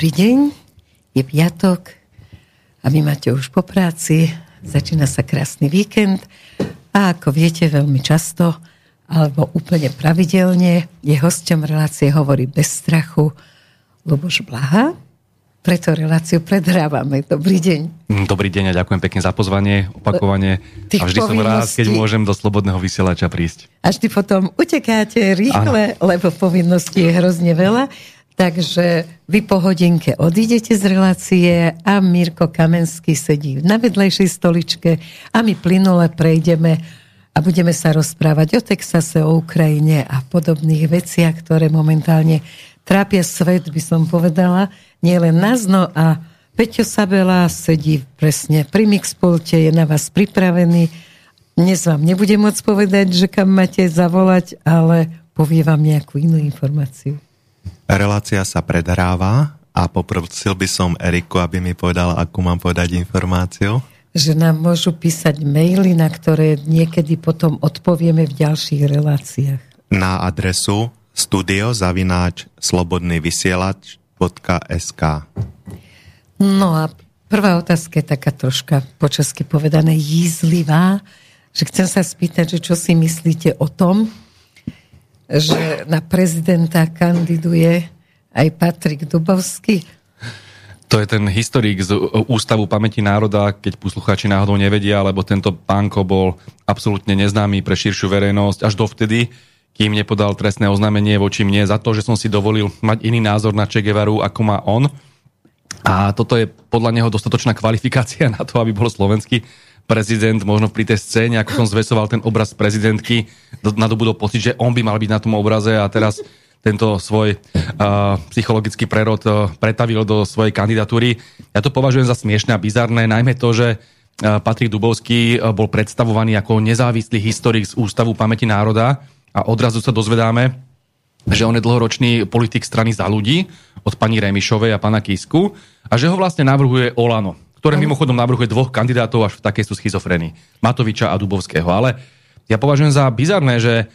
Dobrý deň, je piatok a vy máte už po práci, začína sa krásny víkend a ako viete veľmi často alebo úplne pravidelne je hosťom relácie Hovorí bez strachu Luboš Blaha. Preto reláciu predhrávame. Dobrý deň. Dobrý deň a ďakujem pekne za pozvanie, opakovanie. Tých a vždy som rád, keď môžem do slobodného vysielača prísť. A vždy potom utekáte rýchle, ano. lebo povinností je hrozne veľa. Takže vy po hodinke odídete z relácie a Mirko Kamenský sedí na vedlejšej stoličke a my plynule prejdeme a budeme sa rozprávať o Texase, o Ukrajine a podobných veciach, ktoré momentálne trápia svet, by som povedala, nie len nás, no a Peťo Sabela sedí presne pri Mixpulte, je na vás pripravený. Dnes vám nebudem môcť povedať, že kam máte zavolať, ale povie vám nejakú inú informáciu. Relácia sa predhráva a poprosil by som Eriku, aby mi povedala, akú mám povedať informáciu. Že nám môžu písať maily, na ktoré niekedy potom odpovieme v ďalších reláciách. Na adresu studiozavináč slobodnyvysielač.sk No a prvá otázka je taká troška počasky povedané jízlivá, že chcem sa spýtať, že čo si myslíte o tom, že na prezidenta kandiduje aj Patrik Dubovský. To je ten historik z Ústavu pamäti národa, keď poslucháči náhodou nevedia, lebo tento pánko bol absolútne neznámy pre širšiu verejnosť až dovtedy, kým nepodal trestné oznámenie voči mne za to, že som si dovolil mať iný názor na Che Guevaru, ako má on. A toto je podľa neho dostatočná kvalifikácia na to, aby bol slovenský prezident možno pri tej scéne, ako som zvesoval ten obraz prezidentky, nadobudol pocit, že on by mal byť na tom obraze a teraz tento svoj uh, psychologický prerod uh, pretavil do svojej kandidatúry. Ja to považujem za smiešne a bizarné, najmä to, že uh, Patrik Dubovský uh, bol predstavovaný ako nezávislý historik z Ústavu pamäti národa a odrazu sa dozvedáme, že on je dlhoročný politik strany za ľudí od pani Remišovej a pana Kisku a že ho vlastne navrhuje Olano ktoré mimochodom navrhuje dvoch kandidátov až v takej sú schizofrenii. Matoviča a Dubovského. Ale ja považujem za bizarné, že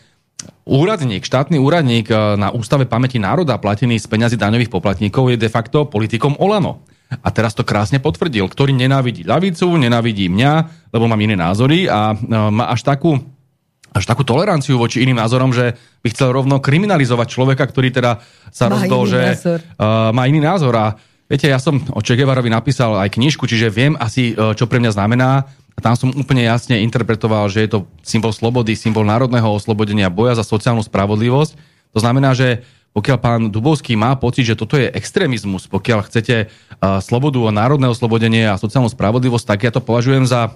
úradník, štátny úradník eh, na Ústave pamäti národa platený z peňazí daňových poplatníkov je de facto politikom Olano. A teraz to krásne potvrdil, ktorý nenávidí ľavicu, nenávidí mňa, lebo mám iné názory a eh, má až takú až takú toleranciu voči iným názorom, že by chcel rovno kriminalizovať človeka, ktorý teda sa rozhodol, že uh, má iný názor. A Viete, ja som o Che napísal aj knižku, čiže viem asi, e, čo pre mňa znamená. A tam som úplne jasne interpretoval, že je to symbol slobody, symbol národného oslobodenia, boja za sociálnu spravodlivosť. To znamená, že pokiaľ pán Dubovský má pocit, že toto je extrémizmus, pokiaľ chcete uh, slobodu a národné oslobodenie a sociálnu spravodlivosť, tak ja to považujem za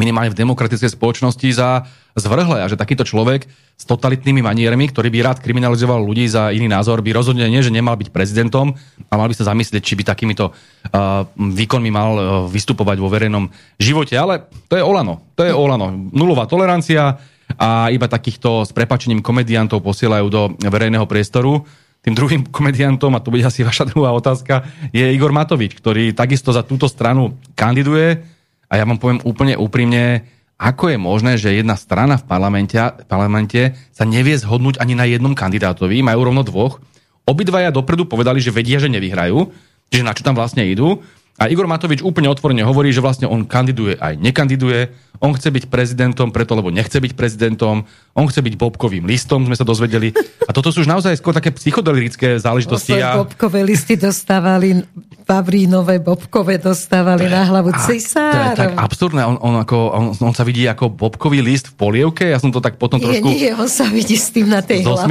minimálne v demokratickej spoločnosti za zvrhle a že takýto človek s totalitnými maniermi, ktorý by rád kriminalizoval ľudí za iný názor, by rozhodne nie, že nemal byť prezidentom a mal by sa zamyslieť, či by takýmito uh, výkonmi mal uh, vystupovať vo verejnom živote. Ale to je Olano. To je Olano. Nulová tolerancia a iba takýchto s prepačením komediantov posielajú do verejného priestoru. Tým druhým komediantom, a to bude asi vaša druhá otázka, je Igor Matovič, ktorý takisto za túto stranu kandiduje a ja vám poviem úplne úprimne, ako je možné, že jedna strana v parlamente, parlamente sa nevie zhodnúť ani na jednom kandidátovi, majú rovno dvoch. Obidvaja dopredu povedali, že vedia, že nevyhrajú, čiže na čo tam vlastne idú. A Igor Matovič úplne otvorene hovorí, že vlastne on kandiduje aj nekandiduje. On chce byť prezidentom preto, lebo nechce byť prezidentom. On chce byť bobkovým listom, sme sa dozvedeli. A toto sú už naozaj skôr také psychodelirické záležitosti. A... Bobkové listy dostávali, Pavrínové bobkové dostávali na hlavu cisárom. To je tak absurdné. On, on, ako, on, on, sa vidí ako bobkový list v polievke. Ja som to tak potom trošku... Nie, nie, on sa vidí s tým na tej hlave.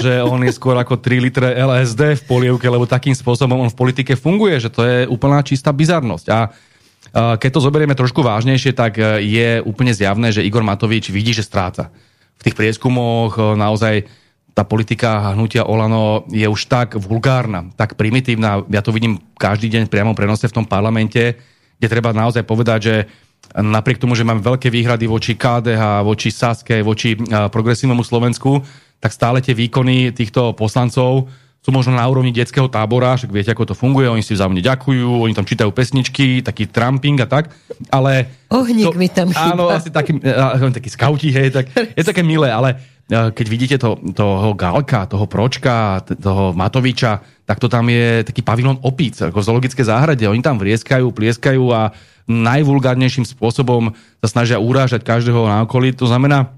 že on je skôr ako 3 litre LSD v polievke, lebo takým spôsobom on v politike funguje, že to je úplná čistá bizarnosť. A keď to zoberieme trošku vážnejšie, tak e, je úplne zjavné, že Igor Matovič vidí, že stráca. V tých prieskumoch e, naozaj tá politika hnutia Olano je už tak vulgárna, tak primitívna. Ja to vidím každý deň priamo prenose v tom parlamente, kde treba naozaj povedať, že napriek tomu, že máme veľké výhrady voči KDH, voči Saske, voči progresívnemu Slovensku, tak stále tie výkony týchto poslancov sú možno na úrovni detského tábora, však viete, ako to funguje, oni si vzájomne ďakujú, oni tam čítajú pesničky, taký tramping a tak, ale... Ohník to, mi tam chýba. Áno, asi taký, taký skauti, hej, tak je také milé, ale keď vidíte to, toho Galka, toho Pročka, toho Matoviča, tak to tam je taký pavilon opíc, ako zoologické záhrade. Oni tam vrieskajú, plieskajú a najvulgárnejším spôsobom sa snažia urážať každého na okolí. To znamená,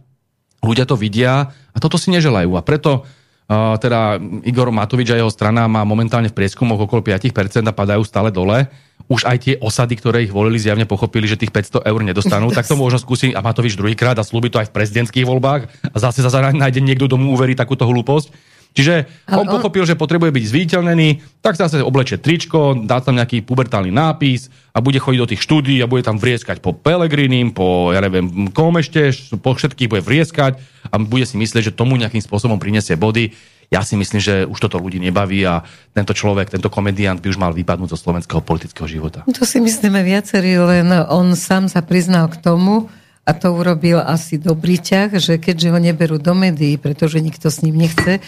ľudia to vidia a toto si neželajú. A preto teda Igor Matovič a jeho strana má momentálne v prieskumoch okolo 5% a padajú stále dole. Už aj tie osady, ktoré ich volili, zjavne pochopili, že tých 500 eur nedostanú, tak to možno skúsi a Matovič druhýkrát a slúbi to aj v prezidentských voľbách. A zase sa nájde niekto, kto mu uverí takúto hlúposť. Čiže on pochopil, že potrebuje byť zviditeľnený, tak sa zase oblečie tričko, dá tam nejaký pubertálny nápis a bude chodiť do tých štúdí a bude tam vrieskať po Pelegrinim, po, ja neviem, Komešte, po všetkých bude vrieskať a bude si myslieť, že tomu nejakým spôsobom prinesie body. Ja si myslím, že už toto ľudí nebaví a tento človek, tento komediant by už mal vypadnúť zo slovenského politického života. To si myslíme viacerí, len on sám sa priznal k tomu, a to urobil asi dobrý ťah, že keďže ho neberú do médií, pretože nikto s ním nechce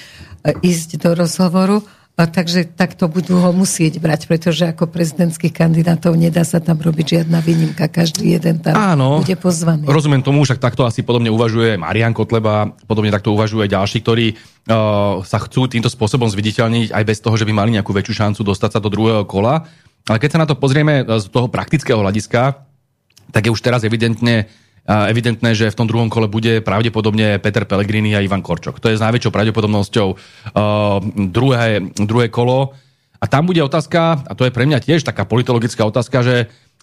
ísť do rozhovoru, takže takto budú ho musieť brať, pretože ako prezidentských kandidátov nedá sa tam robiť žiadna výnimka, každý jeden tam Áno, bude pozvaný. Rozumiem tomu, však takto asi podobne uvažuje Marian Kotleba, podobne takto uvažuje ďalší, ktorí uh, sa chcú týmto spôsobom zviditeľniť aj bez toho, že by mali nejakú väčšiu šancu dostať sa do druhého kola. Ale keď sa na to pozrieme z toho praktického hľadiska, tak je už teraz evidentne evidentné, že v tom druhom kole bude pravdepodobne Peter Pellegrini a Ivan Korčok. To je s najväčšou pravdepodobnosťou uh, druhé, druhé kolo. A tam bude otázka, a to je pre mňa tiež taká politologická otázka, že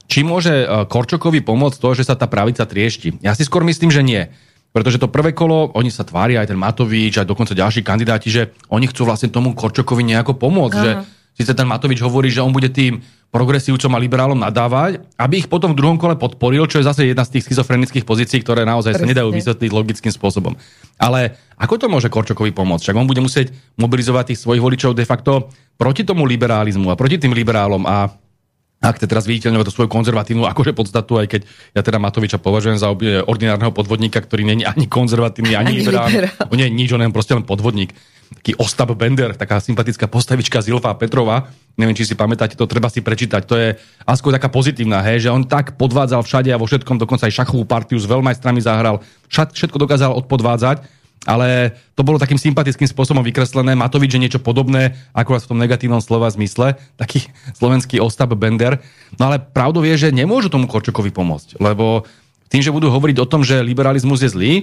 či môže uh, Korčokovi pomôcť to, že sa tá pravica triešti. Ja si skôr myslím, že nie. Pretože to prvé kolo, oni sa tvária, aj ten Matovič, aj dokonca ďalší kandidáti, že oni chcú vlastne tomu Korčokovi nejako pomôcť. Aha. Že síce ten Matovič hovorí, že on bude tým progresívcom a liberálom nadávať, aby ich potom v druhom kole podporil, čo je zase jedna z tých schizofrenických pozícií, ktoré naozaj Presne. sa nedajú vysvetliť logickým spôsobom. Ale ako to môže Korčokovi pomôcť? Však on bude musieť mobilizovať tých svojich voličov de facto proti tomu liberalizmu a proti tým liberálom a ak te teraz viditeľňovať tú svoju konzervatívnu akože podstatu, aj keď ja teda Matoviča považujem za ordinárneho podvodníka, ktorý není ani konzervatívny, ani, ani liberálny. On nie je nič, on je proste len podvodník taký Ostap Bender, taká sympatická postavička Zilfa Petrova. Neviem, či si pamätáte, to treba si prečítať. To je skôr taká pozitívna, hej, že on tak podvádzal všade a vo všetkom, dokonca aj šachovú partiu s veľmajstrami zahral. Všetko dokázal odpodvádzať, ale to bolo takým sympatickým spôsobom vykreslené. Matovič je niečo podobné, akurát v tom negatívnom slova zmysle, taký slovenský Ostap Bender. No ale pravdou je, že nemôžu tomu Korčokovi pomôcť, lebo tým, že budú hovoriť o tom, že liberalizmus je zlý,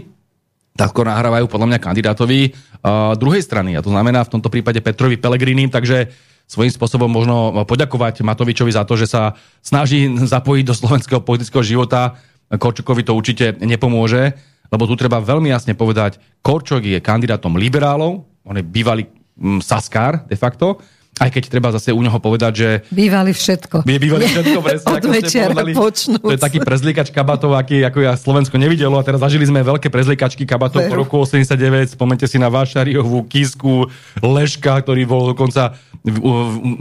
tak nahrávajú podľa mňa kandidátovi uh, druhej strany. A to znamená v tomto prípade Petrovi Pelegrini, takže svojím spôsobom možno poďakovať Matovičovi za to, že sa snaží zapojiť do slovenského politického života. Korčokovi to určite nepomôže, lebo tu treba veľmi jasne povedať, Korčok je kandidátom liberálov, on je bývalý mm, Saskár de facto, aj keď treba zase u neho povedať, že... Bývali všetko. Bývali všetko, presne. Od večera počnúť. To je taký prezlikač kabatov, aký, ako ja Slovensko nevidelo. A teraz zažili sme veľké prezlikačky kabatov Veru. po roku 89. Spomente si na Vášariovú, Kisku, Leška, ktorý bol dokonca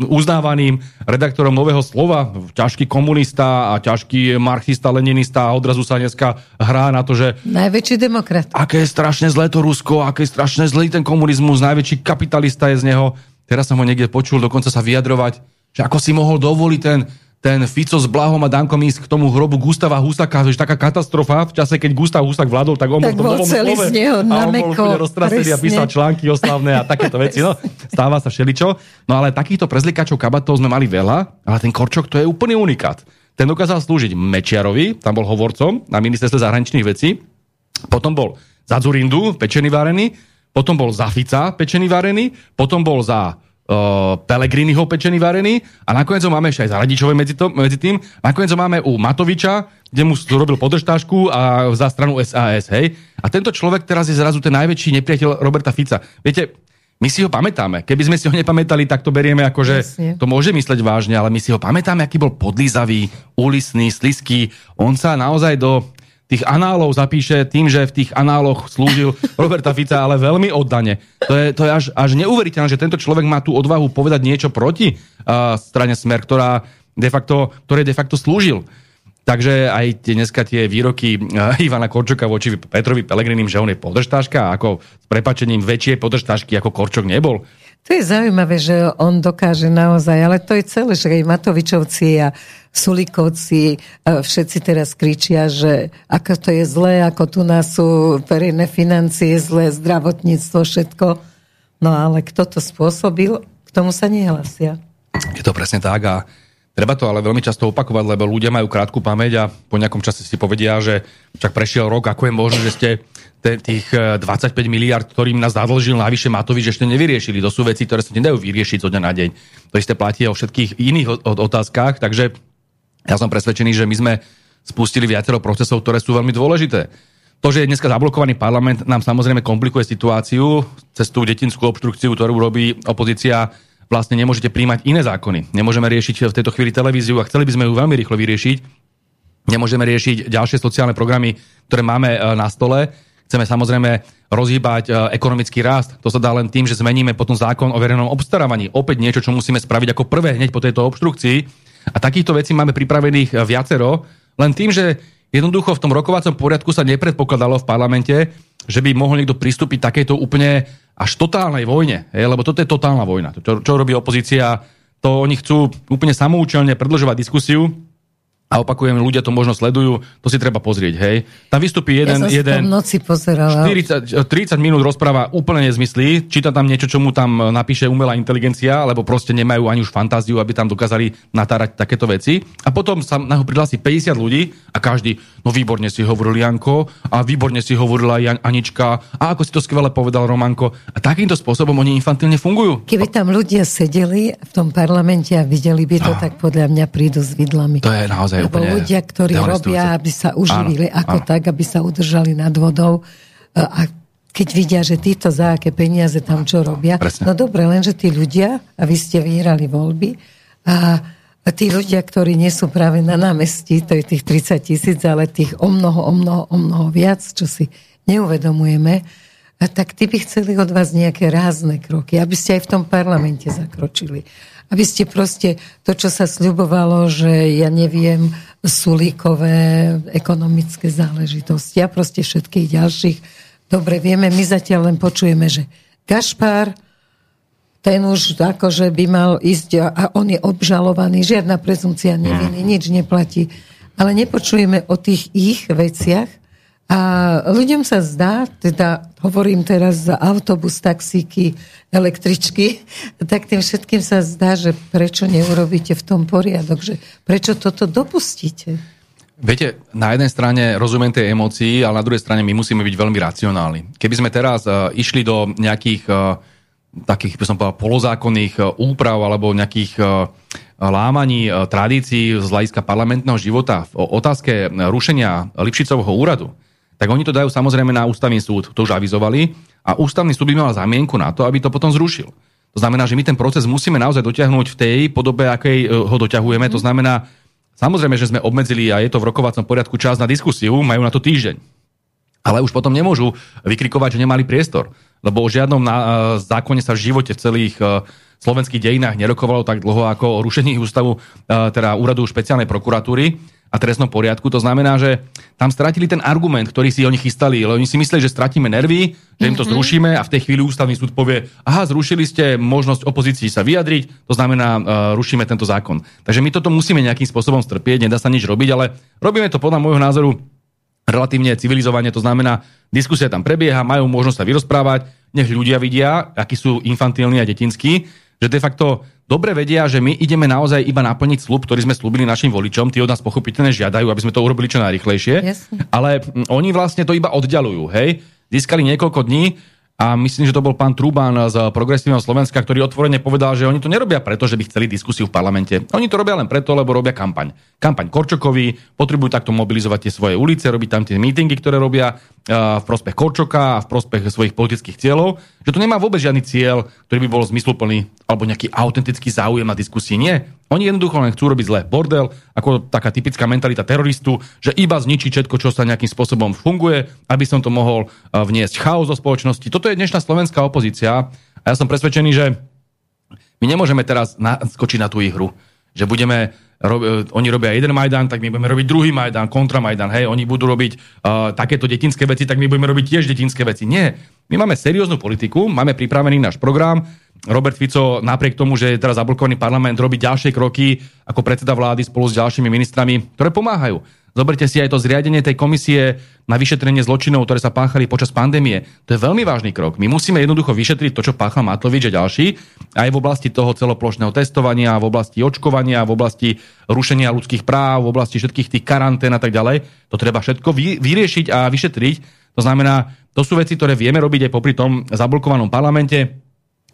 uznávaným redaktorom Nového slova. Ťažký komunista a ťažký marxista, leninista a odrazu sa dneska hrá na to, že... Najväčší demokrat. Aké je strašne zlé to Rusko, aké je strašne zlý ten komunizmus, najväčší kapitalista je z neho Teraz som ho niekde počul dokonca sa vyjadrovať, že ako si mohol dovoliť ten, ten Fico s Blahom a Dankom ísť k tomu hrobu Gustava Husaka, že taká katastrofa v čase, keď Gustav Husak vládol, tak on tak bol v tom celý slove, z neho a on bol roztrasený a písal články oslavné a takéto veci. No, stáva sa všeličo. No ale takýchto prezlikačov kabatov sme mali veľa, ale ten Korčok to je úplný unikát. Ten dokázal slúžiť Mečiarovi, tam bol hovorcom na ministerstve zahraničných vecí, potom bol za Zurindu, pečený varený, potom bol za Fica pečený varený, potom bol za uh, Pelegriniho pečený varený a nakoniec ho máme ešte aj za Radičové medzi, to, medzi tým. Nakoniec ho máme u Matoviča, kde mu robil podržtášku a za stranu SAS, hej. A tento človek teraz je zrazu ten najväčší nepriateľ Roberta Fica. Viete, my si ho pamätáme. Keby sme si ho nepamätali, tak to berieme ako, že to môže mysleť vážne, ale my si ho pamätáme, aký bol podlízavý, úlisný, slisky. On sa naozaj do tých análov zapíše tým, že v tých análoch slúžil Roberta Fica, ale veľmi oddane. To je, to je až, až neuveriteľné, že tento človek má tú odvahu povedať niečo proti uh, strane Smer, ktorá de facto, ktoré de facto slúžil. Takže aj tie, dneska tie výroky Ivana Korčoka voči Petrovi Pelegrinim, že on je podržtáška, ako s prepačením väčšie podržtášky ako Korčok nebol. To je zaujímavé, že on dokáže naozaj, ale to je celé, že aj Matovičovci a Sulikovci, všetci teraz kričia, že ako to je zlé, ako tu nás sú verejné financie zlé, zdravotníctvo, všetko. No ale kto to spôsobil, k tomu sa nehlasia. Je to presne tak a Treba to ale veľmi často opakovať, lebo ľudia majú krátku pamäť a po nejakom čase si povedia, že však prešiel rok, ako je možné, že ste tých 25 e, miliard, ktorým nás zadlžil navyše Matovič, ešte nevyriešili. To sú veci, ktoré sa nedajú vyriešiť zo dňa na deň. To isté platí o všetkých iných otázkach, takže ja som presvedčený, že my sme spustili viacero procesov, ktoré sú veľmi dôležité. To, že je dneska zablokovaný parlament, nám samozrejme komplikuje situáciu cez tú detinskú obštrukciu, ktorú robí opozícia vlastne nemôžete príjmať iné zákony. Nemôžeme riešiť v tejto chvíli televíziu a chceli by sme ju veľmi rýchlo vyriešiť. Nemôžeme riešiť ďalšie sociálne programy, ktoré máme e, na stole. Chceme samozrejme rozhýbať e, ekonomický rast. To sa dá len tým, že zmeníme potom zákon o verejnom obstarávaní. Opäť niečo, čo musíme spraviť ako prvé hneď po tejto obštrukcii. A takýchto vecí máme pripravených e, viacero. Len tým, že jednoducho v tom rokovacom poriadku sa nepredpokladalo v parlamente, že by mohol niekto pristúpiť takejto úplne až totálnej vojne. Lebo toto je totálna vojna. Čo, čo robí opozícia, to oni chcú úplne samoučelne predlžovať diskusiu a opakujem, ľudia to možno sledujú, to si treba pozrieť, hej. Tam vystupí jeden... Ja jeden noci pozerala. 40, 30 minút rozpráva úplne nezmyslí, číta tam niečo, čo mu tam napíše umelá inteligencia, alebo proste nemajú ani už fantáziu, aby tam dokázali natárať takéto veci. A potom sa na ho prihlási 50 ľudí a každý, no výborne si hovoril Janko a výborne si hovorila Jan, Anička a ako si to skvele povedal Romanko. A takýmto spôsobom oni infantilne fungujú. Keby tam ľudia sedeli v tom parlamente a videli by to, ah. tak podľa mňa prídu s vidlami. To je naozaj úplne ľudia, ktorí robia, aby sa uživili áno, ako áno. tak, aby sa udržali nad vodou. A keď vidia, že títo za aké peniaze tam čo robia. Presne. No dobre, lenže tí ľudia, a vy ste vyhrali voľby, a tí ľudia, ktorí nie sú práve na námestí, to je tých 30 tisíc, ale tých o mnoho, o mnoho, o mnoho viac, čo si neuvedomujeme, a tak tí by chceli od vás nejaké rázne kroky, aby ste aj v tom parlamente zakročili aby ste proste to, čo sa sľubovalo, že ja neviem, sulíkové ekonomické záležitosti a proste všetkých ďalších. Dobre, vieme, my zatiaľ len počujeme, že Gašpár, ten už akože by mal ísť a on je obžalovaný, žiadna prezumcia neviny, nič neplatí. Ale nepočujeme o tých ich veciach, a ľuďom sa zdá, teda hovorím teraz za autobus, taxíky, električky, tak tým všetkým sa zdá, že prečo neurobíte v tom poriadok, že prečo toto dopustíte. Viete, na jednej strane rozumiem tej emócii, ale na druhej strane my musíme byť veľmi racionálni. Keby sme teraz uh, išli do nejakých uh, takých, by som povedal, polozákonných uh, úprav alebo nejakých lámaní tradícií z hľadiska parlamentného života v otázke rušenia Lipšicovho úradu, tak oni to dajú samozrejme na ústavný súd, to už avizovali, a ústavný súd by mal zámienku na to, aby to potom zrušil. To znamená, že my ten proces musíme naozaj dotiahnuť v tej podobe, akej e, ho doťahujeme. To znamená, samozrejme, že sme obmedzili a je to v rokovacom poriadku čas na diskusiu, majú na to týždeň. Ale už potom nemôžu vykrikovať, že nemali priestor. Lebo o žiadnom na, e, zákone sa v živote v celých e, slovenských dejinách nerokovalo tak dlho ako o rušení ústavu, teda úradu špeciálnej prokuratúry a trestnom poriadku. To znamená, že tam stratili ten argument, ktorý si oni chystali, lebo oni si mysleli, že stratíme nervy, že im to mhm. zrušíme a v tej chvíli ústavný súd povie, aha, zrušili ste možnosť opozícii sa vyjadriť, to znamená, uh, rušíme tento zákon. Takže my toto musíme nejakým spôsobom strpieť, nedá sa nič robiť, ale robíme to podľa môjho názoru relatívne civilizovanie, to znamená, diskusia tam prebieha, majú možnosť sa vyrozprávať, nech ľudia vidia, akí sú infantilní a detinskí, že de facto dobre vedia, že my ideme naozaj iba naplniť slub, ktorý sme slúbili našim voličom. Tí od nás pochopiteľne žiadajú, aby sme to urobili čo najrychlejšie. Yes. Ale oni vlastne to iba oddialujú. Hej? Získali niekoľko dní, a myslím, že to bol pán Trubán z Progresívneho Slovenska, ktorý otvorene povedal, že oni to nerobia preto, že by chceli diskusiu v parlamente. Oni to robia len preto, lebo robia kampaň. Kampaň Korčokovi, potrebujú takto mobilizovať tie svoje ulice, robiť tam tie mítingy, ktoré robia uh, v prospech Korčoka a v prospech svojich politických cieľov. Že to nemá vôbec žiadny cieľ, ktorý by bol zmysluplný alebo nejaký autentický záujem na diskusii. Nie. Oni jednoducho len chcú robiť zle. Bordel, ako taká typická mentalita teroristu, že iba zničí všetko, čo sa nejakým spôsobom funguje, aby som to mohol vniesť chaos do spoločnosti. Toto je dnešná slovenská opozícia a ja som presvedčený, že my nemôžeme teraz skočiť na tú ihru, že budeme rob, oni robia jeden Majdan, tak my budeme robiť druhý Majdan, kontra Majdan, hej, oni budú robiť uh, takéto detinské veci, tak my budeme robiť tiež detinské veci. Nie, My máme serióznu politiku, máme pripravený náš program, Robert Fico napriek tomu, že je teraz zablokovaný parlament, robí ďalšie kroky ako predseda vlády spolu s ďalšími ministrami, ktoré pomáhajú. Zoberte si aj to zriadenie tej komisie na vyšetrenie zločinov, ktoré sa páchali počas pandémie. To je veľmi vážny krok. My musíme jednoducho vyšetriť to, čo páchal Matovič a ďalší, aj v oblasti toho celoplošného testovania, v oblasti očkovania, v oblasti rušenia ľudských práv, v oblasti všetkých tých karantén a tak ďalej. To treba všetko vy, vyriešiť a vyšetriť. To znamená, to sú veci, ktoré vieme robiť aj popri tom zablokovanom parlamente.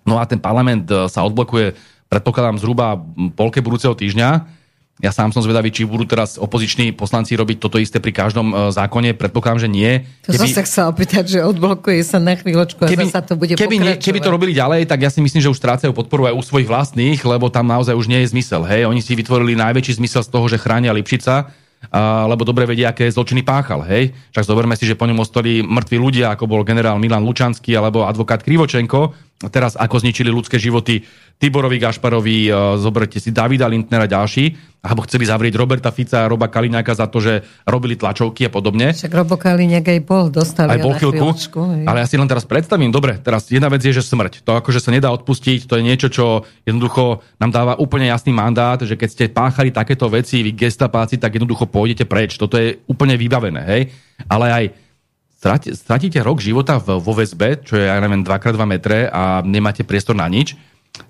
No a ten parlament e, sa odblokuje, predpokladám, zhruba polke budúceho týždňa ja sám som zvedavý, či budú teraz opoziční poslanci robiť toto isté pri každom uh, zákone. Predpokladám, že nie. To keby, som sa chcel opýtať, že odblokuje sa na chvíľočku keby, a to bude keby, nie, keby to robili ďalej, tak ja si myslím, že už strácajú podporu aj u svojich vlastných, lebo tam naozaj už nie je zmysel. Hej? Oni si vytvorili najväčší zmysel z toho, že chránia Lipšica, lebo dobre vedia, aké zločiny páchal. Hej? Však zoberme si, že po ňom ostali mŕtvi ľudia, ako bol generál Milan Lučanský alebo advokát Krivočenko, teraz ako zničili ľudské životy Tiborovi Gašparovi, uh, zoberte si Davida Lindnera ďalší alebo chceli zavrieť Roberta Fica a Roba Kaliňáka za to, že robili tlačovky a podobne. Však Robo Kaliňák aj bol, dostali aj bol chvíľku, ale ja si len teraz predstavím, dobre, teraz jedna vec je, že smrť. To akože sa nedá odpustiť, to je niečo, čo jednoducho nám dáva úplne jasný mandát, že keď ste páchali takéto veci, vy gestapáci, tak jednoducho pôjdete preč. Toto je úplne vybavené, hej? Ale aj stratíte rok života vo väzbe, čo je, ja neviem, 2x2 metre a nemáte priestor na nič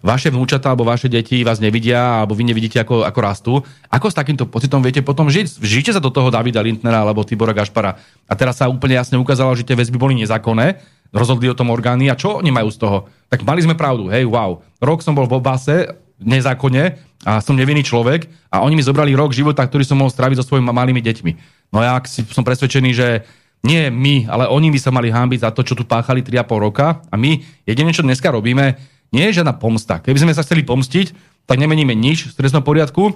vaše vnúčata alebo vaše deti vás nevidia alebo vy nevidíte, ako, ako rastú. Ako s takýmto pocitom viete potom žiť? Žite sa do toho Davida Lindnera alebo Tibora Gašpara. A teraz sa úplne jasne ukázalo, že tie väzby boli nezákonné, rozhodli o tom orgány a čo oni majú z toho? Tak mali sme pravdu, hej, wow. Rok som bol v obase, nezákonne a som nevinný človek a oni mi zobrali rok života, ktorý som mohol stráviť so svojimi malými deťmi. No ja som presvedčený, že nie my, ale oni by sa mali hámbiť za to, čo tu páchali 3,5 roka a my jediné, čo dneska robíme, nie je žiadna pomsta. Keby sme sa chceli pomstiť, tak nemeníme nič v trestnom poriadku,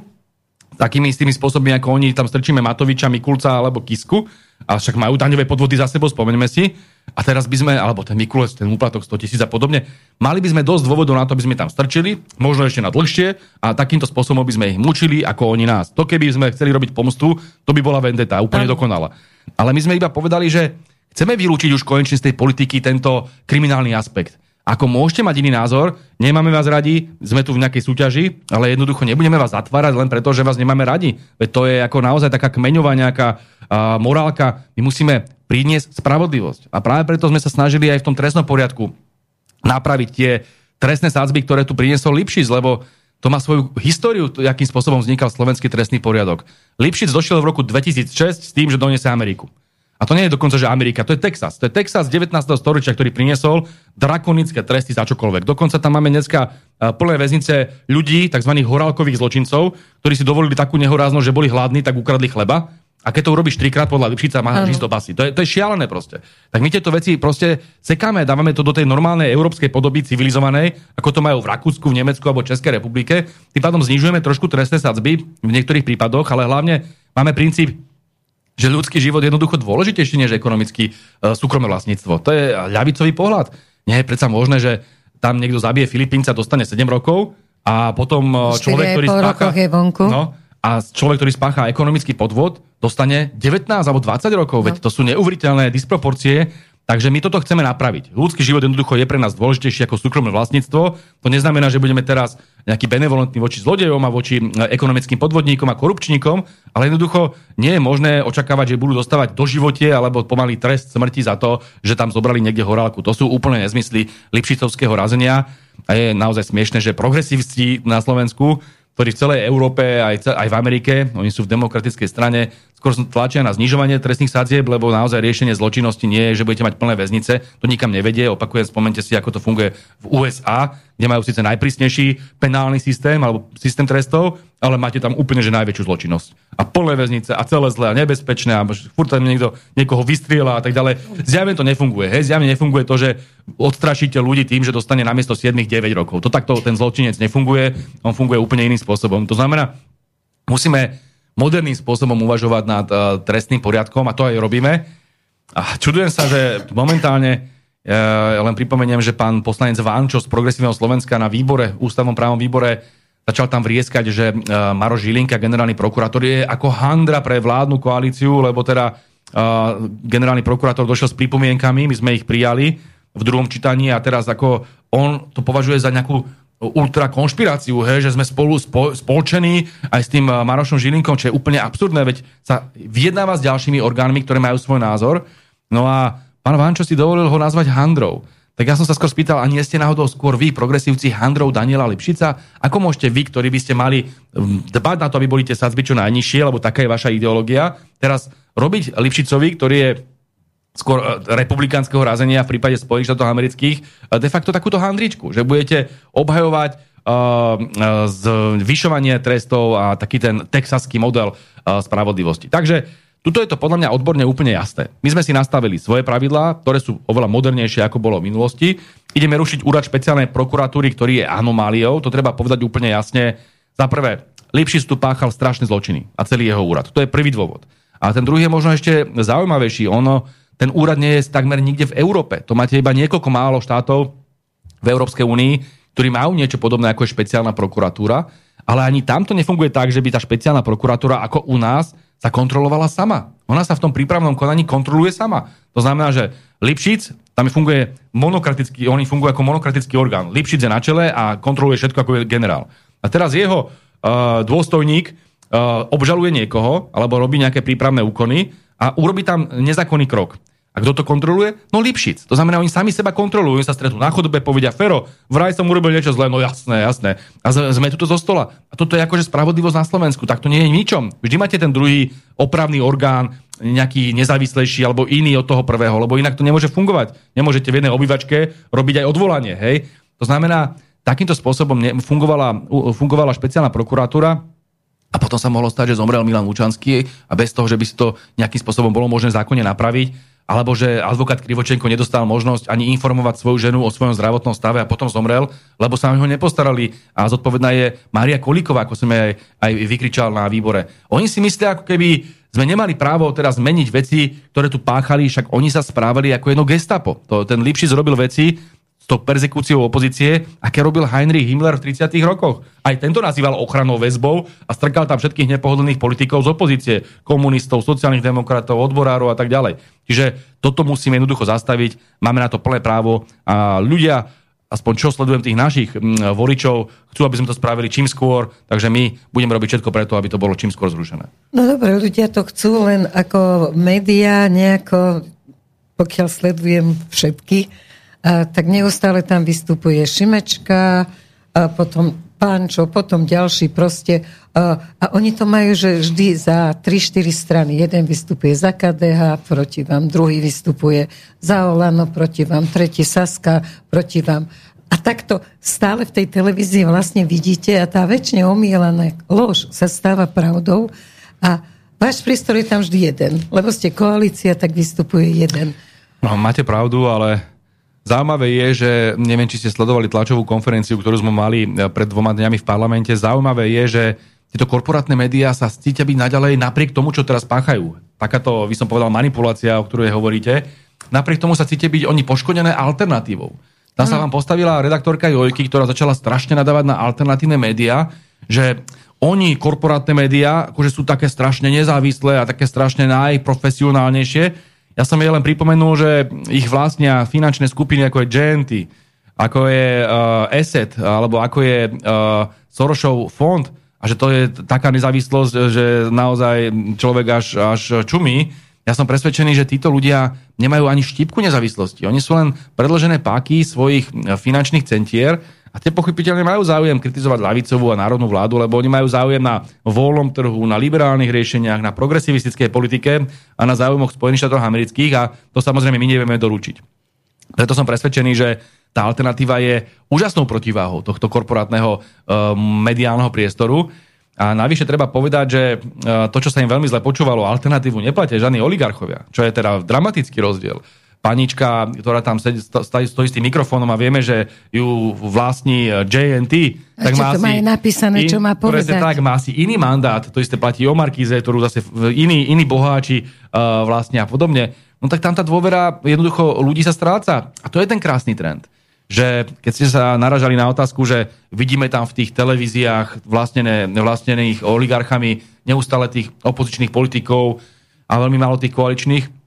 takými istými spôsobmi, ako oni tam strčíme Matoviča, Mikulca alebo Kisku, a však majú daňové podvody za sebou, spomeňme si. A teraz by sme, alebo ten Mikulec, ten úplatok 100 tisíc a podobne, mali by sme dosť dôvodov na to, aby sme tam strčili, možno ešte na dlhšie a takýmto spôsobom by sme ich mučili, ako oni nás. To keby sme chceli robiť pomstu, to by bola vendeta, úplne dokonala. Ale my sme iba povedali, že chceme vylúčiť už konečne z tej politiky tento kriminálny aspekt. Ako môžete mať iný názor, nemáme vás radi, sme tu v nejakej súťaži, ale jednoducho nebudeme vás zatvárať len preto, že vás nemáme radi. Veď to je ako naozaj taká kmeňová nejaká uh, morálka. My musíme priniesť spravodlivosť. A práve preto sme sa snažili aj v tom trestnom poriadku napraviť tie trestné sádzby, ktoré tu priniesol Lipšic, lebo to má svoju históriu, akým spôsobom vznikal slovenský trestný poriadok. Lipšic došiel v roku 2006 s tým, že donese Ameriku. A to nie je dokonca, že Amerika, to je Texas. To je Texas 19. storočia, ktorý priniesol drakonické tresty za čokoľvek. Dokonca tam máme dneska e, plné väznice ľudí, tzv. horálkových zločincov, ktorí si dovolili takú nehoráznosť, že boli hladní, tak ukradli chleba. A keď to urobíš trikrát podľa Lipšica, má ísť do basy. To je, to je šialené proste. Tak my tieto veci proste sekáme, dávame to do tej normálnej európskej podoby civilizovanej, ako to majú v Rakúsku, v Nemecku alebo Českej republike. Tým pádom znižujeme trošku trestné sadzby v niektorých prípadoch, ale hlavne máme princíp že ľudský život je jednoducho dôležitejší než ekonomický uh, súkromné vlastníctvo. To je ľavicový pohľad. Nie je predsa možné, že tam niekto zabije Filipínca, dostane 7 rokov a potom uh, človek, ktorý spácha... Je vonku. No, a človek, ktorý spácha ekonomický podvod, dostane 19 alebo 20 rokov. No. Veď to sú neuveriteľné disproporcie Takže my toto chceme napraviť. Ľudský život jednoducho je pre nás dôležitejší ako súkromné vlastníctvo. To neznamená, že budeme teraz nejaký benevolentní voči zlodejom a voči e, ekonomickým podvodníkom a korupčníkom, ale jednoducho nie je možné očakávať, že budú dostávať do živote alebo pomaly trest smrti za to, že tam zobrali niekde horálku. To sú úplne nezmysly Lipšicovského razenia a je naozaj smiešne, že progresívci na Slovensku ktorí v celej Európe, aj, aj v Amerike, oni sú v demokratickej strane, skôr tlačia na znižovanie trestných sadzieb, lebo naozaj riešenie zločinnosti nie je, že budete mať plné väznice, to nikam nevedie. Opakujem, spomente si, ako to funguje v USA, kde majú síce najprísnejší penálny systém alebo systém trestov, ale máte tam úplne že najväčšiu zločinnosť. A plné väznice a celé zlé a nebezpečné a furt tam niekto niekoho vystriela a tak ďalej. Zjavne to nefunguje. Hej? Zjavne nefunguje to, že odstrašíte ľudí tým, že dostane namiesto 7 9 rokov. To takto ten zločinec nefunguje, on funguje úplne iným spôsobom. To znamená, musíme moderným spôsobom uvažovať nad uh, trestným poriadkom a to aj robíme. A čudujem sa, že momentálne ja len pripomeniem, že pán poslanec Vánčo z Progresívneho Slovenska na výbore, ústavnom právom výbore, začal tam vrieskať, že e, Maro Žilinka, generálny prokurátor, je ako handra pre vládnu koalíciu, lebo teda generálny prokurátor došiel s pripomienkami, my sme ich prijali, v druhom čítaní a teraz ako on to považuje za nejakú ultra konšpiráciu, hej, že sme spolu spo, spolčení aj s tým Marošom Žilinkom, čo je úplne absurdné, veď sa vyjednáva s ďalšími orgánmi, ktoré majú svoj názor. No a pán Vančo si dovolil ho nazvať Handrou. Tak ja som sa skôr spýtal, a nie ste náhodou skôr vy, progresívci Handrou Daniela Lipšica? Ako môžete vy, ktorí by ste mali hm, dbať na to, aby boli tie sadzby čo najnižšie, lebo taká je vaša ideológia, teraz robiť Lipšicovi, ktorý je skôr e, republikánskeho razenia v prípade Spojených štátov amerických, e, de facto takúto handričku, že budete obhajovať uh, zvyšovanie trestov a taký ten texaský model uh, spravodlivosti. Takže tuto je to podľa mňa odborne úplne jasné. My sme si nastavili svoje pravidlá, ktoré sú oveľa modernejšie, ako bolo v minulosti. Ideme rušiť úrad špeciálnej prokuratúry, ktorý je anomáliou, to treba povedať úplne jasne. Za prvé, Lipšic tu páchal strašné zločiny a celý jeho úrad. To je prvý dôvod. A ten druhý je možno ešte zaujímavejší. Ono, ten úrad nie je takmer nikde v Európe. To máte iba niekoľko málo štátov v Európskej únii, ktorí majú niečo podobné ako je špeciálna prokuratúra, ale ani tam to nefunguje tak, že by tá špeciálna prokuratúra ako u nás sa kontrolovala sama. Ona sa v tom prípravnom konaní kontroluje sama. To znamená, že Lipšic, tam funguje monokratický, oni fungujú ako monokratický orgán. Lipšic je na čele a kontroluje všetko ako je generál. A teraz jeho uh, dôstojník uh, obžaluje niekoho, alebo robí nejaké prípravné úkony a urobí tam nezákonný krok. A kto to kontroluje? No Lipšic. To znamená, oni sami seba kontrolujú, oni sa stretnú na chodbe, povedia, Fero, vraj som urobil niečo zlé, no jasné, jasné. A sme tu zo stola. A toto je akože spravodlivosť na Slovensku, tak to nie je ničom. Vždy máte ten druhý opravný orgán, nejaký nezávislejší alebo iný od toho prvého, lebo inak to nemôže fungovať. Nemôžete v jednej obývačke robiť aj odvolanie, hej? To znamená, takýmto spôsobom fungovala, fungovala špeciálna prokuratúra, a potom sa mohlo stať, že zomrel Milan Lučanský a bez toho, že by si to nejakým spôsobom bolo možné zákonne napraviť, alebo že advokát Krivočenko nedostal možnosť ani informovať svoju ženu o svojom zdravotnom stave a potom zomrel, lebo sa ho nepostarali. A zodpovedná je Mária Kolíková, ako som aj, aj vykričal na výbore. Oni si myslia, ako keby sme nemali právo teraz zmeniť veci, ktoré tu páchali, však oni sa správali ako jedno gestapo. To, ten Lipšic zrobil veci, tou persekúciou opozície, aké robil Heinrich Himmler v 30. rokoch. Aj tento nazýval ochranou väzbou a strkal tam všetkých nepohodlných politikov z opozície, komunistov, sociálnych demokratov, odborárov a tak ďalej. Čiže toto musíme jednoducho zastaviť, máme na to plné právo a ľudia, aspoň čo sledujem tých našich mm, voličov, chcú, aby sme to spravili čím skôr, takže my budeme robiť všetko preto, aby to bolo čím skôr zrušené. No dobre, ľudia to chcú len ako médiá nejako, pokiaľ sledujem všetky, tak neustále tam vystupuje Šimečka, a potom Pančo, potom ďalší proste. A, a oni to majú, že vždy za 3-4 strany. Jeden vystupuje za KDH, proti vám, druhý vystupuje za Olano, proti vám, tretí Saska, proti vám. A takto stále v tej televízii vlastne vidíte a tá väčšine omielaná lož sa stáva pravdou a váš prístor je tam vždy jeden, lebo ste koalícia, tak vystupuje jeden. No, máte pravdu, ale Zaujímavé je, že neviem, či ste sledovali tlačovú konferenciu, ktorú sme mali e, pred dvoma dňami v parlamente. Zaujímavé je, že tieto korporátne médiá sa cítia byť naďalej napriek tomu, čo teraz páchajú. Takáto, by som povedal, manipulácia, o ktorej hovoríte. Napriek tomu sa cítia byť oni poškodené alternatívou. Tam sa hm. vám postavila redaktorka Jojky, ktorá začala strašne nadávať na alternatívne médiá, že oni, korporátne médiá, akože sú také strašne nezávislé a také strašne najprofesionálnejšie, ja som jej len pripomenul, že ich vlastnia finančné skupiny ako je GNT, ako je uh, Asset, alebo ako je uh, Sorosov fond, a že to je taká nezávislosť, že naozaj človek až, až čumí. Ja som presvedčený, že títo ľudia nemajú ani štipku nezávislosti. Oni sú len predložené páky svojich finančných centier a tie pochopiteľne majú záujem kritizovať lavicovú a národnú vládu, lebo oni majú záujem na voľnom trhu, na liberálnych riešeniach, na progresivistickej politike a na záujmoch Spojených štátov amerických a to samozrejme my nevieme doručiť. Preto som presvedčený, že tá alternatíva je úžasnou protiváhou tohto korporátneho uh, mediálneho priestoru. A navyše treba povedať, že uh, to, čo sa im veľmi zle počúvalo, alternatívu neplatia žiadni oligarchovia, čo je teda dramatický rozdiel panička, ktorá tam sedí, stojí, s tým mikrofónom a vieme, že ju vlastní eh, JNT, tak má to má napísané, in, čo má povedať. tak, má asi iný mandát, to isté platí o Markíze, ktorú zase iní, iní boháči uh, vlastne a podobne. No tak tam tá dôvera jednoducho ľudí sa stráca. A to je ten krásny trend. Že keď ste sa naražali na otázku, že vidíme tam v tých televíziách vlastnené, vlastnených oligarchami neustále tých opozičných politikov a veľmi málo tých koaličných,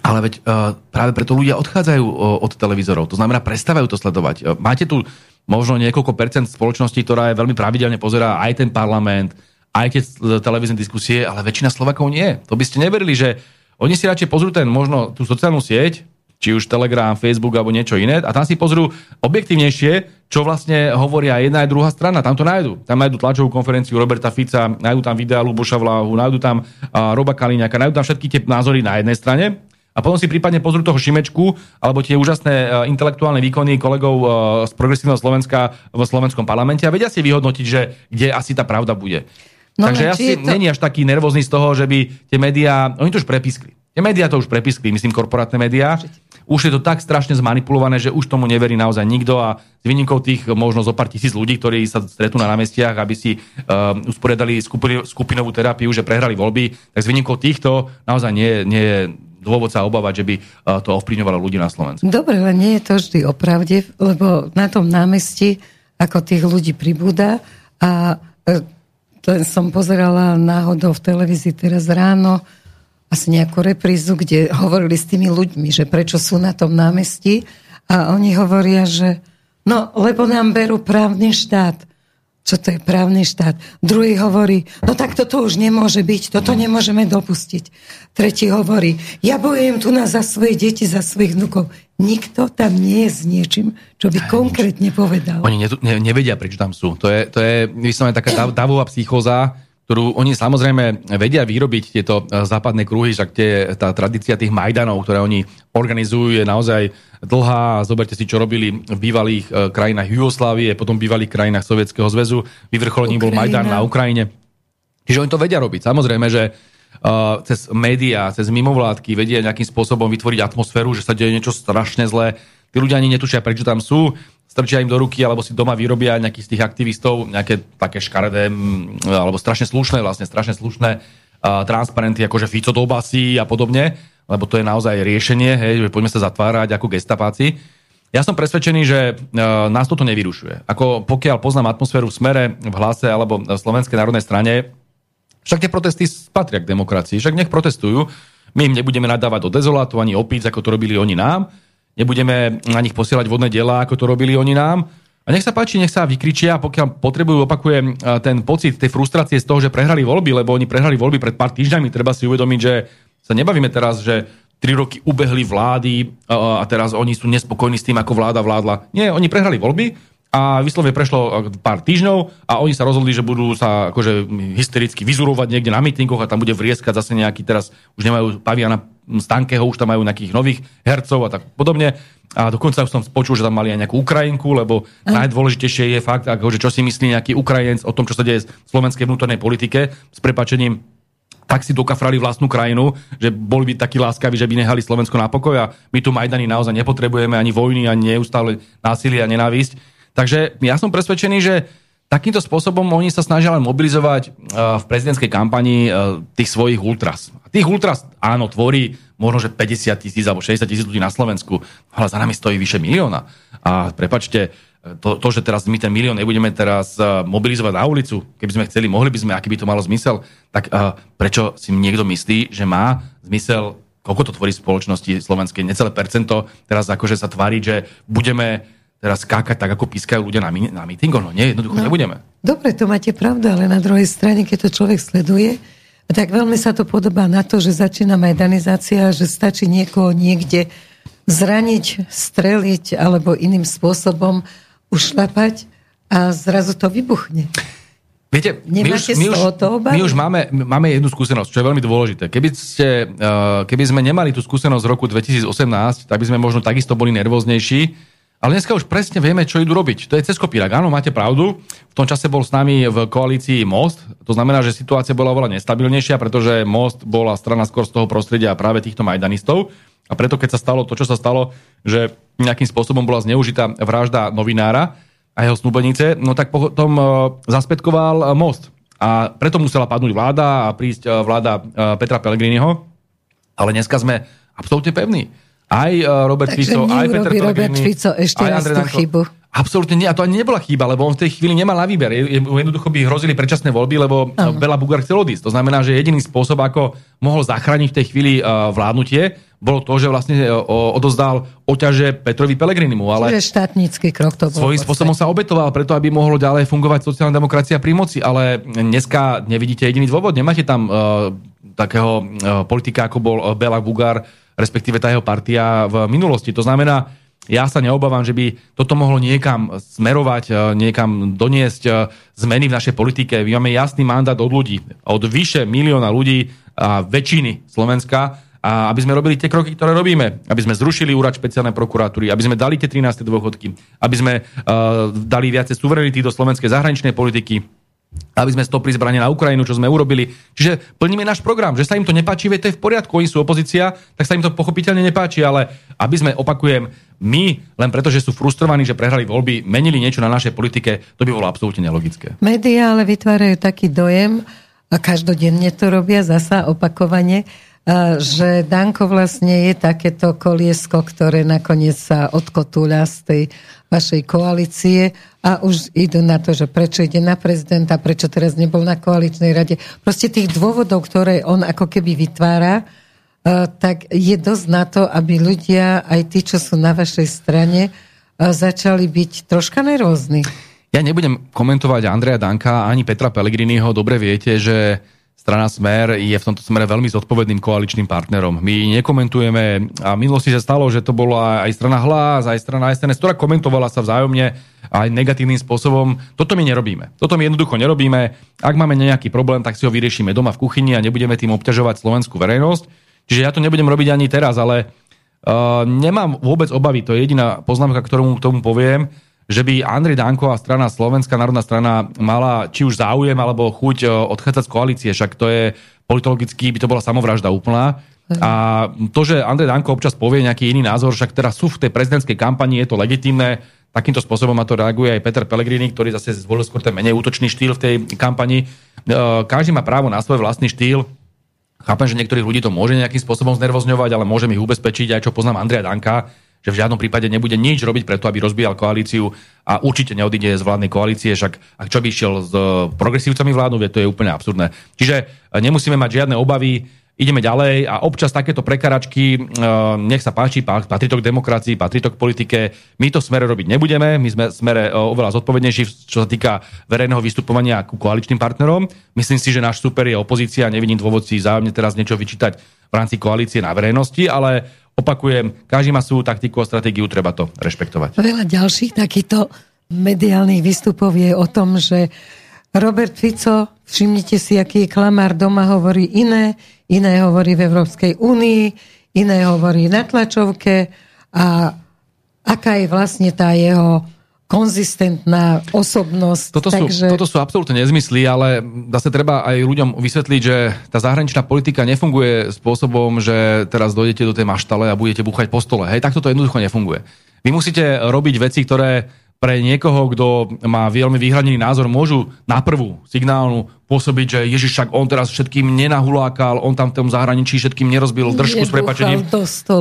Ale veď uh, práve preto ľudia odchádzajú uh, od televízorov. To znamená, prestávajú to sledovať. Uh, máte tu možno niekoľko percent spoločnosti, ktorá je veľmi pravidelne pozerá aj ten parlament, aj keď televízne diskusie, ale väčšina Slovakov nie. To by ste neverili, že oni si radšej pozrú ten možno tú sociálnu sieť, či už Telegram, Facebook alebo niečo iné a tam si pozrú objektívnejšie, čo vlastne hovoria jedna aj druhá strana. Tam to nájdu. Tam nájdu tlačovú konferenciu Roberta Fica, nájdu tam videa Luboša Vláhu, nájdu tam uh, Roba Kaliňaka, nájdu tam všetky tie názory na jednej strane a potom si prípadne pozrú toho Šimečku alebo tie úžasné uh, intelektuálne výkony kolegov uh, z progresívneho Slovenska v slovenskom parlamente a vedia si vyhodnotiť, že kde asi tá pravda bude. No, Takže ja si to... není až taký nervózny z toho, že by tie médiá, oni to už prepískli. Tie médiá to už prepiskli, myslím korporátne médiá. Už je to tak strašne zmanipulované, že už tomu neverí naozaj nikto a s výnimkou tých možno zo pár tisíc ľudí, ktorí sa stretnú na námestiach, aby si uh, usporiadali skupin, skupinovú terapiu, že prehrali voľby, tak s výnimkou týchto naozaj nie, nie dôvod sa obávať, že by uh, to ovplyvňovalo ľudí na Slovensku. Dobre, ale nie je to vždy opravde, lebo na tom námestí ako tých ľudí pribúda a uh, to som pozerala náhodou v televízii teraz ráno, asi nejakú reprízu, kde hovorili s tými ľuďmi, že prečo sú na tom námestí a oni hovoria, že no, lebo nám berú právny štát. Čo to je právny štát? Druhý hovorí, no tak toto už nemôže byť, toto nemôžeme dopustiť. Tretí hovorí, ja bojujem tu na za svoje deti, za svojich vnukov. Nikto tam nie je s niečím, čo by konkrétne povedal. Oni ne, ne, nevedia, prečo tam sú. To je, to je vyslovene taká davová psychóza, ktorú oni samozrejme vedia vyrobiť tieto e, západné kruhy, však tie, tá tradícia tých Majdanov, ktoré oni organizujú, je naozaj dlhá. Zoberte si, čo robili v bývalých e, krajinách Jugoslávie, potom v bývalých krajinách Sovietskeho zväzu. Vyvrcholením bol Majdan na Ukrajine. Čiže oni to vedia robiť. Samozrejme, že uh, cez médiá, cez mimovládky vedia nejakým spôsobom vytvoriť atmosféru, že sa deje niečo strašne zlé. Tí ľudia ani netušia, prečo tam sú strčia im do ruky, alebo si doma vyrobia nejakých z tých aktivistov, nejaké také škaredé, alebo strašne slušné, vlastne strašne slušné transparenty, akože Fico do basy a podobne, lebo to je naozaj riešenie, hej, že poďme sa zatvárať ako gestapáci. Ja som presvedčený, že uh, nás toto nevyrušuje. Ako pokiaľ poznám atmosféru v smere, v hlase alebo v Slovenskej národnej strane, však tie protesty patria k demokracii, však nech protestujú. My im nebudeme nadávať do dezolátu ani opíc, ako to robili oni nám nebudeme na nich posielať vodné diela, ako to robili oni nám. A nech sa páči, nech sa vykričia, pokiaľ potrebujú, opakujem, ten pocit tej frustrácie z toho, že prehrali voľby, lebo oni prehrali voľby pred pár týždňami, treba si uvedomiť, že sa nebavíme teraz, že tri roky ubehli vlády a teraz oni sú nespokojní s tým, ako vláda vládla. Nie, oni prehrali voľby a vyslovene prešlo pár týždňov a oni sa rozhodli, že budú sa akože hystericky vyzurovať niekde na mítingoch a tam bude vrieskať zase nejaký, teraz už nemajú paviana Stankeho, už tam majú nejakých nových hercov a tak podobne. A dokonca už som počul, že tam mali aj nejakú Ukrajinku, lebo mm. najdôležitejšie je fakt, ako, že čo si myslí nejaký Ukrajinec o tom, čo sa deje v slovenskej vnútornej politike, s prepačením tak si dokafrali vlastnú krajinu, že boli by takí láskaví, že by nehali Slovensko na pokoj a my tu Majdany naozaj nepotrebujeme ani vojny, ani neustále násilie a nenávisť. Takže ja som presvedčený, že takýmto spôsobom oni sa snažia len mobilizovať v prezidentskej kampani tých svojich ultras. Tých ultras, áno, tvorí možno, že 50 tisíc alebo 60 tisíc ľudí na Slovensku, ale za nami stojí vyše milióna. A prepačte, to, to, že teraz my ten milión nebudeme teraz uh, mobilizovať na ulicu, keby sme chceli, mohli by sme, aký by to malo zmysel, tak uh, prečo si niekto myslí, že má zmysel, koľko to tvorí spoločnosti slovenskej, necelé percento, teraz akože sa tváriť, že budeme teraz skákať tak, ako pískajú ľudia na, na mítingoch, no nie, jednoducho no, nebudeme. Dobre, to máte pravdu, ale na druhej strane, keď to človek sleduje, tak veľmi sa to podobá na to, že začína majdanizácia, že stačí niekoho niekde zraniť, streliť alebo iným spôsobom ušlapať a zrazu to vybuchne. Viete, my už, my, už, my už máme, máme jednu skúsenosť, čo je veľmi dôležité. Keby, ste, uh, keby sme nemali tú skúsenosť z roku 2018, tak by sme možno takisto boli nervóznejší, ale dneska už presne vieme, čo idú robiť. To je cez kopírak. Áno, máte pravdu. V tom čase bol s nami v koalícii Most. To znamená, že situácia bola oveľa nestabilnejšia, pretože Most bola strana skôr z toho prostredia práve týchto majdanistov. A preto, keď sa stalo to, čo sa stalo, že nejakým spôsobom bola zneužitá vražda novinára a jeho snúbenice, no tak potom uh, zaspätkoval uh, Most. A preto musela padnúť vláda a prísť uh, vláda Petra Pellegriniho. Ale dneska sme absolútne pevní aj e, Robert Takže Fico, aj Peter Robert Fico ešte raz tú chybu. Absolútne nie. A to ani nebola chyba, lebo on v tej chvíli nemal na výber. Jednoducho by hrozili predčasné voľby, lebo ano. Bela Bugár chcel odísť. To znamená, že jediný spôsob, ako mohol zachrániť v tej chvíli uh, vládnutie, bolo to, že vlastne odozdal oťaže Petrovi Pelegrinimu. Ale Čiže štátnický krok to bol. Svojím spôsobom sa obetoval preto, aby mohlo ďalej fungovať sociálna demokracia pri moci, ale dneska nevidíte jediný dôvod. Nemáte tam uh, takého uh, politika, ako bol Bela Bugár, respektíve tá jeho partia v minulosti. To znamená, ja sa neobávam, že by toto mohlo niekam smerovať, e, niekam doniesť e, zmeny v našej politike. My máme jasný mandát od ľudí, od vyše milióna ľudí a väčšiny Slovenska, a aby sme robili tie kroky, ktoré robíme. Aby sme zrušili úrad špeciálnej prokuratúry, aby sme dali tie 13. dôchodky, aby sme uh, dali viacej suverenity do slovenskej zahraničnej politiky, aby sme stopli zbranie na Ukrajinu, čo sme urobili. Čiže plníme náš program. Že sa im to nepáči, to je v poriadku, oni sú opozícia, tak sa im to pochopiteľne nepáči, ale aby sme, opakujem, my, len preto, že sú frustrovaní, že prehrali voľby, menili niečo na našej politike, to by bolo absolútne nelogické. Média ale vytvárajú taký dojem, a každodenne to robia zasa opakovane, že Danko vlastne je takéto koliesko, ktoré nakoniec sa odkotúľa z tej vašej koalície a už idú na to, že prečo ide na prezidenta, prečo teraz nebol na koaličnej rade. Proste tých dôvodov, ktoré on ako keby vytvára, tak je dosť na to, aby ľudia, aj tí, čo sú na vašej strane, začali byť troška nervózni. Ja nebudem komentovať Andreja Danka ani Petra Pellegriniho. Dobre viete, že strana Smer je v tomto smere veľmi zodpovedným koaličným partnerom. My nekomentujeme, a minulosti sa stalo, že to bola aj strana Hlas, aj strana SNS, ktorá komentovala sa vzájomne aj negatívnym spôsobom. Toto my nerobíme. Toto my jednoducho nerobíme. Ak máme nejaký problém, tak si ho vyriešime doma v kuchyni a nebudeme tým obťažovať slovenskú verejnosť. Čiže ja to nebudem robiť ani teraz, ale uh, nemám vôbec obavy. To je jediná poznámka, ktorú k tomu poviem že by Andrej Danko a strana Slovenská národná strana mala či už záujem alebo chuť e, odchádzať z koalície, však to je politologicky by to bola samovražda úplná. A to, že Andrej Danko občas povie nejaký iný názor, však teraz sú v tej prezidentskej kampani, je to legitimné, takýmto spôsobom na to reaguje aj Peter Pellegrini, ktorý zase zvolil skôr ten menej útočný štýl v tej kampani. E, každý má právo na svoj vlastný štýl. Chápem, že niektorých ľudí to môže nejakým spôsobom znervozňovať, ale môžem ich ubezpečiť, aj čo poznám Andreja Danka, že v žiadnom prípade nebude nič robiť preto, aby rozbíjal koalíciu a určite neodíde z vládnej koalície, však ak čo by išiel s progresívcami vládnu, to je úplne absurdné. Čiže e, nemusíme mať žiadne obavy, ideme ďalej a občas takéto prekaračky, e, nech sa páči, patrí to k demokracii, patrí to k politike. My to smere robiť nebudeme, my sme smere e, oveľa zodpovednejší, čo sa týka verejného vystupovania ku koaličným partnerom. Myslím si, že náš super je opozícia, nevidím dôvod si zájomne teraz niečo vyčítať v rámci koalície na verejnosti, ale opakujem, každý má svoju taktiku a stratégiu, treba to rešpektovať. Veľa ďalších takýchto mediálnych výstupov je o tom, že Robert Fico, všimnite si, aký je klamár, doma hovorí iné, iné hovorí v Európskej únii, iné hovorí na tlačovke a aká je vlastne tá jeho konzistentná osobnosť. Toto, takže... sú, toto sú absolútne nezmysly, ale zase treba aj ľuďom vysvetliť, že tá zahraničná politika nefunguje spôsobom, že teraz dojdete do tej maštale a budete buchať po stole. Hej, takto to jednoducho nefunguje. Vy musíte robiť veci, ktoré pre niekoho, kto má veľmi vyhranený názor, môžu na prvú signálnu pôsobiť, že Ježiš však on teraz všetkým nenahulákal, on tam v tom zahraničí všetkým nerozbil držku s prepačením.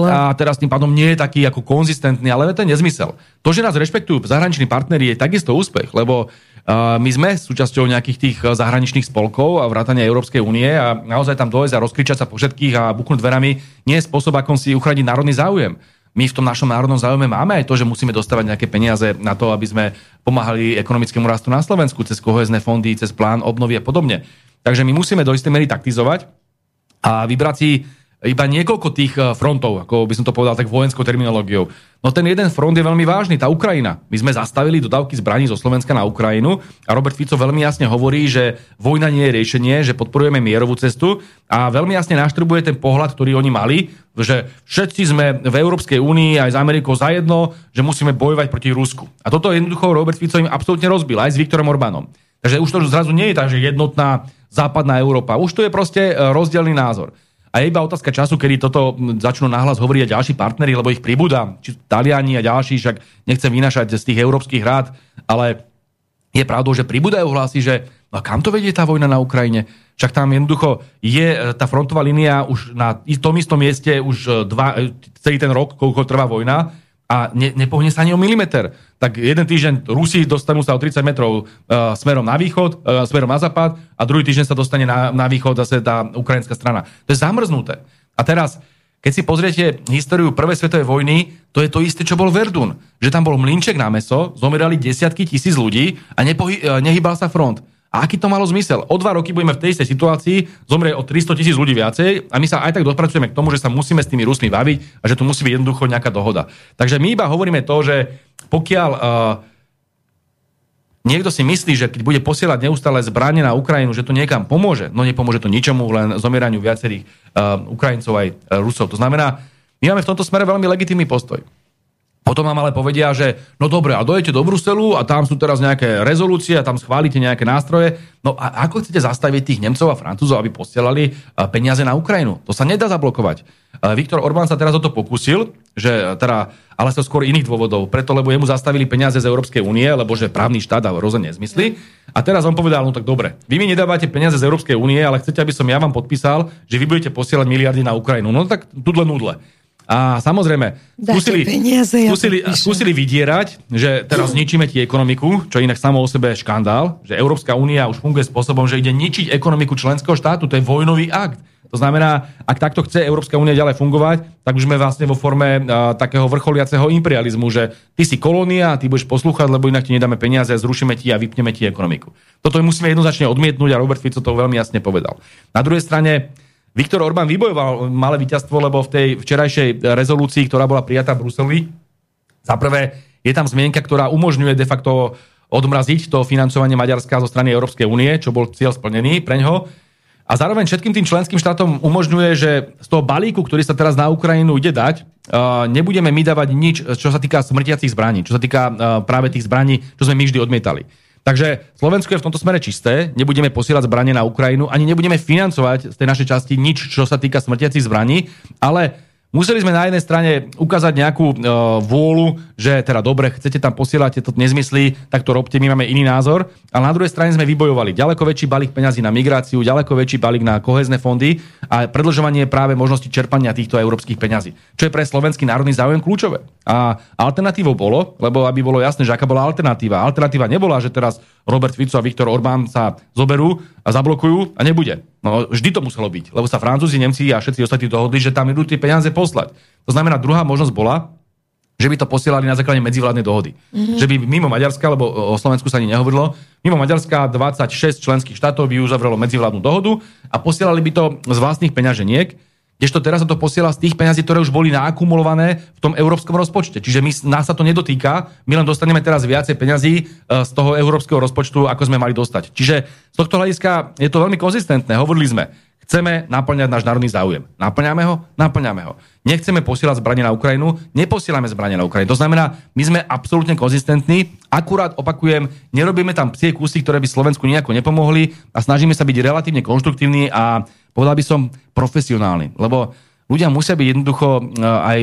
A teraz tým pádom nie je taký ako konzistentný, ale to je nezmysel. To, že nás rešpektujú zahraniční partneri, je takisto úspech, lebo my sme súčasťou nejakých tých zahraničných spolkov a vrátania Európskej únie a naozaj tam dojsť a rozkričať sa po všetkých a buchnúť dverami nie je spôsob, ako si uchrániť národný záujem my v tom našom národnom záujme máme aj to, že musíme dostávať nejaké peniaze na to, aby sme pomáhali ekonomickému rastu na Slovensku cez kohezné fondy, cez plán obnovy a podobne. Takže my musíme do istej mery taktizovať a vybrať si iba niekoľko tých eh, frontov, ako by som to povedal tak vojenskou terminológiou. No ten jeden front je veľmi vážny, tá Ukrajina. My sme zastavili dodávky zbraní zo Slovenska na Ukrajinu a Robert Fico veľmi jasne hovorí, že vojna nie je riešenie, že podporujeme mierovú cestu a veľmi jasne naštrbuje ten pohľad, ktorý oni mali, že všetci sme v Európskej únii aj s Amerikou zajedno, že musíme bojovať proti Rusku. A toto jednoducho Robert Fico im absolútne rozbil, aj s Viktorom Orbánom. Takže už to zrazu nie je tak, že jednotná západná Európa. Už to je proste eh, rozdielný názor. A je iba otázka času, kedy toto začnú nahlas hovoriť aj ďalší partnery, lebo ich pribúda, či Taliani a ďalší, však nechcem vynašať z tých európskych rád, ale je pravdou, že pribúdajú hlasy, že no a kam to vedie tá vojna na Ukrajine? Však tam jednoducho je e, tá frontová línia už na tom istom mieste už e, dva, e, celý ten rok, koľko trvá vojna a ne, nepohne sa ani o milimeter. Tak jeden týždeň Rusi dostanú sa o 30 metrov uh, smerom na východ, uh, smerom na západ a druhý týždeň sa dostane na, na východ zase tá ukrajinská strana. To je zamrznuté. A teraz Keď si pozriete históriu Prvej svetovej vojny, to je to isté, čo bol Verdun. Že tam bol mlinček na meso, zomierali desiatky tisíc ľudí a nepohy- e, nehybal sa front. A aký to malo zmysel? O dva roky budeme v tej istej situácii, zomrie o 300 tisíc ľudí viacej a my sa aj tak dopracujeme k tomu, že sa musíme s tými Rusmi baviť a že tu musí byť jednoducho nejaká dohoda. Takže my iba hovoríme to, že pokiaľ uh, niekto si myslí, že keď bude posielať neustále zbranie na Ukrajinu, že to niekam pomôže, no nepomôže to ničomu, len zomieraniu viacerých uh, Ukrajincov aj uh, Rusov. To znamená, my máme v tomto smere veľmi legitímny postoj. Potom nám ale povedia, že no dobre, a dojete do Bruselu a tam sú teraz nejaké rezolúcie a tam schválite nejaké nástroje. No a ako chcete zastaviť tých Nemcov a Francúzov, aby posielali peniaze na Ukrajinu? To sa nedá zablokovať. Viktor Orbán sa teraz o to pokusil, že teda, ale to skôr iných dôvodov, preto lebo jemu zastavili peniaze z Európskej únie, lebo že právny štát a rozhodne nezmysly. A teraz on povedal, no tak dobre, vy mi nedávate peniaze z Európskej únie, ale chcete, aby som ja vám podpísal, že vy budete posielať miliardy na Ukrajinu. No tak tudle nudle. A samozrejme, skúsili, peniaze, ja skúsili, skúsili vydierať, že teraz zničíme ti ekonomiku, čo inak samo o sebe je škandál, že Európska únia už funguje spôsobom, že ide ničiť ekonomiku členského štátu, to je vojnový akt. To znamená, ak takto chce Európska únia ďalej fungovať, tak už sme vlastne vo forme uh, takého vrcholiaceho imperializmu, že ty si kolónia, ty budeš poslúchať, lebo inak ti nedáme peniaze, zrušíme ti a vypneme ti ekonomiku. Toto musíme jednoznačne odmietnúť a Robert Fico to veľmi jasne povedal. Na druhej strane, Viktor Orbán vybojoval malé víťazstvo, lebo v tej včerajšej rezolúcii, ktorá bola prijatá v Bruseli, za prvé je tam zmienka, ktorá umožňuje de facto odmraziť to financovanie Maďarska zo strany Európskej únie, čo bol cieľ splnený pre ňo. A zároveň všetkým tým členským štátom umožňuje, že z toho balíku, ktorý sa teraz na Ukrajinu ide dať, nebudeme my dávať nič, čo sa týka smrtiacich zbraní, čo sa týka práve tých zbraní, čo sme my vždy odmietali. Takže Slovensko je v tomto smere čisté, nebudeme posielať zbranie na Ukrajinu, ani nebudeme financovať z tej našej časti nič, čo sa týka smrtiacich zbraní, ale Museli sme na jednej strane ukázať nejakú e, vôľu, že teda dobre, chcete tam posielať tieto nezmysly, tak to robte, my máme iný názor. Ale na druhej strane sme vybojovali ďaleko väčší balík peňazí na migráciu, ďaleko väčší balík na kohezné fondy a predlžovanie práve možnosti čerpania týchto európskych peňazí. Čo je pre slovenský národný záujem kľúčové. A alternatívou bolo, lebo aby bolo jasné, že aká bola alternatíva. Alternatíva nebola, že teraz Robert Fico a Viktor Orbán sa zoberú a zablokujú a nebude. No vždy to muselo byť, lebo sa Francúzi, Nemci a všetci ostatní dohodli, že tam idú tie peniaze poslať. To znamená, druhá možnosť bola, že by to posielali na základe medzivládnej dohody. Mm-hmm. Že by mimo Maďarska, lebo o Slovensku sa ani nehovorilo, mimo Maďarska 26 členských štátov by uzavrelo medzivládnu dohodu a posielali by to z vlastných peňaženiek, Kdežto teraz sa to posiela z tých peňazí, ktoré už boli naakumulované v tom európskom rozpočte. Čiže my, nás sa to nedotýka, my len dostaneme teraz viacej peňazí e, z toho európskeho rozpočtu, ako sme mali dostať. Čiže z tohto hľadiska je to veľmi konzistentné. Hovorili sme, chceme naplňať náš národný záujem. Naplňame ho? Naplňame ho. Nechceme posielať zbranie na Ukrajinu, neposielame zbranie na Ukrajinu. To znamená, my sme absolútne konzistentní, akurát opakujem, nerobíme tam psie kusy, ktoré by Slovensku nejako nepomohli a snažíme sa byť relatívne konštruktívni a povedal by som profesionálny, lebo ľudia musia byť jednoducho e, aj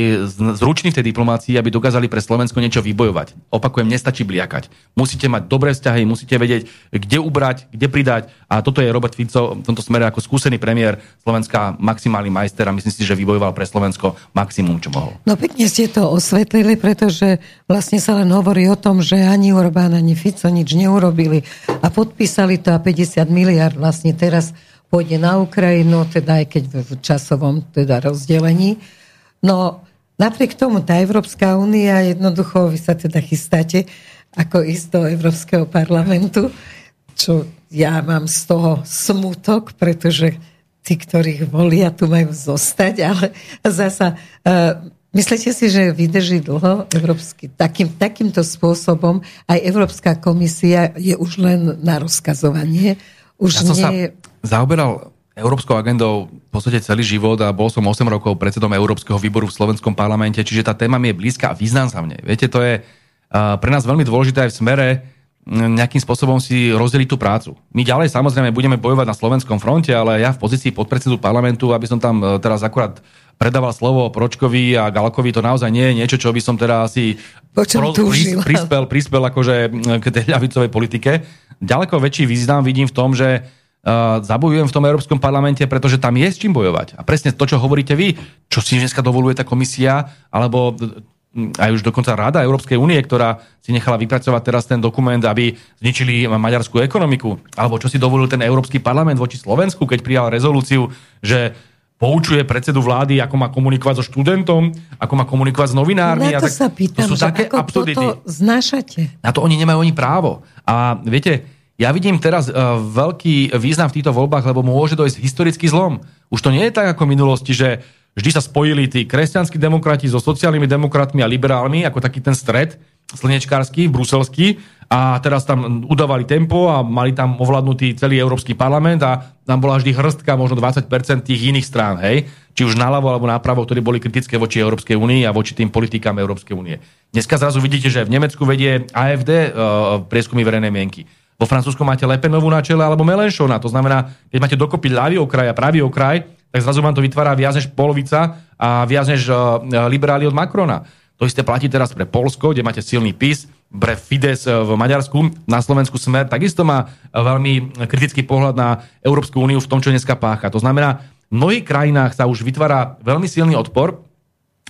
zruční v tej diplomácii, aby dokázali pre Slovensko niečo vybojovať. Opakujem, nestačí bliakať. Musíte mať dobré vzťahy, musíte vedieť, kde ubrať, kde pridať. A toto je Robert Fico v tomto smere ako skúsený premiér Slovenska maximálny majster a myslím si, že vybojoval pre Slovensko maximum, čo mohol. No pekne ste to osvetlili, pretože vlastne sa len hovorí o tom, že ani Orbán, ani Fico nič neurobili a podpísali to a 50 miliard vlastne teraz pôjde na Ukrajinu, teda aj keď v časovom teda rozdelení. No napriek tomu tá Európska únia, jednoducho vy sa teda chystáte ako ísť do Európskeho parlamentu, čo ja mám z toho smutok, pretože tí, ktorých volia, tu majú zostať, ale zasa uh, Myslíte si, že vydrží dlho Európsky, takým, takýmto spôsobom aj Európska komisia je už len na rozkazovanie? Už ja som nie... sa zaoberal európskou agendou v podstate celý život a bol som 8 rokov predsedom Európskeho výboru v slovenskom parlamente, čiže tá téma mi je blízka a vyznám sa v nej. Viete, to je pre nás veľmi dôležité aj v smere nejakým spôsobom si rozdeliť tú prácu. My ďalej samozrejme budeme bojovať na slovenskom fronte, ale ja v pozícii podpredsedu parlamentu, aby som tam e, teraz akurát predával slovo Pročkovi a Galkovi, to naozaj nie je niečo, čo by som teda asi pro, prispel, prispel akože k tej ľavicovej politike. Ďaleko väčší význam vidím v tom, že uh, zabojujem v tom Európskom parlamente, pretože tam je s čím bojovať. A presne to, čo hovoríte vy, čo si dneska dovoluje tá komisia, alebo aj už dokonca Rada Európskej únie, ktorá si nechala vypracovať teraz ten dokument, aby zničili maďarskú ekonomiku, alebo čo si dovolil ten Európsky parlament voči Slovensku, keď prijal rezolúciu, že poučuje predsedu vlády, ako má komunikovať so študentom, ako má komunikovať s novinármi. No na to a tak, sa pýtam, to sú také ako absurdity. toto znášate? Na to oni nemajú ani právo. A viete, ja vidím teraz uh, veľký význam v týchto voľbách, lebo môže dojsť historický zlom. Už to nie je tak ako v minulosti, že vždy sa spojili tí kresťanskí demokrati so sociálnymi demokratmi a liberálmi, ako taký ten stred slnečkársky, bruselský, a teraz tam udávali tempo a mali tam ovládnutý celý Európsky parlament a tam bola vždy hrstka, možno 20% tých iných strán, hej? Či už naľavo alebo napravo, ktorí boli kritické voči Európskej únii a voči tým politikám Európskej únie. Dneska zrazu vidíte, že v Nemecku vedie AFD uh, prieskumy verejnej mienky. Vo Francúzsku máte Lepenovú na čele alebo Melenchona. To znamená, keď máte dokopy ľavý okraj a pravý okraj, tak zrazu vám to vytvára viac než polovica a viac než uh, liberáli od Macrona. To isté platí teraz pre Polsko, kde máte silný PIS, pre Fides v Maďarsku, na Slovensku Smer takisto má veľmi kritický pohľad na Európsku úniu v tom, čo dneska pácha. To znamená, v mnohých krajinách sa už vytvára veľmi silný odpor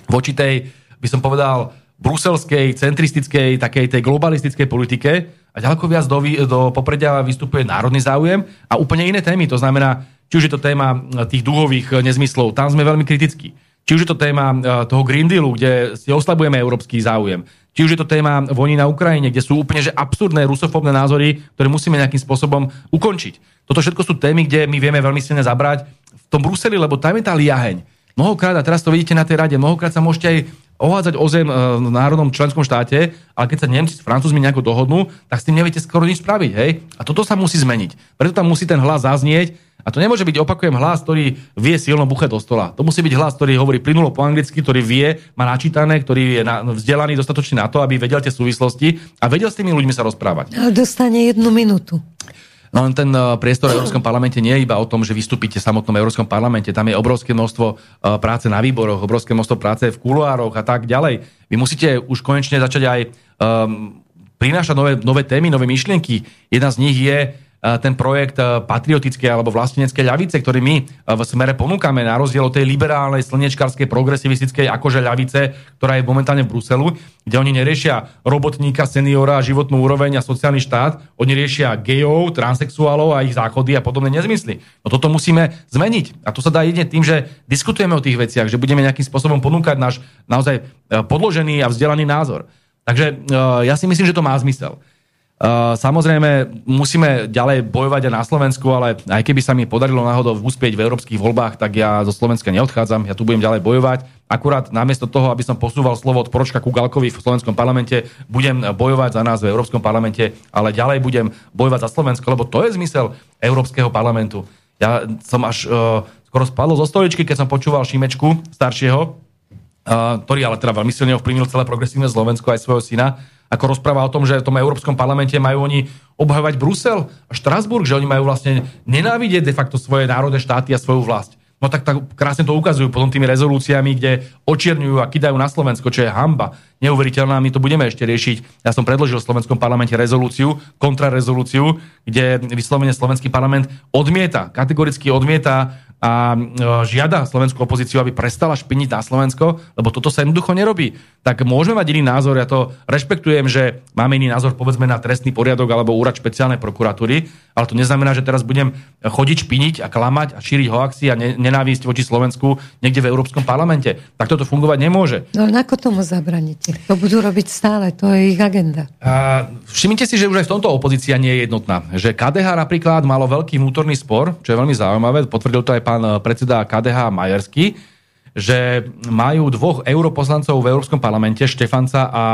voči tej, by som povedal, bruselskej, centristickej, takej tej globalistickej politike a ďaleko viac do, do popredia vystupuje národný záujem a úplne iné témy. To znamená, či už je to téma tých duhových nezmyslov, tam sme veľmi kritickí. Či už je to téma toho Green Dealu, kde si oslabujeme európsky záujem. Či už je to téma vojny na Ukrajine, kde sú úplne že absurdné rusofobné názory, ktoré musíme nejakým spôsobom ukončiť. Toto všetko sú témy, kde my vieme veľmi silne zabrať v tom Bruseli, lebo tam je tá liaheň. Mnohokrát, a teraz to vidíte na tej rade, mnohokrát sa môžete aj ohádzať o zem e, v národnom členskom štáte, ale keď sa Nemci s Francúzmi nejako dohodnú, tak s tým neviete skoro nič spraviť. Hej? A toto sa musí zmeniť. Preto tam musí ten hlas zaznieť a to nemôže byť, opakujem, hlas, ktorý vie silno buchať do stola. To musí byť hlas, ktorý hovorí plynulo po anglicky, ktorý vie, má načítané, ktorý je na, vzdelaný dostatočne na to, aby vedel tie súvislosti a vedel s tými ľuďmi sa rozprávať. Ale dostane jednu minútu. No len ten uh, priestor v Európskom parlamente nie je iba o tom, že vystúpite v samotnom Európskom parlamente. Tam je obrovské množstvo uh, práce na výboroch, obrovské množstvo práce v kuloároch a tak ďalej. Vy musíte už konečne začať aj um, prinášať nové, nové témy, nové myšlienky. Jedna z nich je ten projekt patriotickej alebo vlasteneckej ľavice, ktorý my v smere ponúkame na rozdiel od tej liberálnej, slnečkárskej, progresivistickej akože ľavice, ktorá je momentálne v Bruselu, kde oni neriešia robotníka, seniora, životnú úroveň a sociálny štát, oni riešia gejov, transexuálov a ich záchody a podobné nezmysly. No toto musíme zmeniť. A to sa dá jedine tým, že diskutujeme o tých veciach, že budeme nejakým spôsobom ponúkať náš naozaj podložený a vzdelaný názor. Takže ja si myslím, že to má zmysel. Uh, samozrejme, musíme ďalej bojovať aj na Slovensku, ale aj keby sa mi podarilo náhodou úspieť v európskych voľbách, tak ja zo Slovenska neodchádzam, ja tu budem ďalej bojovať. Akurát namiesto toho, aby som posúval slovo od Poročka ku Galkovi v slovenskom parlamente, budem bojovať za nás v Európskom parlamente, ale ďalej budem bojovať za Slovensko, lebo to je zmysel Európskeho parlamentu. Ja som až uh, skoro spadol zo stoličky, keď som počúval Šimečku, staršieho, uh, ktorý ale teda veľmi silne ovplyvnil celé progresívne Slovensko aj svojho syna, ako rozpráva o tom, že v tom Európskom parlamente majú oni obhajovať Brusel a Štrasburg, že oni majú vlastne nenávidieť de facto svoje národné štáty a svoju vlast. No tak, tak krásne to ukazujú potom tými rezolúciami, kde očierňujú a kidajú na Slovensko, čo je hamba. Neuveriteľná, my to budeme ešte riešiť. Ja som predložil v slovenskom parlamente rezolúciu, kontrarezolúciu, kde vyslovene slovenský parlament odmieta, kategoricky odmieta a e, žiada slovenskú opozíciu, aby prestala špiniť na Slovensko, lebo toto sa jednoducho nerobí. Tak môžeme mať iný názor, ja to rešpektujem, že máme iný názor povedzme na trestný poriadok alebo úrad špeciálnej prokuratúry, ale to neznamená, že teraz budem chodiť špiniť a klamať a šíriť hoaxy a nenávisť voči Slovensku niekde v Európskom parlamente. Tak toto fungovať nemôže. No ako tomu zabraníte? To budú robiť stále, to je ich agenda. A všimnite si, že už aj v tomto opozícia nie je jednotná. Že KDH napríklad malo veľký vnútorný spor, čo je veľmi zaujímavé, potvrdil to aj pán eh, predseda KDH Majerský, že majú dvoch europoslancov v Európskom parlamente, Štefanca a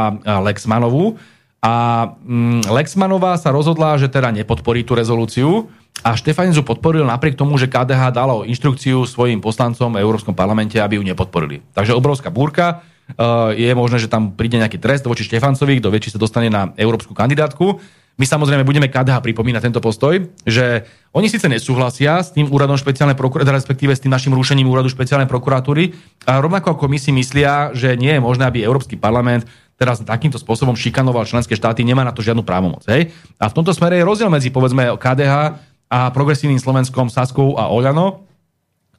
Lexmanovú. A mm, Lexmanová sa rozhodla, že teda nepodporí tú rezolúciu a Štefanicu podporil napriek tomu, že KDH dalo inštrukciu svojim poslancom v Európskom parlamente, aby ju nepodporili. Takže obrovská búrka. Uh, je možné, že tam príde nejaký trest voči Štefancovi, kto vie, či sa dostane na európsku kandidátku. My samozrejme budeme KDH pripomínať tento postoj, že oni síce nesúhlasia s tým úradom špeciálnej prokuratúry, respektíve s tým našim rušením úradu špeciálnej prokuratúry, a rovnako ako my si myslia, že nie je možné, aby Európsky parlament teraz takýmto spôsobom šikanoval členské štáty, nemá na to žiadnu právomoc. Hej? A v tomto smere je rozdiel medzi povedzme KDH a progresívnym Slovenskom, Saskou a Oľano,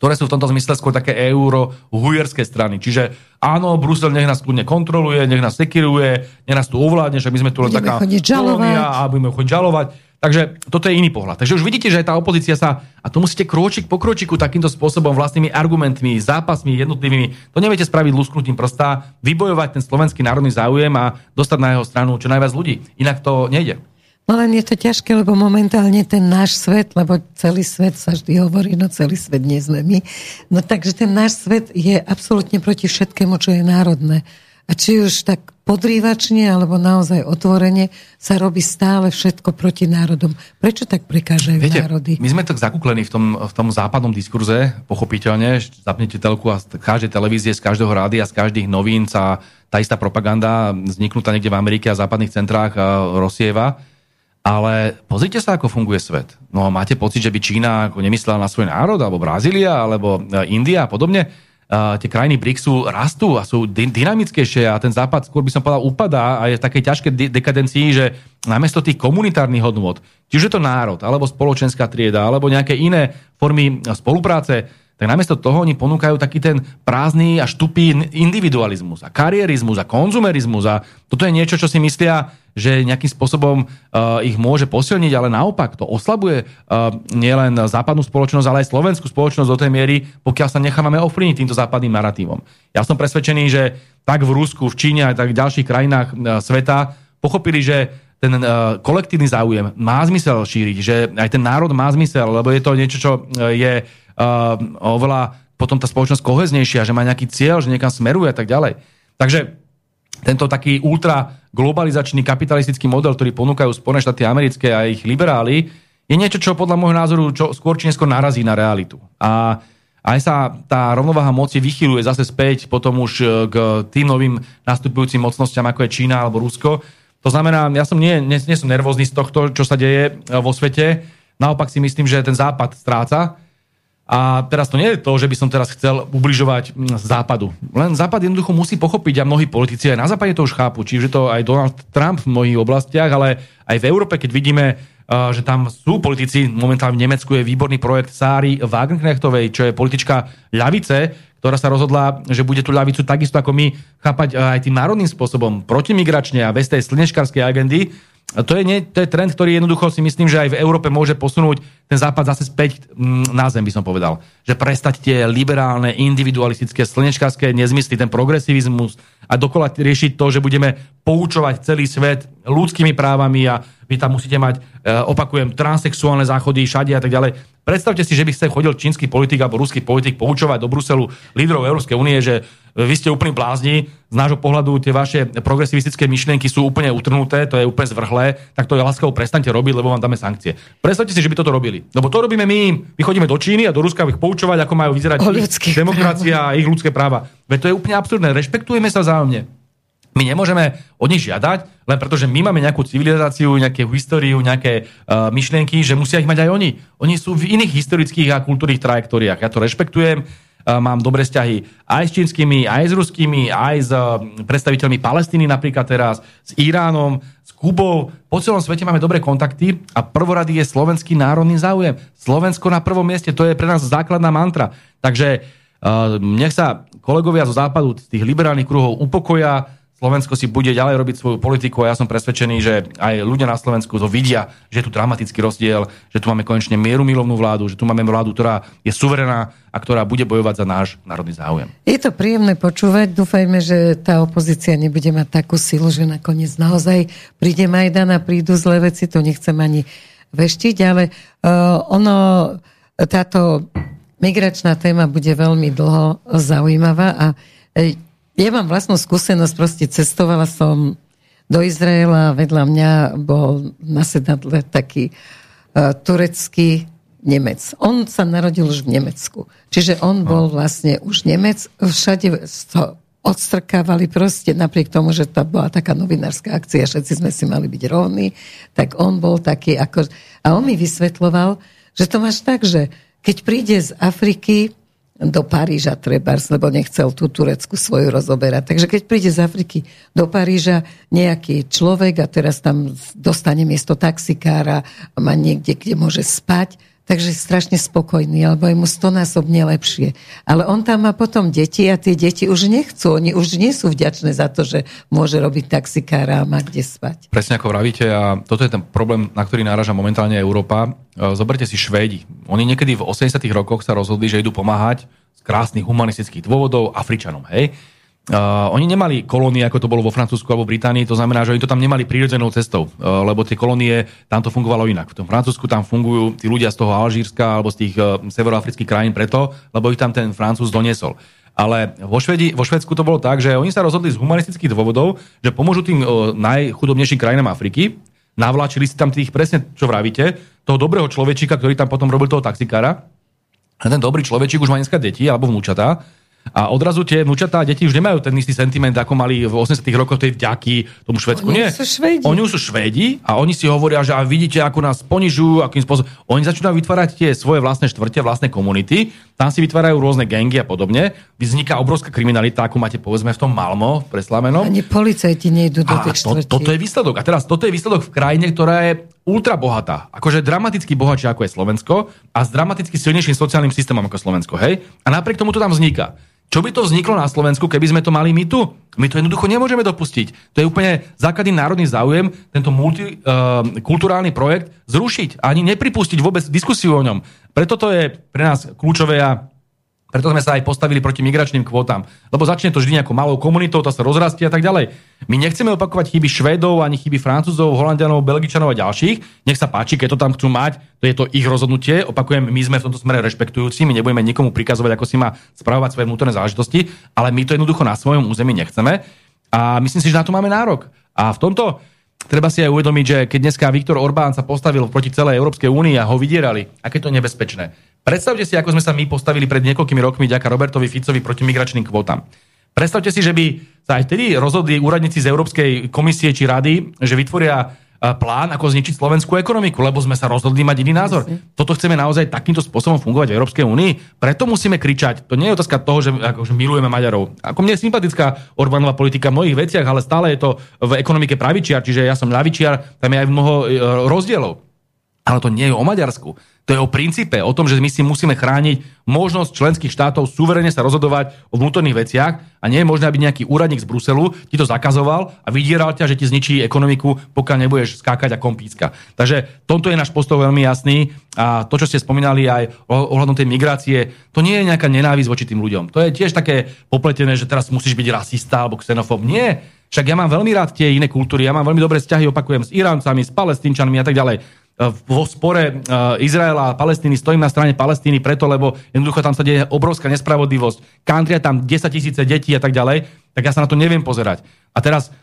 ktoré sú v tomto zmysle skôr také euro hujerské strany. Čiže áno, Brusel nech nás kľudne kontroluje, nech nás sekiruje, nech nás tu ovládne, že my sme tu len budeme taká kolónia a budeme chodiť žalovať. Takže toto je iný pohľad. Takže už vidíte, že aj tá opozícia sa, a to musíte kročik po kročiku takýmto spôsobom, vlastnými argumentmi, zápasmi jednotlivými, to neviete spraviť lusknutím prsta, vybojovať ten slovenský národný záujem a dostať na jeho stranu čo najviac ľudí. Inak to nejde. No len je to ťažké, lebo momentálne ten náš svet, lebo celý svet sa vždy hovorí, no celý svet nie sme my. No takže ten náš svet je absolútne proti všetkému, čo je národné. A či už tak podrývačne, alebo naozaj otvorene sa robí stále všetko proti národom. Prečo tak prekážajú Viete, národy? My sme tak zakuklení v tom, v tom západnom diskurze, pochopiteľne, zapnete telku a z každej televízie, z každého rádia, z každých novín sa tá istá propaganda vzniknutá niekde v Amerike a západných centrách rozsieva ale pozrite sa, ako funguje svet. No máte pocit, že by Čína ako nemyslela na svoj národ, alebo Brazília, alebo e, India a podobne. Uh, tie krajiny BRICSu rastú a sú dy- dynamickejšie a ten západ skôr by som povedal upadá a je v takej ťažkej de- dekadencii, že namiesto tých komunitárnych hodnôt, či už je to národ, alebo spoločenská trieda, alebo nejaké iné formy spolupráce, tak namiesto toho oni ponúkajú taký ten prázdny a štupý individualizmus a karierizmus a konzumerizmus a toto je niečo, čo si myslia, že nejakým spôsobom uh, ich môže posilniť, ale naopak to oslabuje uh, nielen západnú spoločnosť, ale aj slovenskú spoločnosť do tej miery, pokiaľ sa nechávame ovplyvniť týmto západným narratívom. Ja som presvedčený, že tak v Rusku, v Číne a tak v ďalších krajinách uh, sveta pochopili, že ten uh, kolektívny záujem má zmysel šíriť, že aj ten národ má zmysel, lebo je to niečo, čo je oveľa potom tá spoločnosť koheznejšia, že má nejaký cieľ, že niekam smeruje a tak ďalej. Takže tento taký ultra globalizačný kapitalistický model, ktorý ponúkajú Spojené štáty americké a ich liberáli, je niečo, čo podľa môjho názoru čo skôr či neskôr narazí na realitu. A aj sa tá rovnováha moci vychyluje zase späť potom už e, k tým novým nastupujúcim mocnostiam, ako je Čína alebo Rusko. To znamená, ja som nie, nie, nie som nervózny z tohto, čo sa deje e, vo svete. Naopak si myslím, že ten západ stráca a teraz to nie je to, že by som teraz chcel ubližovať mm, západu. Len západ jednoducho musí pochopiť a mnohí politici aj na západe to už chápu. Čiže to aj Donald Trump v mnohých oblastiach, ale aj v Európe, keď vidíme, že tam sú politici, momentálne v Nemecku je výborný projekt Sári Wagenknechtovej, čo je politička ľavice, ktorá sa rozhodla, že bude tú ľavicu takisto ako my chápať aj tým národným spôsobom, protimigračne a bez tej slnečkarskej agendy, to je, nie, to je trend, ktorý jednoducho si myslím, že aj v Európe môže posunúť ten západ zase späť mm, na zem, by som povedal. Že prestať tie liberálne, individualistické, slnečkárske nezmysly, ten progresivizmus a dokola riešiť to, že budeme poučovať celý svet ľudskými právami a vy tam musíte mať, e, opakujem, transexuálne záchody všade a tak ďalej. Predstavte si, že by ste chodil čínsky politik alebo ruský politik poučovať do Bruselu lídrov Európskej únie, že vy ste úplný blázni, z nášho pohľadu tie vaše progresivistické myšlienky sú úplne utrhnuté, to je úplne zvrhlé, tak to je láskavo prestante robiť, lebo vám dáme sankcie. Predstavte si, že by toto robili. Lebo to robíme my, my chodíme do Číny a do Ruska ich poučovať, ako majú vyzerať demokracia a ich ľudské práva. Veď to je úplne absurdné. Rešpektujeme sa vzájomne. My nemôžeme od nich žiadať, len preto, že my máme nejakú civilizáciu, nejakú históriu, nejaké uh, myšlienky, že musia ich mať aj oni. Oni sú v iných historických a kultúrnych trajektóriách. Ja to rešpektujem, mám dobré vzťahy aj s čínskymi, aj s ruskými, aj s predstaviteľmi Palestíny napríklad teraz, s Iránom, s Kubou. Po celom svete máme dobré kontakty a prvorady je slovenský národný záujem. Slovensko na prvom mieste, to je pre nás základná mantra. Takže nech sa kolegovia zo západu, z tých liberálnych kruhov upokoja, Slovensko si bude ďalej robiť svoju politiku a ja som presvedčený, že aj ľudia na Slovensku to vidia, že je tu dramatický rozdiel, že tu máme konečne mieru milovnú vládu, že tu máme vládu, ktorá je suverená a ktorá bude bojovať za náš národný záujem. Je to príjemné počúvať. Dúfajme, že tá opozícia nebude mať takú silu, že nakoniec naozaj príde Majdan a prídu zlé veci. To nechcem ani veštiť, ale uh, ono, táto migračná téma bude veľmi dlho zaujímavá a uh, ja mám vlastnú skúsenosť, proste cestovala som do Izraela vedľa mňa bol na sedadle taký uh, turecký Nemec. On sa narodil už v Nemecku. Čiže on bol vlastne už Nemec. Všade to odstrkávali proste, napriek tomu, že to bola taká novinárska akcia, všetci sme si mali byť rovní, tak on bol taký ako... A on mi vysvetloval, že to máš tak, že keď príde z Afriky do Paríža trebárs, lebo nechcel tú Turecku svoju rozoberať. Takže keď príde z Afriky do Paríža nejaký človek a teraz tam dostane miesto taxikára, má niekde, kde môže spať, takže strašne spokojný, alebo je mu stonásobne lepšie. Ale on tam má potom deti a tie deti už nechcú, oni už nie sú vďačné za to, že môže robiť taxikára a má kde spať. Presne ako vravíte a toto je ten problém, na ktorý náraža momentálne Európa. E, zoberte si Švédi. Oni niekedy v 80 rokoch sa rozhodli, že idú pomáhať z krásnych humanistických dôvodov Afričanom. Hej? Uh, oni nemali kolónie, ako to bolo vo Francúzsku alebo Británii, to znamená, že oni to tam nemali prírodzenou cestou, uh, lebo tie kolónie, tam to fungovalo inak. V tom Francúzsku tam fungujú tí ľudia z toho Alžírska alebo z tých uh, severoafrických krajín preto, lebo ich tam ten Francúz doniesol. Ale vo, Švedi, vo Švedsku to bolo tak, že oni sa rozhodli z humanistických dôvodov, že pomôžu tým uh, najchudobnejším krajinám Afriky, navláčili si tam tých presne, čo vravíte, toho dobrého človečika, ktorý tam potom robil toho taxikára. A ten dobrý človečík už má dneska deti alebo vnúčatá a odrazu tie vnúčatá a deti už nemajú ten istý sentiment, ako mali v 80 rokoch tej vďaky tomu Švedsku. Oni Nie. sú Švédi. Oni sú Švédi a oni si hovoria, že a vidíte, ako nás ponižujú, akým spôsobom. Oni začínajú vytvárať tie svoje vlastné štvrte, vlastné komunity, tam si vytvárajú rôzne gengy a podobne. Vzniká obrovská kriminalita, ako máte povedzme v tom Malmo, preslámenom. Ani policajti nejdú do A tej to, štvrti. toto je výsledok. A teraz toto je výsledok v krajine, ktorá je ultra bohatá. Akože dramaticky bohatšia ako je Slovensko a s dramaticky silnejším sociálnym systémom ako Slovensko. Hej? A napriek tomu to tam vzniká. Čo by to vzniklo na Slovensku, keby sme to mali my tu? My to jednoducho nemôžeme dopustiť. To je úplne základný národný záujem, tento multikulturálny uh, projekt zrušiť a ani nepripustiť vôbec diskusiu o ňom. Preto to je pre nás kľúčové a preto sme sa aj postavili proti migračným kvótam. Lebo začne to vždy nejakou malou komunitou, to sa rozrastie a tak ďalej. My nechceme opakovať chyby Švédov, ani chyby Francúzov, Holandianov, Belgičanov a ďalších. Nech sa páči, keď to tam chcú mať, to je to ich rozhodnutie. Opakujem, my sme v tomto smere rešpektujúci, my nebudeme nikomu prikazovať, ako si má spravovať svoje vnútorné záležitosti, ale my to jednoducho na svojom území nechceme. A myslím si, že na to máme nárok. A v tomto treba si aj uvedomiť, že keď dneska Viktor Orbán sa postavil proti celej Európskej únii a ho vydierali, aké to je nebezpečné. Predstavte si, ako sme sa my postavili pred niekoľkými rokmi ďaká Robertovi Ficovi proti migračným kvótam. Predstavte si, že by sa aj vtedy rozhodli úradníci z Európskej komisie či rady, že vytvoria plán, ako zničiť slovenskú ekonomiku, lebo sme sa rozhodli mať iný názor. Toto chceme naozaj takýmto spôsobom fungovať v Európskej únii. Preto musíme kričať. To nie je otázka toho, že akože milujeme Maďarov. Ako mne je sympatická Orbánová politika v mnohých veciach, ale stále je to v ekonomike pravičiar, čiže ja som ľavičiar, tam je aj mnoho rozdielov. Ale to nie je o Maďarsku. To je o princípe, o tom, že my si musíme chrániť možnosť členských štátov suverene sa rozhodovať o vnútorných veciach a nie je možné, aby nejaký úradník z Bruselu ti to zakazoval a vydieral ťa, že ti zničí ekonomiku, pokiaľ nebudeš skákať a kompíska. Takže tomto je náš postoj veľmi jasný a to, čo ste spomínali aj ohľadom tej migrácie, to nie je nejaká nenávisť voči tým ľuďom. To je tiež také popletené, že teraz musíš byť rasista alebo xenofób. Nie. Však ja mám veľmi rád tie iné kultúry, ja mám veľmi dobré vzťahy, opakujem, s Iráncami, s Palestínčanmi a tak ďalej vo spore Izraela a Palestíny stojím na strane Palestíny preto, lebo jednoducho tam sa deje obrovská nespravodlivosť. Kantria tam 10 tisíce detí a tak ďalej, tak ja sa na to neviem pozerať. A teraz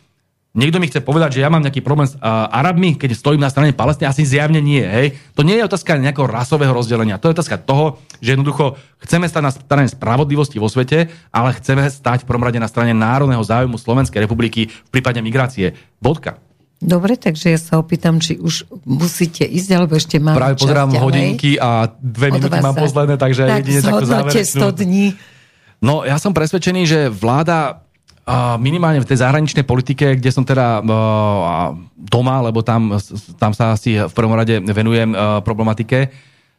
niekto mi chce povedať, že ja mám nejaký problém s uh, Arabmi, keď stojím na strane Palestíny, asi zjavne nie. Hej. To nie je otázka nejakého rasového rozdelenia, to je otázka toho, že jednoducho chceme stať na strane spravodlivosti vo svete, ale chceme stať v prvom rade na strane národného záujmu Slovenskej republiky v prípade migrácie. Bodka. Dobre, takže ja sa opýtam, či už musíte ísť, alebo ešte mám Práve pozerám ďalej. hodinky a dve minúty mám posledné, takže tak jedine takú záverečnú. 100 dní. No, ja som presvedčený, že vláda minimálne v tej zahraničnej politike, kde som teda doma, lebo tam, tam sa asi v prvom rade venujem problematike,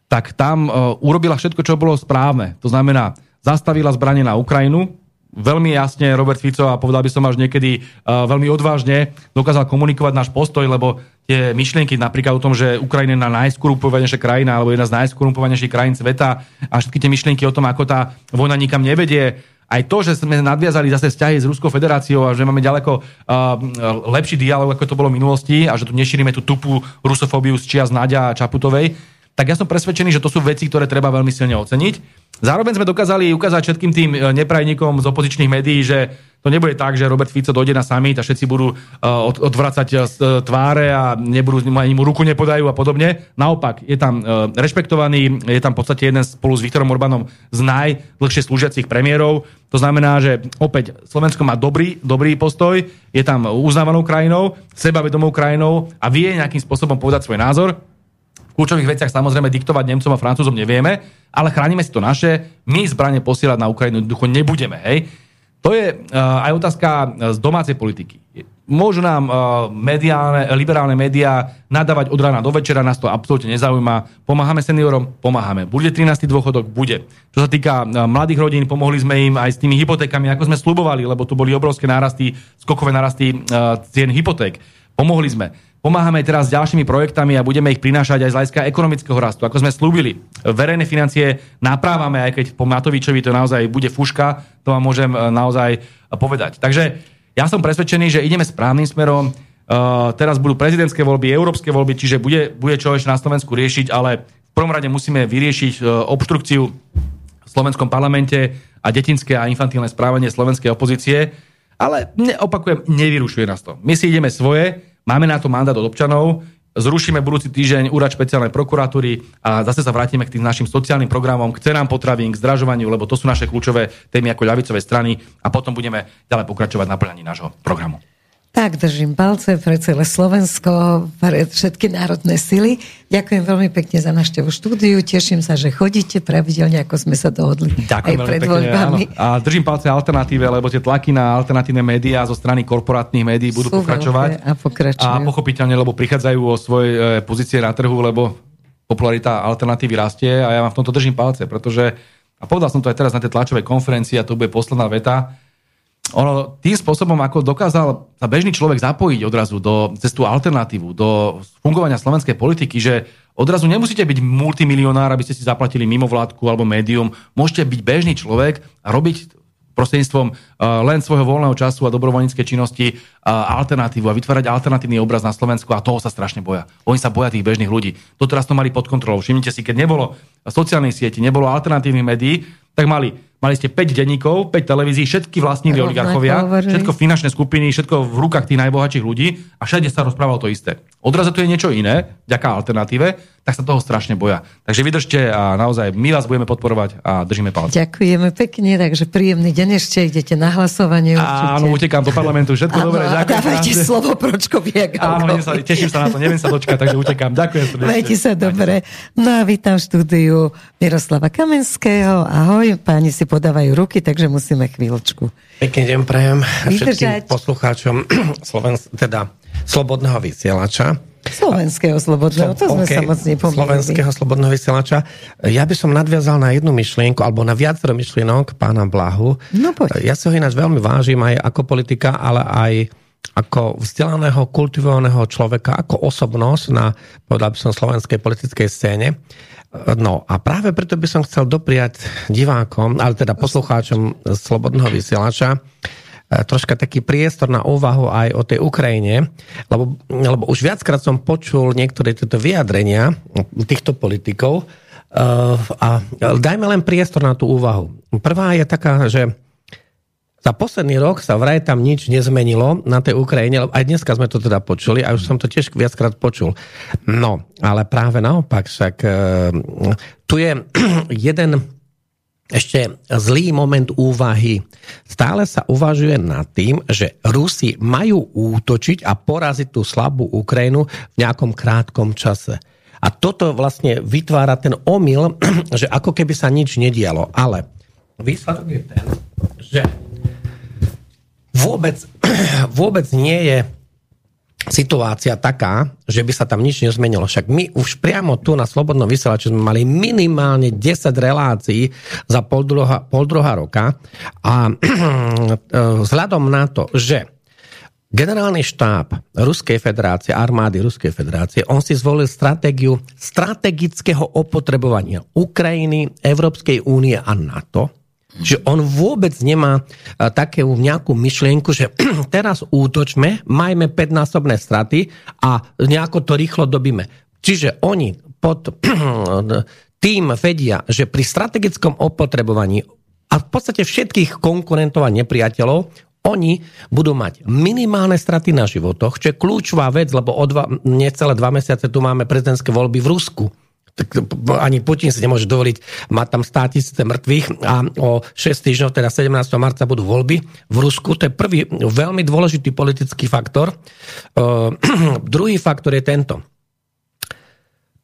tak tam urobila všetko, čo bolo správne. To znamená, zastavila zbranie na Ukrajinu, veľmi jasne Robert Fico a povedal by som až niekedy uh, veľmi odvážne dokázal komunikovať náš postoj, lebo tie myšlienky napríklad o tom, že Ukrajina je na najskorumpovanejšia krajina alebo jedna z najskorumpovanejších krajín sveta a všetky tie myšlienky o tom, ako tá vojna nikam nevedie, aj to, že sme nadviazali zase vzťahy s Ruskou federáciou a že máme ďaleko uh, lepší dialog, ako to bolo v minulosti a že tu nešírime tú tupú rusofóbiu z čias Nadia a Čaputovej, tak ja som presvedčený, že to sú veci, ktoré treba veľmi silne oceniť. Zároveň sme dokázali ukázať všetkým tým e, neprajníkom z opozičných médií, že to nebude tak, že Robert Fico dojde na summit a všetci budú uh, odvracať uh, tváre a nebudú, ani mu ruku nepodajú a podobne. Naopak, je tam rešpektovaný, je tam v podstate jeden spolu s Viktorom Orbánom z najdlhšie slúžiacich premiérov. To znamená, že opäť Slovensko má dobrý, dobrý postoj, je tam uznávanou krajinou, sebavedomou krajinou a vie nejakým spôsobom povedať svoj názor. V kľúčových veciach samozrejme diktovať Nemcom a Francúzom nevieme, ale chránime si to naše. My zbranie posielať na Ukrajinu jednoducho nebudeme. Hej? To je uh, aj otázka z domácej politiky. Môžu nám uh, mediálne, liberálne médiá nadávať od rána do večera, nás to absolútne nezaujíma. Pomáhame seniorom? Pomáhame. Bude 13. dôchodok? Bude. Čo sa týka uh, mladých rodín, pomohli sme im aj s tými hypotékami, ako sme slubovali, lebo tu boli obrovské nárasty, skokové nárasty uh, cien hypoték. Pomohli sme. Pomáhame teraz s ďalšími projektami a budeme ich prinášať aj z hľadiska ekonomického rastu. Ako sme slúbili, verejné financie naprávame, aj keď po Matovičovi to naozaj bude fuška, to vám môžem naozaj povedať. Takže ja som presvedčený, že ideme správnym smerom. Uh, teraz budú prezidentské voľby, európske voľby, čiže bude, bude čo ešte na Slovensku riešiť, ale v prvom rade musíme vyriešiť uh, obštrukciu v slovenskom parlamente a detinské a infantilné správanie slovenskej opozície. Ale ne, opakujem, nevyrušuje nás to. My si ideme svoje, máme na to mandát od občanov, zrušíme budúci týždeň úrad špeciálnej prokuratúry a zase sa vrátime k tým našim sociálnym programom, k cenám potravín, k zdražovaniu, lebo to sú naše kľúčové témy ako ľavicové strany a potom budeme ďalej pokračovať na plňaní nášho programu. Tak, držím palce pre celé Slovensko, pre všetky národné sily. Ďakujem veľmi pekne za návštevu štúdiu. Teším sa, že chodíte pravidelne, ako sme sa dohodli Ďakujem aj pred voľbami. A držím palce alternatíve, lebo tie tlaky na alternatívne médiá zo strany korporátnych médií budú Sú pokračovať. A, a pochopiteľne, lebo prichádzajú o svoje e, pozície na trhu, lebo popularita alternatívy rastie a ja vám v tomto držím palce, pretože, a povedal som to aj teraz na tej tlačovej konferencii a to bude posledná veta, ono tým spôsobom, ako dokázal sa bežný človek zapojiť odrazu do cestu alternatívu, do fungovania slovenskej politiky, že odrazu nemusíte byť multimilionár, aby ste si zaplatili mimovládku alebo médium. Môžete byť bežný človek a robiť prostredníctvom len svojho voľného času a dobrovoľníckej činnosti uh, alternatívu a vytvárať alternatívny obraz na Slovensku a toho sa strašne boja. Oni sa boja tých bežných ľudí. Doteraz to mali pod kontrolou. Všimnite si, keď nebolo sociálnej sieti, nebolo alternatívnych médií, tak mali Mali ste 5 denníkov, 5 televízií, všetky vlastníli oligarchovia, všetko finančné skupiny, všetko v rukách tých najbohatších ľudí a všade sa rozprávalo to isté. Odrazu tu je niečo iné, ďaká alternatíve, tak sa toho strašne boja. Takže vydržte a naozaj my vás budeme podporovať a držíme palce. Ďakujeme pekne, takže príjemný deň ešte, idete na hlasovanie. Určite. Áno, utekám do parlamentu, všetko áno, dobre. Ďakujem. Dávajte krásne. slovo Pročkovi. Áno, sa, teším sa na to, neviem sa dočkať, takže utekám. Ďakujem srdečne. Majte sa dobre. No a vítam v štúdiu Miroslava Kamenského. Ahoj, páni si podávajú ruky, takže musíme chvíľočku. Pekný deň prajem všetkým poslucháčom Slovensk- teda Slobodného vysielača. Slovenského slobodného, to sme okay. sa moc nepomýlili. Slovenského slobodného vysielača. Ja by som nadviazal na jednu myšlienku, alebo na viacero myšlienok pána Blahu. No poď. Ja si ho ináč veľmi vážim aj ako politika, ale aj ako vzdelaného, kultivovaného človeka, ako osobnosť na, povedal by som, slovenskej politickej scéne. No a práve preto by som chcel dopriať divákom, ale teda poslucháčom Slobodného vysielača, troška taký priestor na úvahu aj o tej Ukrajine, lebo, lebo už viackrát som počul niektoré tieto vyjadrenia týchto politikov uh, a dajme len priestor na tú úvahu. Prvá je taká, že za posledný rok sa vraj tam nič nezmenilo na tej Ukrajine, aj dneska sme to teda počuli a už som to tiež viackrát počul. No, ale práve naopak, však uh, tu je jeden ešte zlý moment úvahy. Stále sa uvažuje nad tým, že Rusi majú útočiť a poraziť tú slabú Ukrajinu v nejakom krátkom čase. A toto vlastne vytvára ten omyl, že ako keby sa nič nedialo. Ale výsledok je ten, že vôbec, vôbec nie je situácia taká, že by sa tam nič nezmenilo. Však my už priamo tu na Slobodnom vysielači sme mali minimálne 10 relácií za pol druhá, pol druhá roka a vzhľadom na to, že Generálny štáb Ruskej federácie, armády Ruskej federácie, on si zvolil stratégiu strategického opotrebovania Ukrajiny, Európskej únie a NATO – že on vôbec nemá takú nejakú myšlienku, že teraz útočme, majme 5-násobné straty a nejako to rýchlo dobíme. Čiže oni pod tým vedia, že pri strategickom opotrebovaní a v podstate všetkých konkurentov a nepriateľov oni budú mať minimálne straty na životoch, čo je kľúčová vec, lebo o dva, necelé dva mesiace tu máme prezidentské voľby v Rusku tak ani Putin si nemôže dovoliť mať tam 100 tisíce mŕtvych a o 6 týždňov, teda 17. marca budú voľby v Rusku. To je prvý veľmi dôležitý politický faktor. Uh, druhý faktor je tento.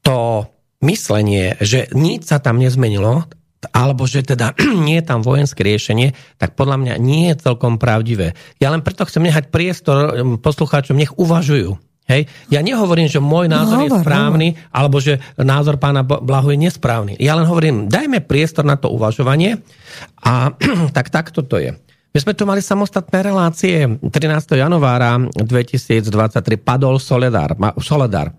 To myslenie, že nič sa tam nezmenilo, alebo že teda nie je tam vojenské riešenie, tak podľa mňa nie je celkom pravdivé. Ja len preto chcem nechať priestor poslucháčom, nech uvažujú. Hej? Ja nehovorím, že môj názor no, je správny, no. alebo že názor pána Blahu je nesprávny. Ja len hovorím, dajme priestor na to uvažovanie a tak takto to je. My sme tu mali samostatné relácie. 13. januára 2023 padol Soledar. Soledar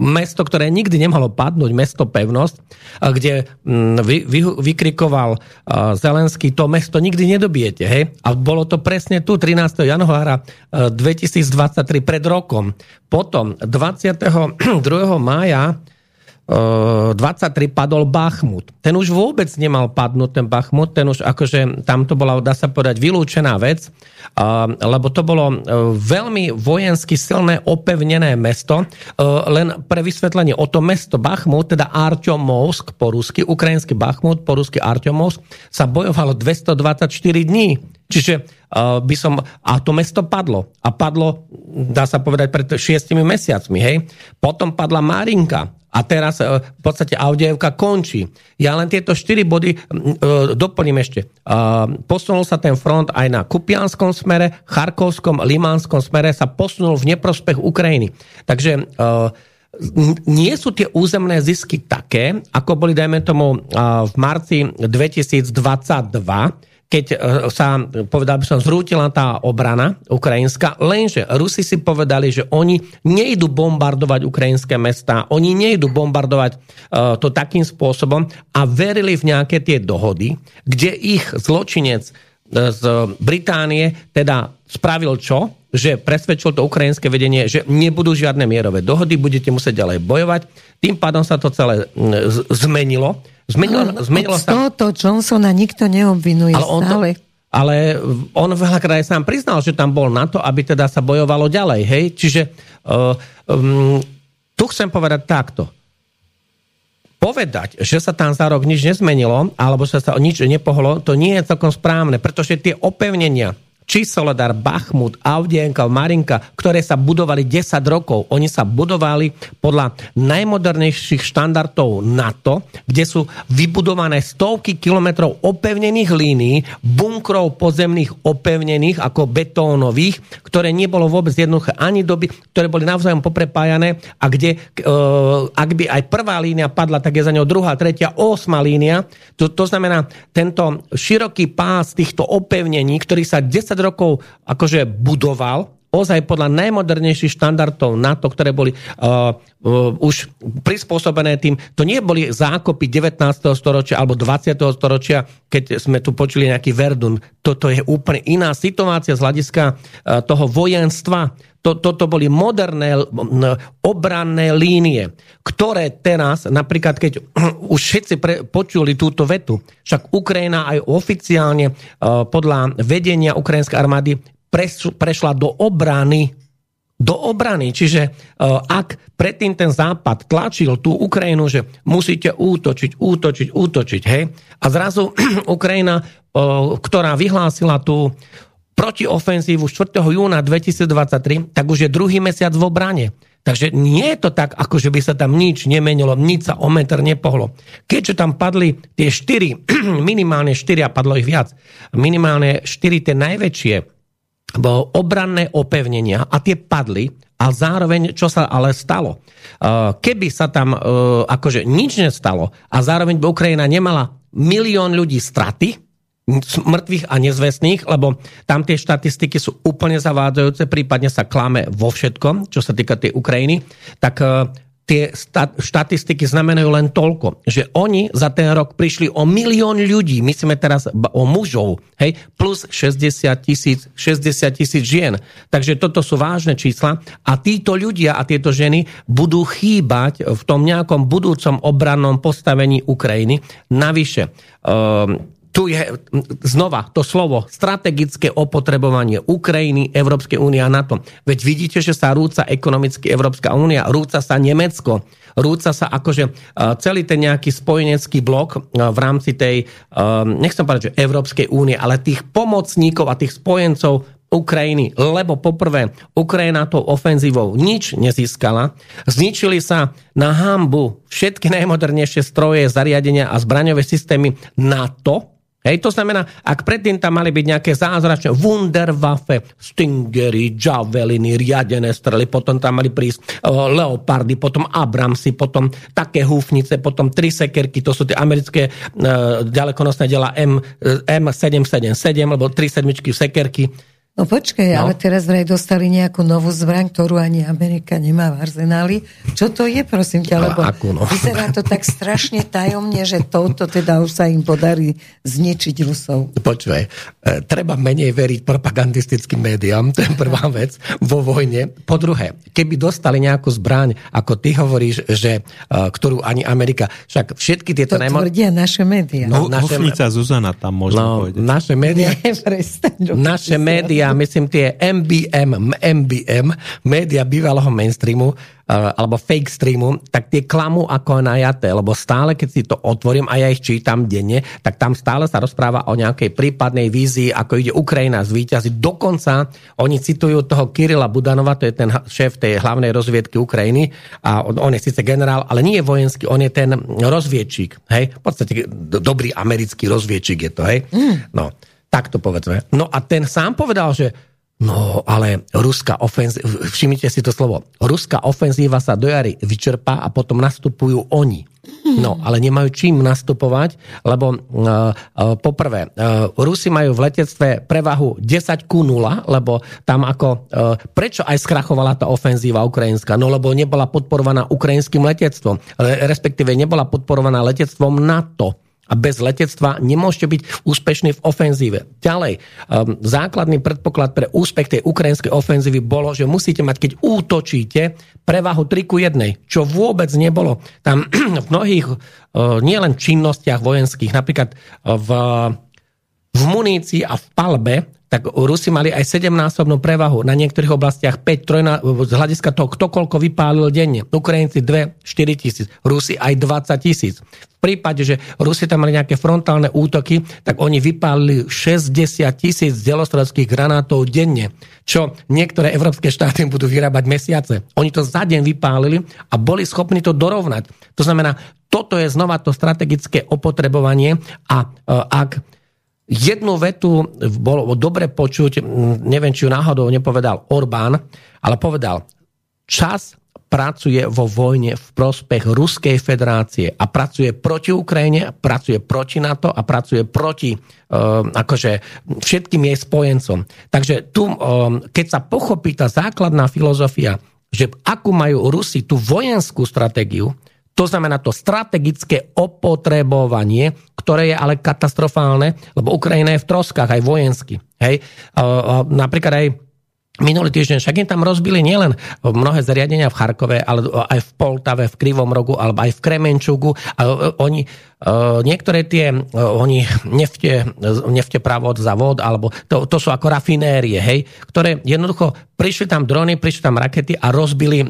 mesto, ktoré nikdy nemalo padnúť, mesto pevnosť, kde mm, vy, vy, vykrikoval Zelenský, to mesto nikdy nedobijete. Hej? A bolo to presne tu, 13. januára 2023, pred rokom. Potom 22. mája 23 padol Bachmut. Ten už vôbec nemal padnúť, ten Bachmut, ten už akože, tam bola, dá sa povedať, vylúčená vec, lebo to bolo e, veľmi vojensky silné, opevnené mesto. E, len pre vysvetlenie, o to mesto Bachmut, teda Artyomovsk po rusky, ukrajinský Bachmut po rusky Artyomovsk, sa bojovalo 224 dní. Čiže uh, by som... A to mesto padlo. A padlo, dá sa povedať, pred šiestimi mesiacmi. Hej? Potom padla Marinka. A teraz uh, v podstate Audievka končí. Ja len tieto štyri body uh, doplním ešte. Posunul sa ten front aj na Kupianskom smere, Charkovskom, Limánskom smere sa posunul v neprospech Ukrajiny. Takže uh, nie sú tie územné zisky také, ako boli, dajme tomu, v marci 2022, keď e, sa, povedal by som, zrútila tá obrana ukrajinská, lenže Rusi si povedali, že oni nejdu bombardovať ukrajinské mesta, oni nejdu bombardovať uh, to takým spôsobom a verili v nejaké tie dohody, kde ich zločinec e, z Británie teda spravil čo? Že presvedčil to ukrajinské vedenie, že nebudú žiadne mierové dohody, budete musieť ďalej bojovať. Tým pádom sa to celé zmenilo Zmenilo, no, zmenilo sa... tohoto Johnsona nikto neobvinuje ale on stále. To, ale on veľakrát aj sám priznal, že tam bol na to, aby teda sa bojovalo ďalej. Hej? Čiže uh, um, tu chcem povedať takto. Povedať, že sa tam za rok nič nezmenilo, alebo že sa nič nepohlo, to nie je celkom správne, pretože tie opevnenia, či Soledar, Bachmut, Audienka, Marinka, ktoré sa budovali 10 rokov. Oni sa budovali podľa najmodernejších štandardov NATO, kde sú vybudované stovky kilometrov opevnených línií, bunkrov pozemných opevnených ako betónových, ktoré nebolo vôbec jednoduché ani doby, ktoré boli navzájom poprepájané a kde, e, ak by aj prvá línia padla, tak je za ňou druhá, tretia, osma línia. To, to znamená, tento široký pás týchto opevnení, ktorý sa 10 rokov akože budoval, ozaj podľa najmodernejších štandardov NATO, ktoré boli uh, uh, už prispôsobené tým, to nie boli zákopy 19. storočia alebo 20. storočia, keď sme tu počuli nejaký Verdun. Toto je úplne iná situácia z hľadiska uh, toho vojenstva. To, toto boli moderné obranné línie, ktoré teraz, napríklad keď už všetci pre, počuli túto vetu, však Ukrajina aj oficiálne uh, podľa vedenia ukrajinskej armády prešla do obrany do obrany. Čiže uh, ak predtým ten Západ tlačil tú Ukrajinu, že musíte útočiť, útočiť, útočiť, hej, a zrazu Ukrajina, uh, ktorá vyhlásila tú protiofenzívu 4. júna 2023, tak už je druhý mesiac v obrane. Takže nie je to tak, ako že by sa tam nič nemenilo, nič sa o meter nepohlo. Keďže tam padli tie štyri, minimálne štyri a padlo ich viac, minimálne štyri tie najväčšie obranné opevnenia a tie padli a zároveň, čo sa ale stalo? Uh, keby sa tam uh, akože nič nestalo a zároveň by Ukrajina nemala milión ľudí straty, mŕtvych a nezvestných, lebo tam tie štatistiky sú úplne zavádzajúce, prípadne sa klame vo všetkom, čo sa týka tej Ukrajiny, tak uh, tie štatistiky znamenajú len toľko, že oni za ten rok prišli o milión ľudí, myslíme teraz o mužov, hej, plus 60 tisíc, 60 tisíc žien. Takže toto sú vážne čísla a títo ľudia a tieto ženy budú chýbať v tom nejakom budúcom obrannom postavení Ukrajiny. Navyše, um, tu je znova to slovo strategické opotrebovanie Ukrajiny, Európskej únie a NATO. Veď vidíte, že sa rúca ekonomicky Európska únia, rúca sa Nemecko, rúca sa akože e, celý ten nejaký spojenecký blok e, v rámci tej, e, nechcem povedať, že Európskej únie, ale tých pomocníkov a tých spojencov Ukrajiny, lebo poprvé Ukrajina tou ofenzívou nič nezískala, zničili sa na hambu všetky najmodernejšie stroje, zariadenia a zbraňové systémy NATO, Hej, to znamená, ak predtým tam mali byť nejaké zázračné Wunderwaffe, Stingery, Javeliny, riadené strely, potom tam mali prísť uh, Leopardy, potom Abramsy, potom také húfnice, potom tri sekerky, to sú tie americké uh, ďalekonosné diela M, M777, alebo tri sedmičky sekerky No počkaj, no. ale teraz vraj dostali nejakú novú zbraň, ktorú ani Amerika nemá v arzenáli. Čo to je, prosím ťa? Lebo akú no? vyzerá to tak strašne tajomne, že touto teda už sa im podarí zničiť Rusov. Počkaj, e, treba menej veriť propagandistickým médiám, to je prvá vec, vo vojne. Po druhé, keby dostali nejakú zbraň, ako ty hovoríš, že, e, ktorú ani Amerika, však všetky tieto... To najmo... tvrdia naše médiá. No, naše... Zuzana tam možno no, povedať. Naše médiá... naše médiá médiá, myslím tie MBM, MBM, média bývalého mainstreamu, alebo fake streamu, tak tie klamú ako najaté, lebo stále, keď si to otvorím a ja ich čítam denne, tak tam stále sa rozpráva o nejakej prípadnej vízii, ako ide Ukrajina zvýťaziť. Dokonca oni citujú toho Kirila Budanova, to je ten šéf tej hlavnej rozviedky Ukrajiny a on, on je síce generál, ale nie je vojenský, on je ten rozviedčík. Hej? V podstate dobrý americký rozviedčík je to. Hej? Mm. No. Tak to povedzme. No a ten sám povedal, že no ale ruská ofenzíva, všimnite si to slovo, ruská ofenzíva sa do jary vyčerpá a potom nastupujú oni. No, ale nemajú čím nastupovať, lebo uh, uh, poprvé, uh, Rusi majú v letectve prevahu 10 ku 0, lebo tam ako, uh, prečo aj skrachovala tá ofenzíva ukrajinská? No, lebo nebola podporovaná ukrajinským letectvom, respektíve nebola podporovaná letectvom NATO a bez letectva nemôžete byť úspešní v ofenzíve. Ďalej, um, základný predpoklad pre úspech tej ukrajinskej ofenzívy bolo, že musíte mať, keď útočíte, prevahu 3 ku 1, čo vôbec nebolo. Tam v mnohých uh, nielen činnostiach vojenských, napríklad v, v munícii a v palbe, tak Rusi mali aj 7-násobnú prevahu, na niektorých oblastiach 5, 3, z hľadiska toho, kto koľko vypálil denne. Ukrajinci 2, 4 tisíc, Rusi aj 20 tisíc. V prípade, že Rusi tam mali nejaké frontálne útoky, tak oni vypálili 60 tisíc delostrodských granátov denne, čo niektoré európske štáty budú vyrábať mesiace. Oni to za deň vypálili a boli schopní to dorovnať. To znamená, toto je znova to strategické opotrebovanie a e, ak Jednu vetu bolo dobre počuť, neviem, či ju náhodou nepovedal Orbán, ale povedal, čas pracuje vo vojne v prospech Ruskej federácie a pracuje proti Ukrajine, pracuje proti NATO a pracuje proti uh, akože všetkým jej spojencom. Takže tu, um, keď sa pochopí tá základná filozofia, že akú majú Rusi tú vojenskú stratégiu, to znamená to strategické opotrebovanie, ktoré je ale katastrofálne, lebo Ukrajina je v troskách aj vojensky. Hej? Napríklad aj Minulý týždeň však im tam rozbili nielen mnohé zariadenia v Charkove, ale aj v Poltave, v Krivom rogu, alebo aj v Kremenčugu. A oni Eh, niektoré tie, eh, oni nefte, nefte pravod za vod, alebo to, to sú ako rafinérie, hej, ktoré jednoducho prišli tam drony, prišli tam rakety a rozbili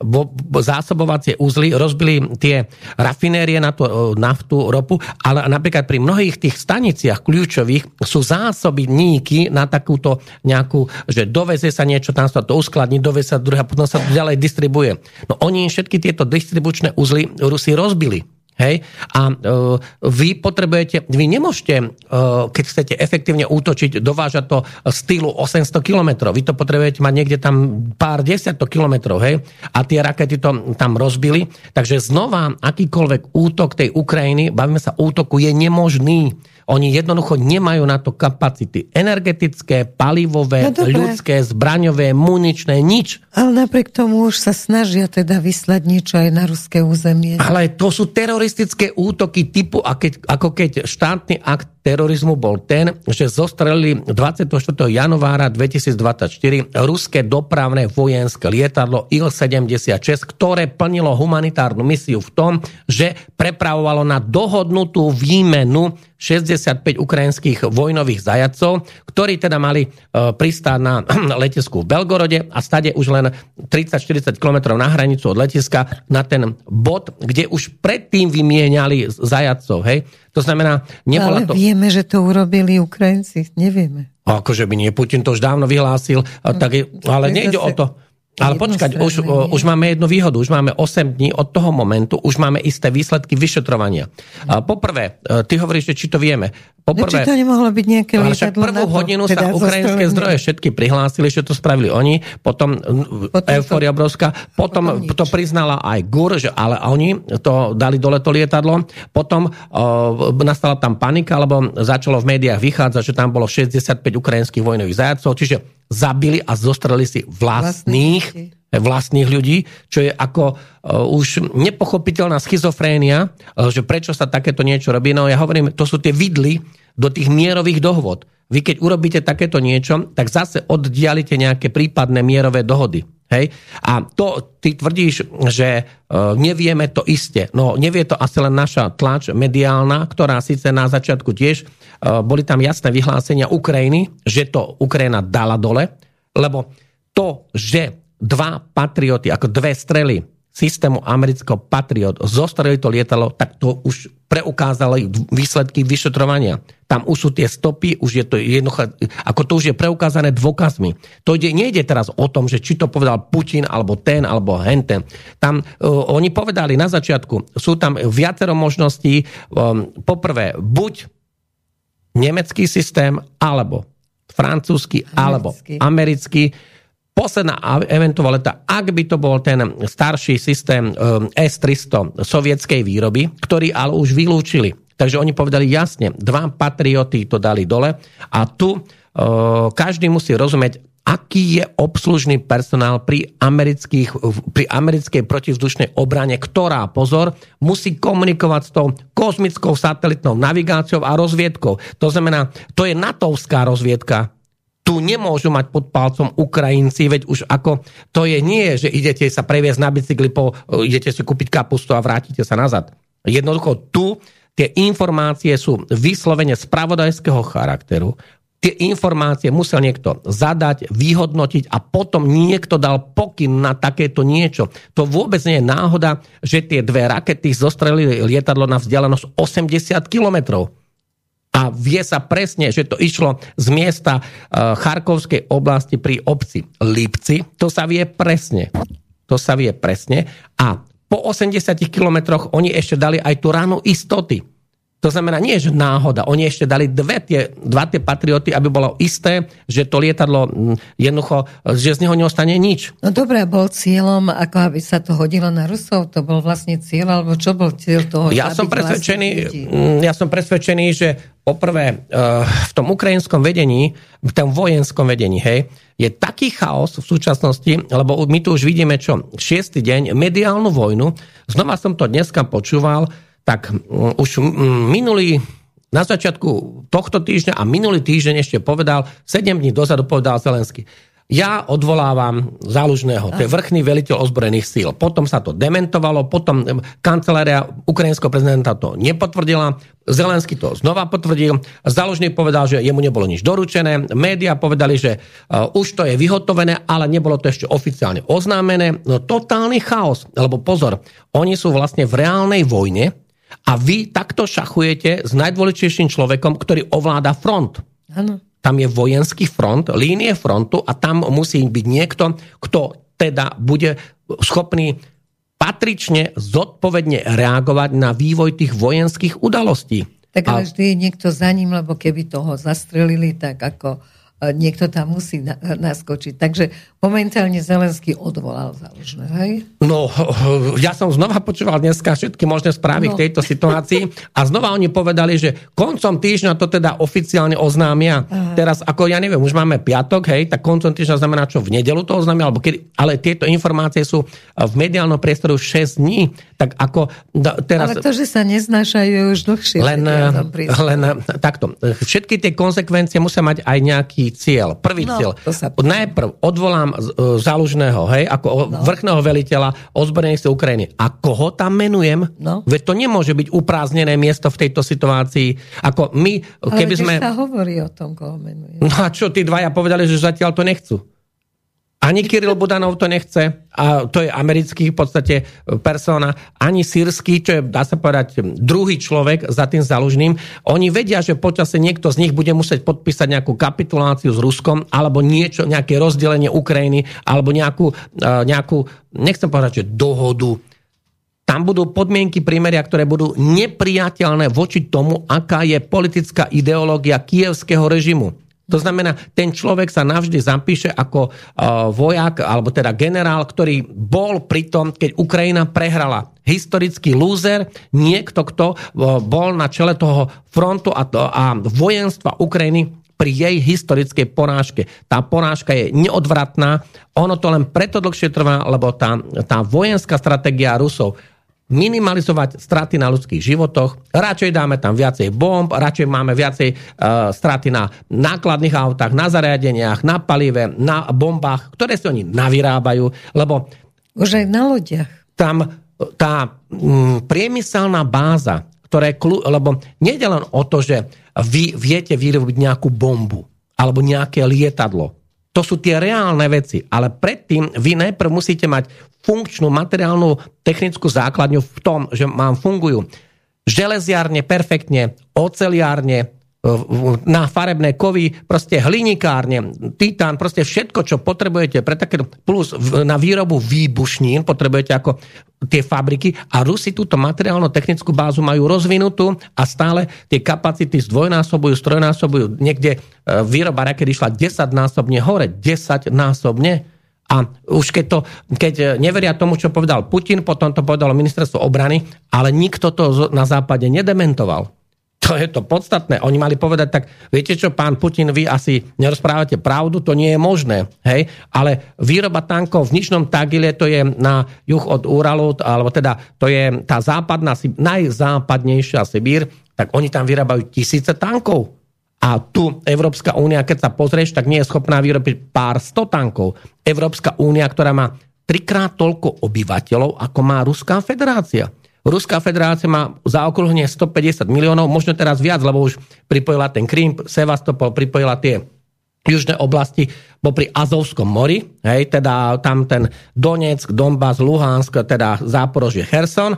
bo, zásobovacie úzly, rozbili tie rafinérie na tú uh, naftu, ropu, ale napríklad pri mnohých tých staniciach kľúčových sú zásobníky na takúto nejakú, že doveze sa niečo, tam sa to uskladní, doveze sa druhá, potom sa to ďalej distribuje. No oni všetky tieto distribučné úzly Rusi rozbili. Hej? A uh, vy potrebujete, vy nemôžete, uh, keď chcete efektívne útočiť, dovážať to stylu 800 km. Vy to potrebujete mať niekde tam pár desiatok kilometrov, hej? A tie rakety to tam rozbili. Takže znova, akýkoľvek útok tej Ukrajiny, bavíme sa útoku, je nemožný. Oni jednoducho nemajú na to kapacity energetické, palivové, no, ľudské, zbraňové, muničné, nič. Ale napriek tomu už sa snažia teda vyslať niečo aj na ruské územie. Ale to sú teroristické útoky typu, ako keď štátny akt terorizmu bol ten, že zostrelili 24. januára 2024 ruské dopravné vojenské lietadlo Il-76, ktoré plnilo humanitárnu misiu v tom, že prepravovalo na dohodnutú výmenu 65 ukrajinských vojnových zajacov, ktorí teda mali e, pristáť na letisku v Belgorode a stade už len 30-40 km na hranicu od letiska na ten bod, kde už predtým vymieniali zajacov. Hej? To znamená, nebola Ale to... vieme, že to urobili Ukrajinci, nevieme. Akože by nie, Putin to už dávno vyhlásil, no, tak je, ale nejde o to. Ale počkať, už, už máme jednu výhodu, už máme 8 dní od toho momentu, už máme isté výsledky vyšetrovania. A poprvé, e, ty hovoríš, že či to vieme. Poprvé, no, či to nemohlo byť nejaké však prvú to, hodinu teda sa ukrajinské zdroje všetky prihlásili, že to spravili oni, potom, potom euforia obrovská, potom, potom to priznala aj GUR, že ale oni to dali dole to lietadlo, potom uh, nastala tam panika, lebo začalo v médiách vychádzať, že tam bolo 65 ukrajinských vojnových zajacov, čiže zabili a zostreli si vlastných, vlastných ľudí, čo je ako uh, už nepochopiteľná schizofrénia, uh, že prečo sa takéto niečo robí. No ja hovorím, to sú tie vidly do tých mierových dohod. Vy keď urobíte takéto niečo, tak zase oddialite nejaké prípadné mierové dohody. Hej? A to ty tvrdíš, že uh, nevieme to iste. No nevie to asi len naša tlač mediálna, ktorá síce na začiatku tiež boli tam jasné vyhlásenia Ukrajiny, že to Ukrajina dala dole, lebo to, že dva patrioty, ako dve strely systému amerického Patriot zostrelili to lietalo, tak to už preukázali výsledky vyšetrovania. Tam už sú tie stopy, už je to jednoducho, ako to už je preukázané dôkazmi. To ide, nejde teraz o tom, že či to povedal Putin, alebo ten, alebo henten. Tam uh, oni povedali na začiatku, sú tam viacero možností. Um, poprvé, buď nemecký systém, alebo francúzsky, americký. alebo americký posledná eventualita, ak by to bol ten starší systém um, S-300 sovietskej výroby, ktorý ale už vylúčili. Takže oni povedali jasne, dva patrioty to dali dole a tu uh, každý musí rozumieť, aký je obslužný personál pri, amerických, pri americkej protivzdušnej obrane, ktorá, pozor, musí komunikovať s tou kozmickou satelitnou navigáciou a rozviedkou. To znamená, to je natovská rozviedka, tu nemôžu mať pod palcom Ukrajinci, veď už ako to je nie, že idete sa previesť na bicykli, po, idete si kúpiť kapustu a vrátite sa nazad. Jednoducho tu tie informácie sú vyslovene spravodajského charakteru. Tie informácie musel niekto zadať, vyhodnotiť a potom niekto dal pokyn na takéto niečo. To vôbec nie je náhoda, že tie dve rakety zostrelili lietadlo na vzdialenosť 80 kilometrov a vie sa presne, že to išlo z miesta uh, Charkovskej oblasti pri obci Lipci. To sa vie presne. To sa vie presne. A po 80 kilometroch oni ešte dali aj tú ránu istoty to znamená, nie že náhoda. Oni ešte dali dve tie, dva tie patrioty, aby bolo isté, že to lietadlo jednoducho, že z neho neostane nič. No dobré, bol cieľom, ako aby sa to hodilo na Rusov? To bol vlastne cieľ, alebo čo bol cieľ toho? Ja som presvedčený, mm, ja som presvedčený, že poprvé eh, v tom ukrajinskom vedení, v tom vojenskom vedení, hej, je taký chaos v súčasnosti, lebo my tu už vidíme čo, šiestý deň, mediálnu vojnu. Znova som to dneska počúval, tak mm, už mm, minulý na začiatku tohto týždňa a minulý týždeň ešte povedal, 7 dní dozadu povedal Zelensky, ja odvolávam zálužného, to je vrchný veliteľ ozbrojených síl. Potom sa to dementovalo, potom kancelária ukrajinského prezidenta to nepotvrdila, Zelensky to znova potvrdil, zálužný povedal, že jemu nebolo nič doručené, média povedali, že uh, už to je vyhotovené, ale nebolo to ešte oficiálne oznámené. No totálny chaos, lebo pozor, oni sú vlastne v reálnej vojne, a vy takto šachujete s najdôležitejším človekom, ktorý ovláda front. Ano. Tam je vojenský front, línie frontu a tam musí byť niekto, kto teda bude schopný patrične, zodpovedne reagovať na vývoj tých vojenských udalostí. Tak ale vždy je niekto za ním, lebo keby toho zastrelili, tak ako niekto tam musí naskočiť. Takže momentálne Zelenský odvolal záložné, hej? No, ja som znova počúval dneska všetky možné správy no. k tejto situácii a znova oni povedali, že koncom týždňa to teda oficiálne oznámia. Aha. Teraz, ako ja neviem, už máme piatok, hej, tak koncom týždňa znamená čo, v nedelu to oznámia, alebo kedy, ale tieto informácie sú v mediálnom priestoru 6 dní, tak ako teraz... Ale to, že sa neznášajú už dlhšie. Len, len takto, všetky tie konsekvencie musia mať aj nejaký cieľ. Prvý no, cieľ. Sa... Najprv odvolám e, zálužného, hej, ako no. vrchného veliteľa ozbrojených síl Ukrajiny. A koho tam menujem? No. Veď to nemôže byť upráznené miesto v tejto situácii. Ako my, keby Ale sme... sa hovorí o tom, koho menujem. No a čo, tí dvaja povedali, že zatiaľ to nechcú. Ani Kiril Budanov to nechce, a to je americký v podstate persona, ani sírsky, čo je, dá sa povedať, druhý človek za tým zalužným. Oni vedia, že počase niekto z nich bude musieť podpísať nejakú kapituláciu s Ruskom, alebo niečo, nejaké rozdelenie Ukrajiny, alebo nejakú, e, nejakú nechcem povedať, že dohodu, tam budú podmienky prímeria, ktoré budú nepriateľné voči tomu, aká je politická ideológia kievského režimu. To znamená, ten človek sa navždy zapíše ako uh, vojak, alebo teda generál, ktorý bol pri tom, keď Ukrajina prehrala. Historický lúzer, niekto, kto uh, bol na čele toho frontu a, to, a vojenstva Ukrajiny pri jej historickej porážke. Tá porážka je neodvratná, ono to len preto dlhšie trvá, lebo tá, tá vojenská stratégia Rusov minimalizovať straty na ľudských životoch. Radšej dáme tam viacej bomb, radšej máme viacej uh, straty na nákladných autách, na zariadeniach, na palive, na bombách, ktoré si oni navyrábajú, lebo... Už aj na lodiach. Tam tá mm, priemyselná báza, ktoré, lebo nie len o to, že vy viete vyrobiť nejakú bombu alebo nejaké lietadlo. To sú tie reálne veci. Ale predtým vy najprv musíte mať funkčnú materiálnu technickú základňu v tom, že vám fungujú železiárne perfektne, oceliárne, na farebné kovy, proste hlinikárne, titán, proste všetko, čo potrebujete pre také, plus na výrobu výbušnín potrebujete ako tie fabriky a Rusi túto materiálno-technickú bázu majú rozvinutú a stále tie kapacity zdvojnásobujú, strojnásobujú. Niekde e, výroba rakety išla 10 násobne hore, 10 násobne. A už keď, to, keď neveria tomu, čo povedal Putin, potom to povedalo ministerstvo obrany, ale nikto to na západe nedementoval. To je to podstatné. Oni mali povedať, tak viete čo, pán Putin, vy asi nerozprávate pravdu, to nie je možné. Hej? Ale výroba tankov v Ničnom Tagile, to je na juh od Uralu, alebo teda to je tá západná, najzápadnejšia Sibír, tak oni tam vyrábajú tisíce tankov. A tu Európska únia, keď sa pozrieš, tak nie je schopná vyrobiť pár sto tankov. Európska únia, ktorá má trikrát toľko obyvateľov, ako má Ruská federácia. Ruská federácia má zaokrúhlenie 150 miliónov, možno teraz viac, lebo už pripojila ten Krym, Sevastopol, pripojila tie južné oblasti bo pri Azovskom mori, hej, teda tam ten Donetsk, Donbass, Luhansk, teda Záporožie, Herson,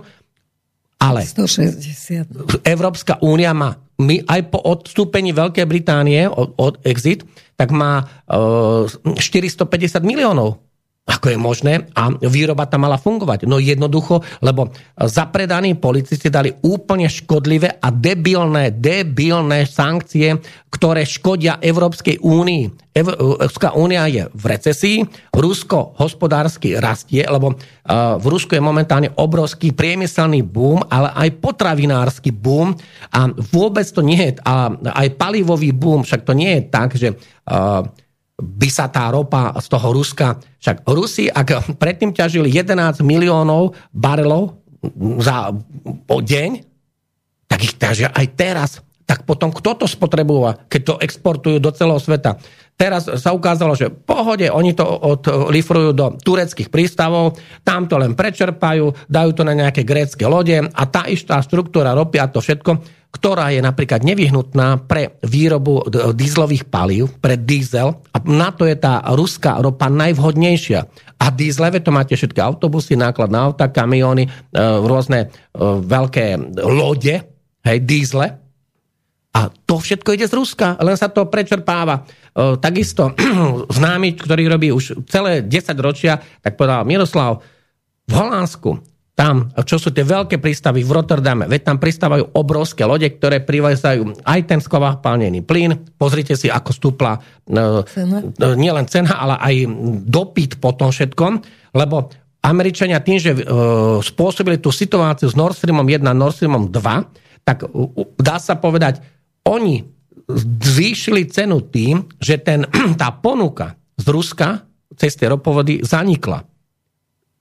ale 160. Európska únia má my aj po odstúpení Veľkej Británie od, od exit, tak má e, 450 miliónov ako je možné? A výroba tam mala fungovať. No jednoducho, lebo zapredaní policisti dali úplne škodlivé a debilné, debilné sankcie, ktoré škodia Európskej únii. Európska únia je v recesii, Rusko hospodársky rastie, lebo v Rusku je momentálne obrovský priemyselný boom, ale aj potravinársky boom a vôbec to nie je, a aj palivový boom, však to nie je tak, že by sa tá ropa z toho Ruska... Však Rusi, ak predtým ťažili 11 miliónov barelov za o deň, tak ich ťažia aj teraz. Tak potom kto to spotrebuje, keď to exportujú do celého sveta? Teraz sa ukázalo, že pohode, oni to odlifrujú do tureckých prístavov, tam to len prečerpajú, dajú to na nejaké grécké lode a tá istá štruktúra ropy a to všetko ktorá je napríklad nevyhnutná pre výrobu dízlových palív, pre diesel a na to je tá ruská ropa najvhodnejšia. A dízleve to máte všetky autobusy, nákladné auta, kamióny, e, rôzne e, veľké lode, hej, dízle. A to všetko ide z Ruska, len sa to prečerpáva. E, takisto známy, ktorý robí už celé 10 ročia, tak povedal Miroslav, v Holandsku tam, čo sú tie veľké prístavy v Rotterdame, veď tam pristávajú obrovské lode, ktoré privezajú aj ten skovápalnený plyn. Pozrite si, ako stúpla cena. E, nielen cena, ale aj dopyt po tom všetkom, lebo Američania tým, že e, spôsobili tú situáciu s Nord Streamom 1 a Nord Streamom 2, tak dá sa povedať, oni zvýšili cenu tým, že ten, tá ponuka z Ruska cez tie ropovody zanikla.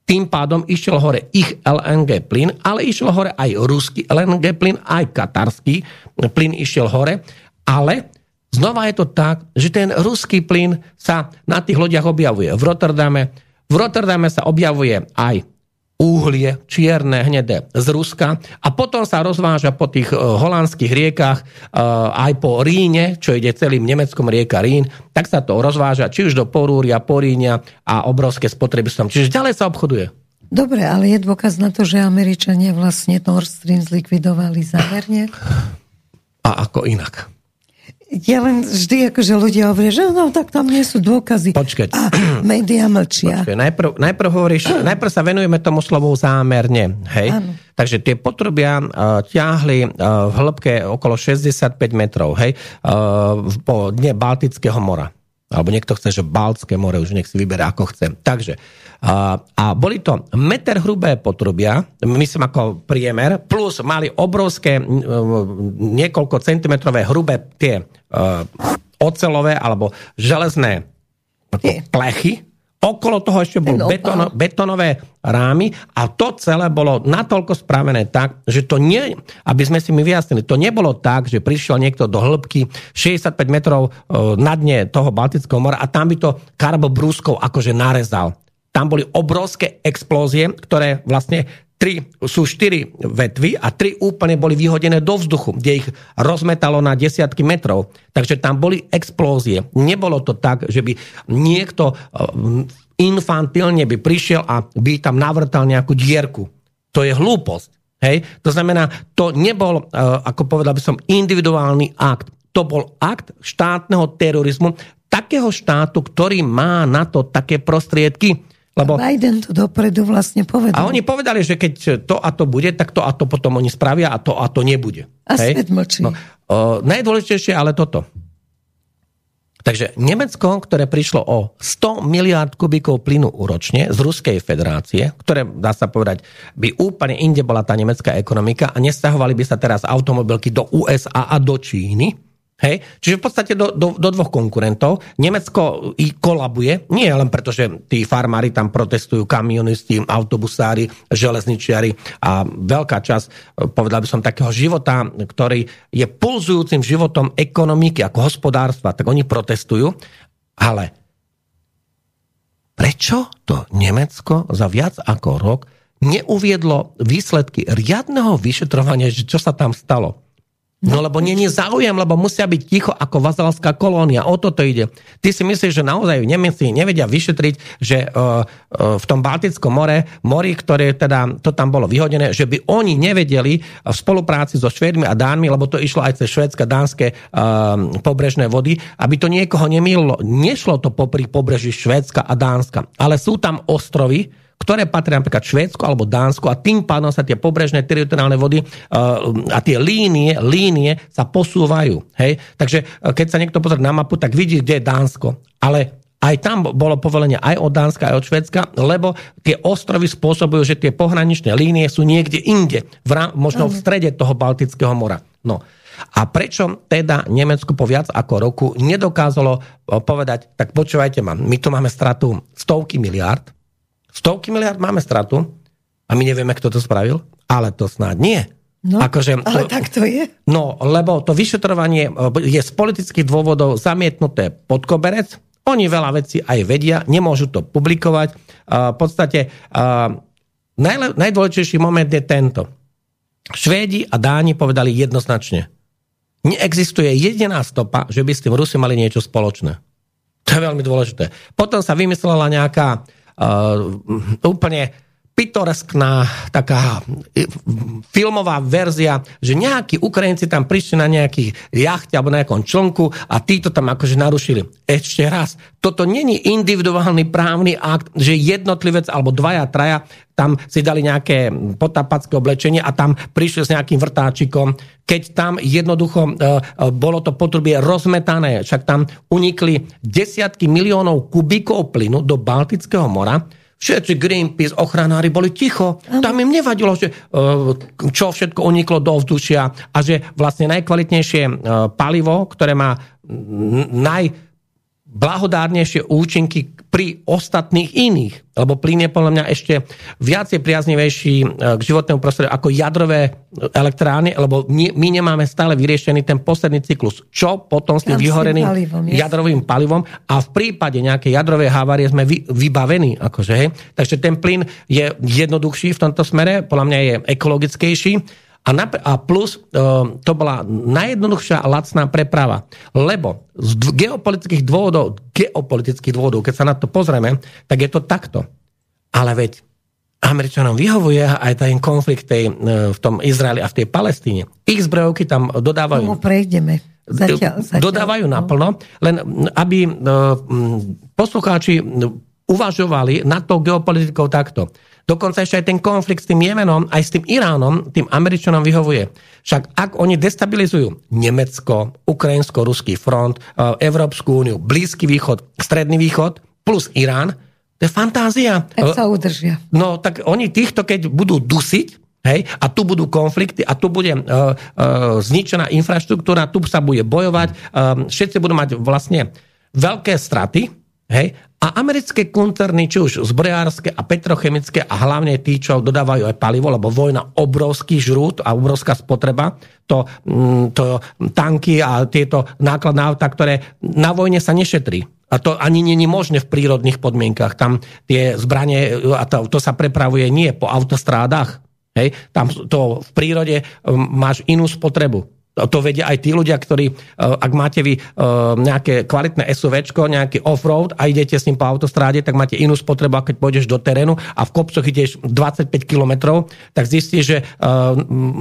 Tým pádom išiel hore ich LNG plyn, ale išiel hore aj ruský LNG plyn, aj katarský plyn išiel hore. Ale znova je to tak, že ten ruský plyn sa na tých lodiach objavuje v Rotterdame. V Rotterdame sa objavuje aj uhlie, čierne, hnedé z Ruska a potom sa rozváža po tých uh, holandských riekach uh, aj po Ríne, čo ide celým Nemeckom rieka Rín, tak sa to rozváža či už do Porúria, Poríňa a obrovské spotreby som. Čiže ďalej sa obchoduje. Dobre, ale je dôkaz na to, že Američania vlastne Nord Stream zlikvidovali zámerne? A ako inak? Ja len vždy, akože ľudia hovoria, že no, tak tam nie sú dôkazy. Počkať. A médiá mlčia. Počkej, najprv, najprv, hovoríš, najprv sa venujeme tomu slovu zámerne. Hej? Áno. Takže tie potrubia uh, ťahli uh, v hĺbke okolo 65 metrov hej? Uh, po dne Baltického mora. Alebo niekto chce, že Baltské more, už nech si vyberá ako chce. Takže a, a boli to meter hrubé potrubia, myslím ako priemer, plus mali obrovské niekoľko centimetrové hrubé tie uh, ocelové alebo železné plechy. Okolo toho ešte bol beton, betonové rámy a to celé bolo natoľko spravené tak, že to nie, aby sme si my vyjasnili, to nebolo tak, že prišiel niekto do hĺbky 65 metrov na dne toho Baltického mora a tam by to karbobrúskou akože narezal. Tam boli obrovské explózie, ktoré vlastne tri, sú štyri vetvy a tri úplne boli vyhodené do vzduchu, kde ich rozmetalo na desiatky metrov. Takže tam boli explózie. Nebolo to tak, že by niekto eh, infantilne by prišiel a by tam navrtal nejakú dierku. To je hlúposť. Hej? To znamená, to nebol, eh, ako povedal by som, individuálny akt. To bol akt štátneho terorizmu takého štátu, ktorý má na to také prostriedky, lebo... Biden to dopredu vlastne povedal. A oni povedali, že keď to a to bude, tak to a to potom oni spravia a to a to nebude. A Hej? svet mlčí. No, o, najdôležitejšie ale toto. Takže Nemecko, ktoré prišlo o 100 miliard kubíkov plynu úročne z Ruskej federácie, ktoré, dá sa povedať, by úplne inde bola tá nemecká ekonomika a nestahovali by sa teraz automobilky do USA a do Číny, Hej? Čiže v podstate do, do, do dvoch konkurentov. Nemecko i kolabuje, nie len preto, že tí farmári tam protestujú, kamionisti, autobusári, železničiari a veľká časť, povedal by som, takého života, ktorý je pulzujúcim životom ekonomiky ako hospodárstva, tak oni protestujú. Ale prečo to Nemecko za viac ako rok neuviedlo výsledky riadneho vyšetrovania, že čo sa tam stalo? No lebo není záujem, lebo musia byť ticho ako vazalská kolónia. O toto ide. Ty si myslíš, že naozaj Nemci nevedia vyšetriť, že uh, uh, v tom Baltickom more, mori, ktoré teda to tam bolo vyhodené, že by oni nevedeli v spolupráci so Švédmi a Dánmi, lebo to išlo aj cez švédske, dánske uh, pobrežné vody, aby to niekoho nemýlilo. Nešlo to popri pobreží Švédska a Dánska, ale sú tam ostrovy, ktoré patria napríklad Švédsku alebo Dánsku a tým pádom sa tie pobrežné teritoriálne vody uh, a tie línie, línie sa posúvajú. Hej? Takže uh, keď sa niekto pozrie na mapu, tak vidí, kde je Dánsko. Ale aj tam bolo povolenie aj od Dánska, aj od Švedska, lebo tie ostrovy spôsobujú, že tie pohraničné línie sú niekde inde, v, možno v strede toho Baltického mora. No. A prečo teda Nemecko po viac ako roku nedokázalo povedať, tak počúvajte ma, my tu máme stratu stovky miliard, Stovky miliard máme stratu a my nevieme, kto to spravil, ale to snáď nie. No, akože, ale tak to je. No, lebo to vyšetrovanie e, je z politických dôvodov zamietnuté pod koberec. Oni veľa vecí aj vedia, nemôžu to publikovať. V podstate najdôležitejší moment je tento. Švédi a Dáni povedali jednoznačne. Neexistuje jediná stopa, že by s tým Rusi mali niečo spoločné. To je veľmi dôležité. Potom sa vymyslela nejaká uh, úplne pitoreskná taká e, filmová verzia, že nejakí Ukrajinci tam prišli na nejakých jachte alebo na nejakom člnku a títo tam akože narušili. Ešte raz, toto není individuálny právny akt, že jednotlivec alebo dvaja, traja tam si dali nejaké potapacké oblečenie a tam prišli s nejakým vrtáčikom, keď tam jednoducho e, e, bolo to potrubie rozmetané, však tam unikli desiatky miliónov kubíkov plynu do Baltického mora, Všetci Greenpeace, ochranári boli ticho. Tam im nevadilo, že, e, čo všetko uniklo do vzdušia a že vlastne najkvalitnejšie e, palivo, ktoré má naj blahodárnejšie účinky pri ostatných iných. Lebo plyn je podľa mňa ešte viacej priaznivejší e, k životnému prostrediu ako jadrové elektrárne, lebo my nemáme stále vyriešený ten posledný cyklus. Čo potom s tým vyhoreným palivom, jadrovým palivom a v prípade nejakej jadrovej havárie sme vy, vybavení. Akože, hej. Takže ten plyn je jednoduchší v tomto smere, podľa mňa je ekologickejší a, nap- a plus uh, to bola najjednoduchšia a lacná preprava. Lebo z geopolitických dôvodov, geopolitických dôvodov, keď sa na to pozrieme, tak je to takto. Ale veď Američanom vyhovuje aj ten konflikt tej, uh, v tom Izraeli a v tej Palestíne. Ich zbrojovky tam dodávajú... Tomu prejdeme. Zatiaľ, zatiaľ, dodávajú no. naplno, len aby uh, poslucháči uvažovali nad tou geopolitikou takto. Dokonca ešte aj ten konflikt s tým Jemenom, aj s tým Iránom, tým Američanom vyhovuje. Však ak oni destabilizujú Nemecko, Ukrajinsko-Ruský front, e, Európsku úniu, Blízky východ, Stredný východ, plus Irán, to je fantázia. Tak sa udržia. No tak oni týchto, keď budú dusiť, Hej? A tu budú konflikty a tu bude uh, uh, zničená infraštruktúra, tu sa bude bojovať, uh, všetci budú mať vlastne veľké straty, hej? A americké koncerny, či už zbrojárske a petrochemické a hlavne tí, čo dodávajú aj palivo, lebo vojna obrovský žrút a obrovská spotreba, to, mm, to tanky a tieto nákladné auta, ktoré na vojne sa nešetrí. A to ani je možné v prírodných podmienkach. Tam tie zbranie, a to, to sa prepravuje nie po autostrádach. Hej? Tam to v prírode mm, máš inú spotrebu. To vedia aj tí ľudia, ktorí, e, ak máte vy e, nejaké kvalitné SUV, nejaký off-road a idete s ním po autostráde, tak máte inú spotrebu, keď pôjdeš do terénu a v kopcoch ideš 25 km, tak zistíš, že e,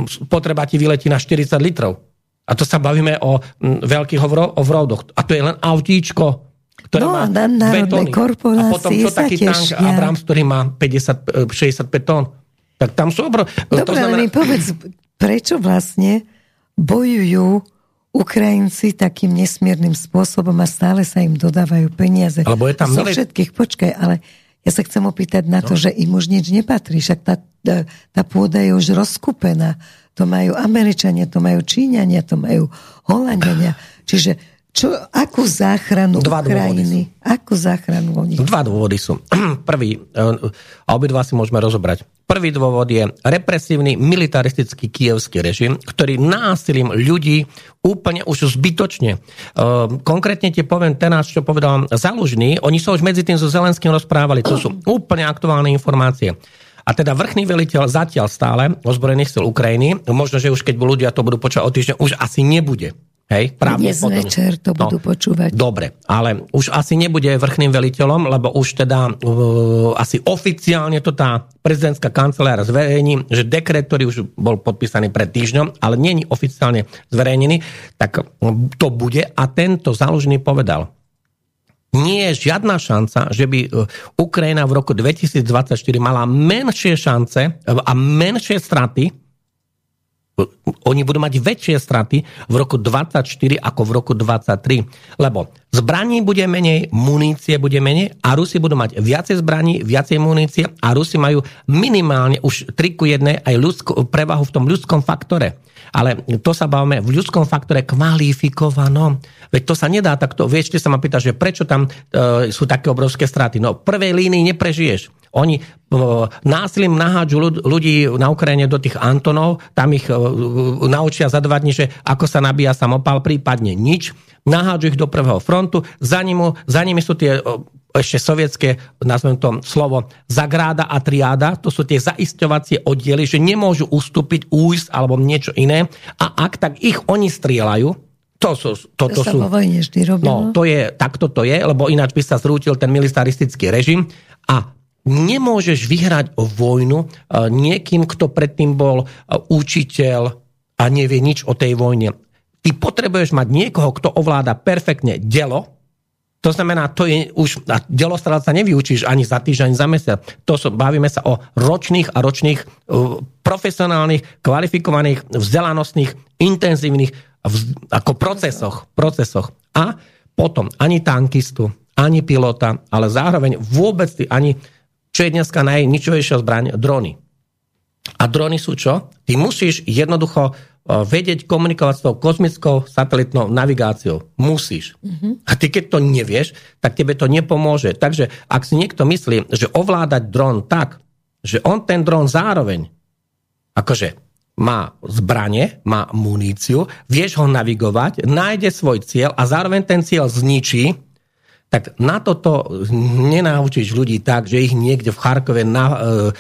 spotreba ti vyletí na 40 litrov. A to sa bavíme o veľkých off-roadoch. A to je len autíčko, ktoré no, má dve tóny. A potom čo taký tank Abrams, ktorý má 50, 65 tón. Tak tam sú obro... Dobre, to znamená... ale mi povedz, prečo vlastne bojujú Ukrajinci takým nesmiernym spôsobom a stále sa im dodávajú peniaze. Alebo je tam zo všetkých, počkaj, ale ja sa chcem opýtať na no. to, že im už nič nepatrí, však tá, tá pôda je už rozkúpená. To majú Američania, to majú Číňania, to majú Holandiania. Čiže čo, akú záchranu Dva Ukrajiny? Akú záchranu oni? Dva dôvody sú. Prvý, eh, a obidva si môžeme rozobrať. Prvý dôvod je represívny militaristický kievský režim, ktorý násilím ľudí úplne už zbytočne. Eh, konkrétne ti poviem teraz, čo povedal Zalužný. Oni sa už medzi tým so Zelenským rozprávali. To sú úplne aktuálne informácie. A teda vrchný veliteľ zatiaľ stále ozbrojených sil Ukrajiny, možno, že už keď ľudia to budú počať o týždeň, už asi nebude Hej, Dnes večer to no, budú počúvať. Dobre, ale už asi nebude vrchným veliteľom, lebo už teda uh, asi oficiálne to tá prezidentská kancelária zverejní, že dekret, ktorý už bol podpísaný pred týždňom, ale nie je oficiálne zverejnený, tak to bude. A tento záložný povedal, nie je žiadna šanca, že by uh, Ukrajina v roku 2024 mala menšie šance a menšie straty oni budú mať väčšie straty v roku 24 ako v roku 23. Lebo zbraní bude menej, munície bude menej a Rusi budú mať viacej zbraní, viacej munície a Rusi majú minimálne už 3 ku 1 aj ľudsko, prevahu v tom ľudskom faktore. Ale to sa bavíme v ľudskom faktore kvalifikovanom. Veď to sa nedá takto. Vieš, sa ma pýta, že prečo tam e, sú také obrovské straty. No v prvej línii neprežiješ. Oni násilím nahádžu ľudí na Ukrajine do tých Antonov, tam ich naučia za dva dní, že ako sa nabíja samopal, prípadne nič. Nahádžu ich do prvého frontu, za, nimi, za nimi sú tie ešte sovietské, nazvem to slovo, zagráda a triáda, to sú tie zaisťovacie oddiely, že nemôžu ustúpiť, újsť alebo niečo iné. A ak tak ich oni strieľajú, to, sú, to, to, to sú, vojne vždy robilo. No, to je, takto to je, lebo ináč by sa zrútil ten militaristický režim a nemôžeš vyhrať vojnu eh, niekým, kto predtým bol eh, učiteľ a nevie nič o tej vojne. Ty potrebuješ mať niekoho, kto ovláda perfektne delo, to znamená, to je už, a delostrelca nevyučíš ani za týždeň, ani za mesiac. To sú, bavíme sa o ročných a ročných uh, profesionálnych, kvalifikovaných, vzdelanostných, intenzívnych vz, ako procesoch, procesoch. A potom ani tankistu, ani pilota, ale zároveň vôbec ty, ani čo je dneska najničovejšia zbraň? Drony. A drony sú čo? Ty musíš jednoducho vedieť komunikovať s tou kozmickou satelitnou navigáciou. Musíš. Mm-hmm. A ty keď to nevieš, tak tebe to nepomôže. Takže ak si niekto myslí, že ovládať dron tak, že on ten dron zároveň akože má zbranie, má muníciu, vieš ho navigovať, nájde svoj cieľ a zároveň ten cieľ zničí, tak na toto nenaučíš ľudí tak, že ich niekde v Charkove na, uh,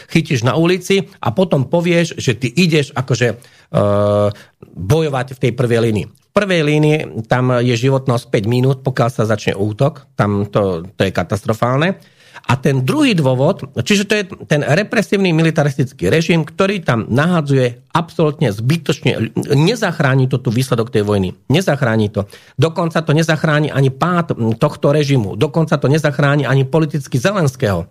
chytíš na ulici a potom povieš, že ty ideš akože uh, bojovať v tej prvej línii. V prvej línii tam je životnosť 5 minút, pokiaľ sa začne útok, tam to, to je katastrofálne. A ten druhý dôvod, čiže to je ten represívny militaristický režim, ktorý tam nahadzuje absolútne zbytočne, nezachráni to tu výsledok tej vojny. Nezachráni to. Dokonca to nezachráni ani pád tohto režimu. Dokonca to nezachráni ani politicky Zelenského.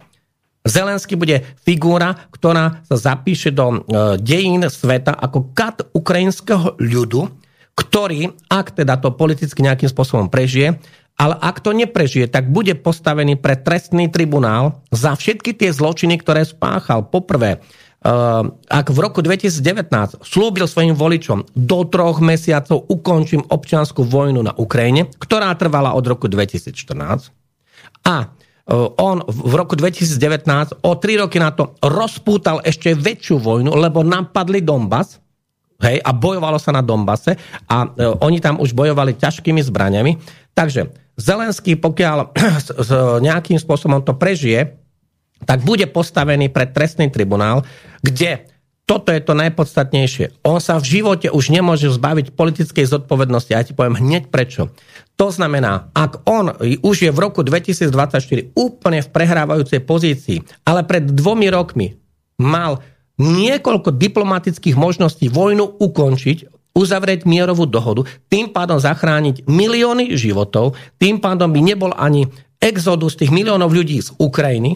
Zelenský bude figúra, ktorá sa zapíše do e, dejín sveta ako kat ukrajinského ľudu, ktorý, ak teda to politicky nejakým spôsobom prežije, ale ak to neprežije, tak bude postavený pre trestný tribunál za všetky tie zločiny, ktoré spáchal. Poprvé, eh, ak v roku 2019 slúbil svojim voličom, do troch mesiacov ukončím občianskú vojnu na Ukrajine, ktorá trvala od roku 2014, a eh, on v roku 2019 o tri roky na to rozpútal ešte väčšiu vojnu, lebo napadli Donbass, hej, a bojovalo sa na Donbase a e, oni tam už bojovali ťažkými zbraniami. Takže Zelenský, pokiaľ nejakým spôsobom to prežije, tak bude postavený pred trestný tribunál, kde toto je to najpodstatnejšie. On sa v živote už nemôže zbaviť politickej zodpovednosti. Ja ti poviem hneď prečo. To znamená, ak on už je v roku 2024 úplne v prehrávajúcej pozícii, ale pred dvomi rokmi mal niekoľko diplomatických možností vojnu ukončiť, uzavrieť mierovú dohodu, tým pádom zachrániť milióny životov, tým pádom by nebol ani exodus tých miliónov ľudí z Ukrajiny,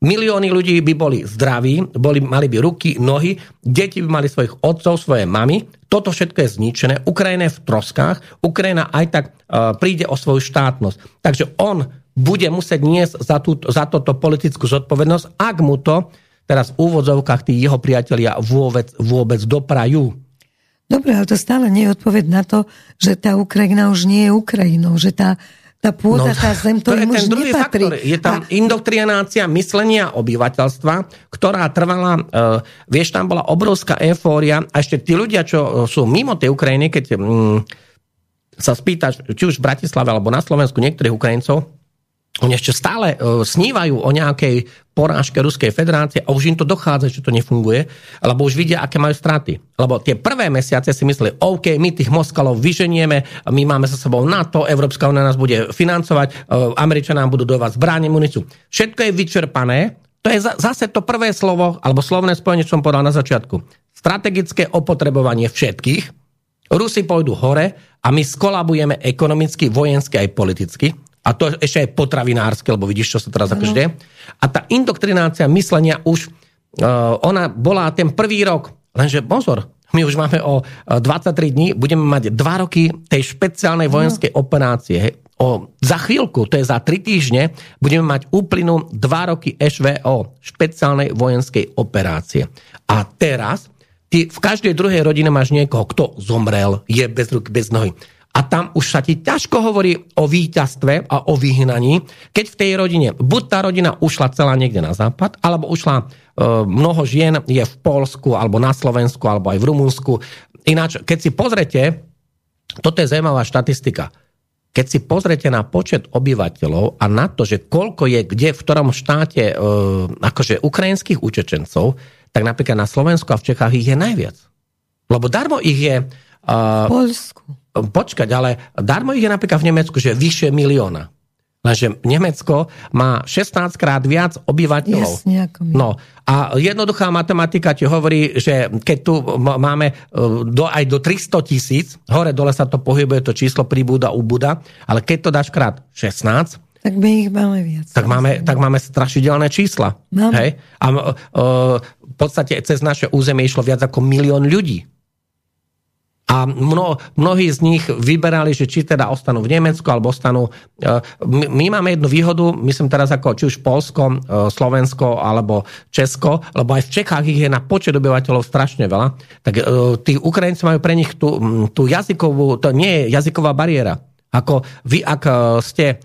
milióny ľudí by boli zdraví, boli, mali by ruky, nohy, deti by mali svojich otcov, svoje mamy, toto všetko je zničené, Ukrajina je v troskách, Ukrajina aj tak uh, príde o svoju štátnosť. Takže on bude musieť niesť za, tú, za toto politickú zodpovednosť, ak mu to teraz v úvodzovkách tí jeho priatelia vôbec, vôbec doprajú. Dobre, ale to stále nie je odpoveď na to, že tá Ukrajina už nie je Ukrajinou, že tá, tá pôda, no, tá zem, to, to im už nepatrí. Faktor. Je tam a... indoktrinácia myslenia obyvateľstva, ktorá trvala, uh, vieš, tam bola obrovská eufória a ešte tí ľudia, čo sú mimo tej Ukrajiny, keď um, sa spýtaš, či už v Bratislave alebo na Slovensku niektorých Ukrajincov, oni ešte stále uh, snívajú o nejakej porážke Ruskej federácie a už im to dochádza, že to nefunguje, lebo už vidia, aké majú straty. Lebo tie prvé mesiace si mysleli, OK, my tých Moskalov vyženieme, my máme sa sebou NATO, Európska únia nás bude financovať, uh, Američania nám budú dovať zbráne, muníciu. Všetko je vyčerpané, to je zase to prvé slovo, alebo slovné spojenie, čo som povedal na začiatku. Strategické opotrebovanie všetkých, Rusi pôjdu hore a my skolabujeme ekonomicky, vojensky aj politicky a to ešte aj potravinárske, lebo vidíš, čo sa teraz akože deje. A tá indoktrinácia myslenia už, uh, ona bola ten prvý rok, lenže pozor, my už máme o 23 dní, budeme mať 2 roky tej špeciálnej vojenskej operácie. O, za chvíľku, to je za 3 týždne, budeme mať úplnú 2 roky SVO, špeciálnej vojenskej operácie. A teraz ty v každej druhej rodine máš niekoho, kto zomrel, je bez ruky, bez nohy a tam už sa ti ťažko hovorí o víťazstve a o vyhnaní, keď v tej rodine, buď tá rodina ušla celá niekde na západ, alebo ušla e, mnoho žien je v Polsku, alebo na Slovensku, alebo aj v Rumunsku. Ináč, keď si pozrete, toto je zaujímavá štatistika, keď si pozrete na počet obyvateľov a na to, že koľko je kde, v ktorom štáte e, akože ukrajinských učečencov, tak napríklad na Slovensku a v Čechách ich je najviac. Lebo darmo ich je... Uh, Polsku počkať, ale darmo ich je napríklad v Nemecku, že vyššie milióna. Lenže Nemecko má 16 krát viac obyvateľov. Jasne, ako my. No a jednoduchá matematika ti hovorí, že keď tu máme e, do, aj do 300 tisíc, hore dole sa to pohybuje, to číslo pribúda, ubúda, ale keď to dáš krát 16, tak my ich máme viac. Tak máme, tak máme strašidelné čísla. Máme. Hej? A uh, v podstate cez naše územie išlo viac ako milión ľudí. A mno, mnohí z nich vyberali, že či teda ostanú v Nemecku, alebo ostanú... E, my, my máme jednu výhodu, myslím teraz ako či už Polsko, e, Slovensko alebo Česko, lebo aj v Čechách ich je na počet obyvateľov strašne veľa, tak tí Ukrajinci majú pre nich tú, tú jazykovú, to nie je jazyková bariéra. Ako vy, ak ste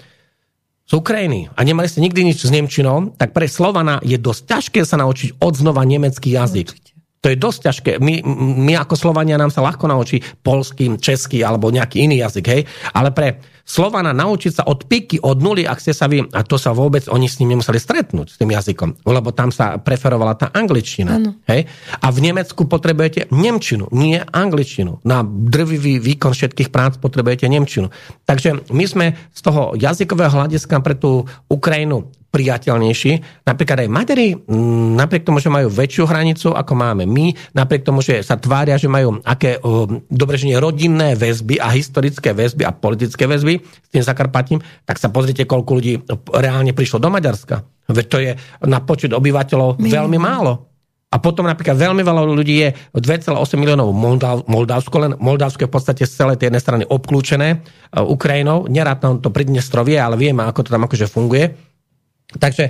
z Ukrajiny a nemali ste nikdy nič s Nemčinou, tak pre Slovana je dosť ťažké sa naučiť odznova nemecký jazyk. Určite. To je dosť ťažké. My, my ako Slovania nám sa ľahko naučí polský, český alebo nejaký iný jazyk, hej? Ale pre Slovana naučiť sa od piky, od nuly, ak ste sa vy, a to sa vôbec, oni s ním nemuseli stretnúť, s tým jazykom, lebo tam sa preferovala tá angličtina. Hej? A v Nemecku potrebujete nemčinu, nie angličtinu. Na drvivý výkon všetkých prác potrebujete nemčinu. Takže my sme z toho jazykového hľadiska pre tú Ukrajinu priateľnejší. Napríklad aj Maďari, mm, napriek tomu, že majú väčšiu hranicu, ako máme my, napriek tomu, že sa tvária, že majú aké dobre, že nie, rodinné väzby a historické väzby a politické väzby, s tým Zakarpatím, tak sa pozrite, koľko ľudí reálne prišlo do Maďarska. Veď to je na počet obyvateľov My. veľmi málo. A potom napríklad veľmi veľa ľudí je 2,8 miliónov Moldav, Moldavsko, len Moldavsko je v podstate z celej tej jednej strany obklúčené uh, Ukrajinou. Nerád to Pridnestrovie, ale vieme, ako to tam akože funguje. Takže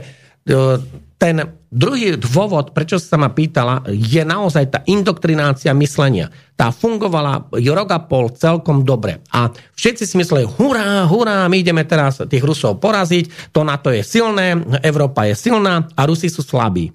uh, ten druhý dôvod, prečo sa ma pýtala, je naozaj tá indoktrinácia myslenia. Tá fungovala rok a pol celkom dobre. A všetci si mysleli, hurá, hurá, my ideme teraz tých Rusov poraziť, to NATO je silné, Európa je silná a Rusi sú slabí.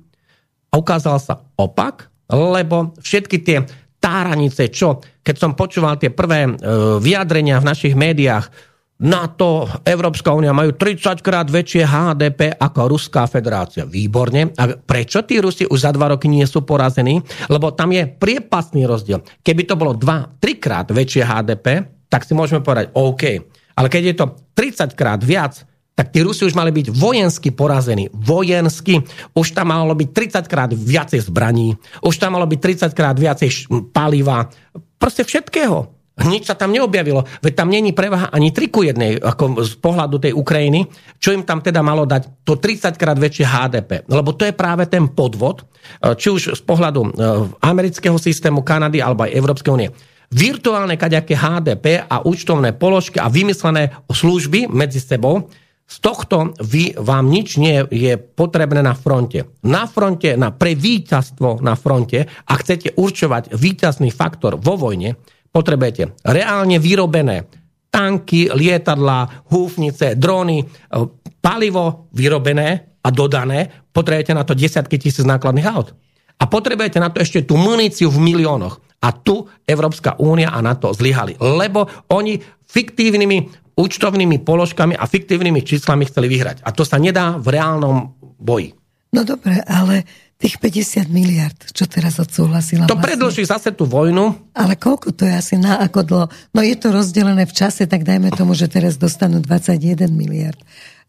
A ukázal sa opak, lebo všetky tie táranice, čo, keď som počúval tie prvé e, vyjadrenia v našich médiách, NATO, Európska únia majú 30 krát väčšie HDP ako Ruská federácia. Výborne. A prečo tí Rusi už za dva roky nie sú porazení? Lebo tam je priepasný rozdiel. Keby to bolo 2-3 krát väčšie HDP, tak si môžeme povedať OK. Ale keď je to 30 krát viac, tak tí Rusi už mali byť vojensky porazení. Vojensky. Už tam malo byť 30 krát viacej zbraní. Už tam malo byť 30 krát viacej paliva. Proste všetkého. Nič sa tam neobjavilo. Veď tam není prevaha ani triku jednej ako z pohľadu tej Ukrajiny. Čo im tam teda malo dať? To 30 krát väčšie HDP. Lebo to je práve ten podvod, e, či už z pohľadu e, amerického systému, Kanady alebo aj Európskej únie. Virtuálne kaďaké HDP a účtovné položky a vymyslené služby medzi sebou, z tohto vy, vám nič nie je potrebné na fronte. Na fronte, na pre víťazstvo na fronte, a chcete určovať víťazný faktor vo vojne, potrebujete reálne vyrobené tanky, lietadla, húfnice, dróny, e, palivo vyrobené a dodané, potrebujete na to desiatky tisíc nákladných aut. A potrebujete na to ešte tú muníciu v miliónoch. A tu Európska únia a NATO zlyhali. Lebo oni fiktívnymi účtovnými položkami a fiktívnymi číslami chceli vyhrať. A to sa nedá v reálnom boji. No dobre, ale tých 50 miliard, čo teraz odsúhlasila. To vlastne. predlží zase tú vojnu. Ale koľko to je asi na ako dlho? No je to rozdelené v čase, tak dajme tomu, že teraz dostanú 21 miliard.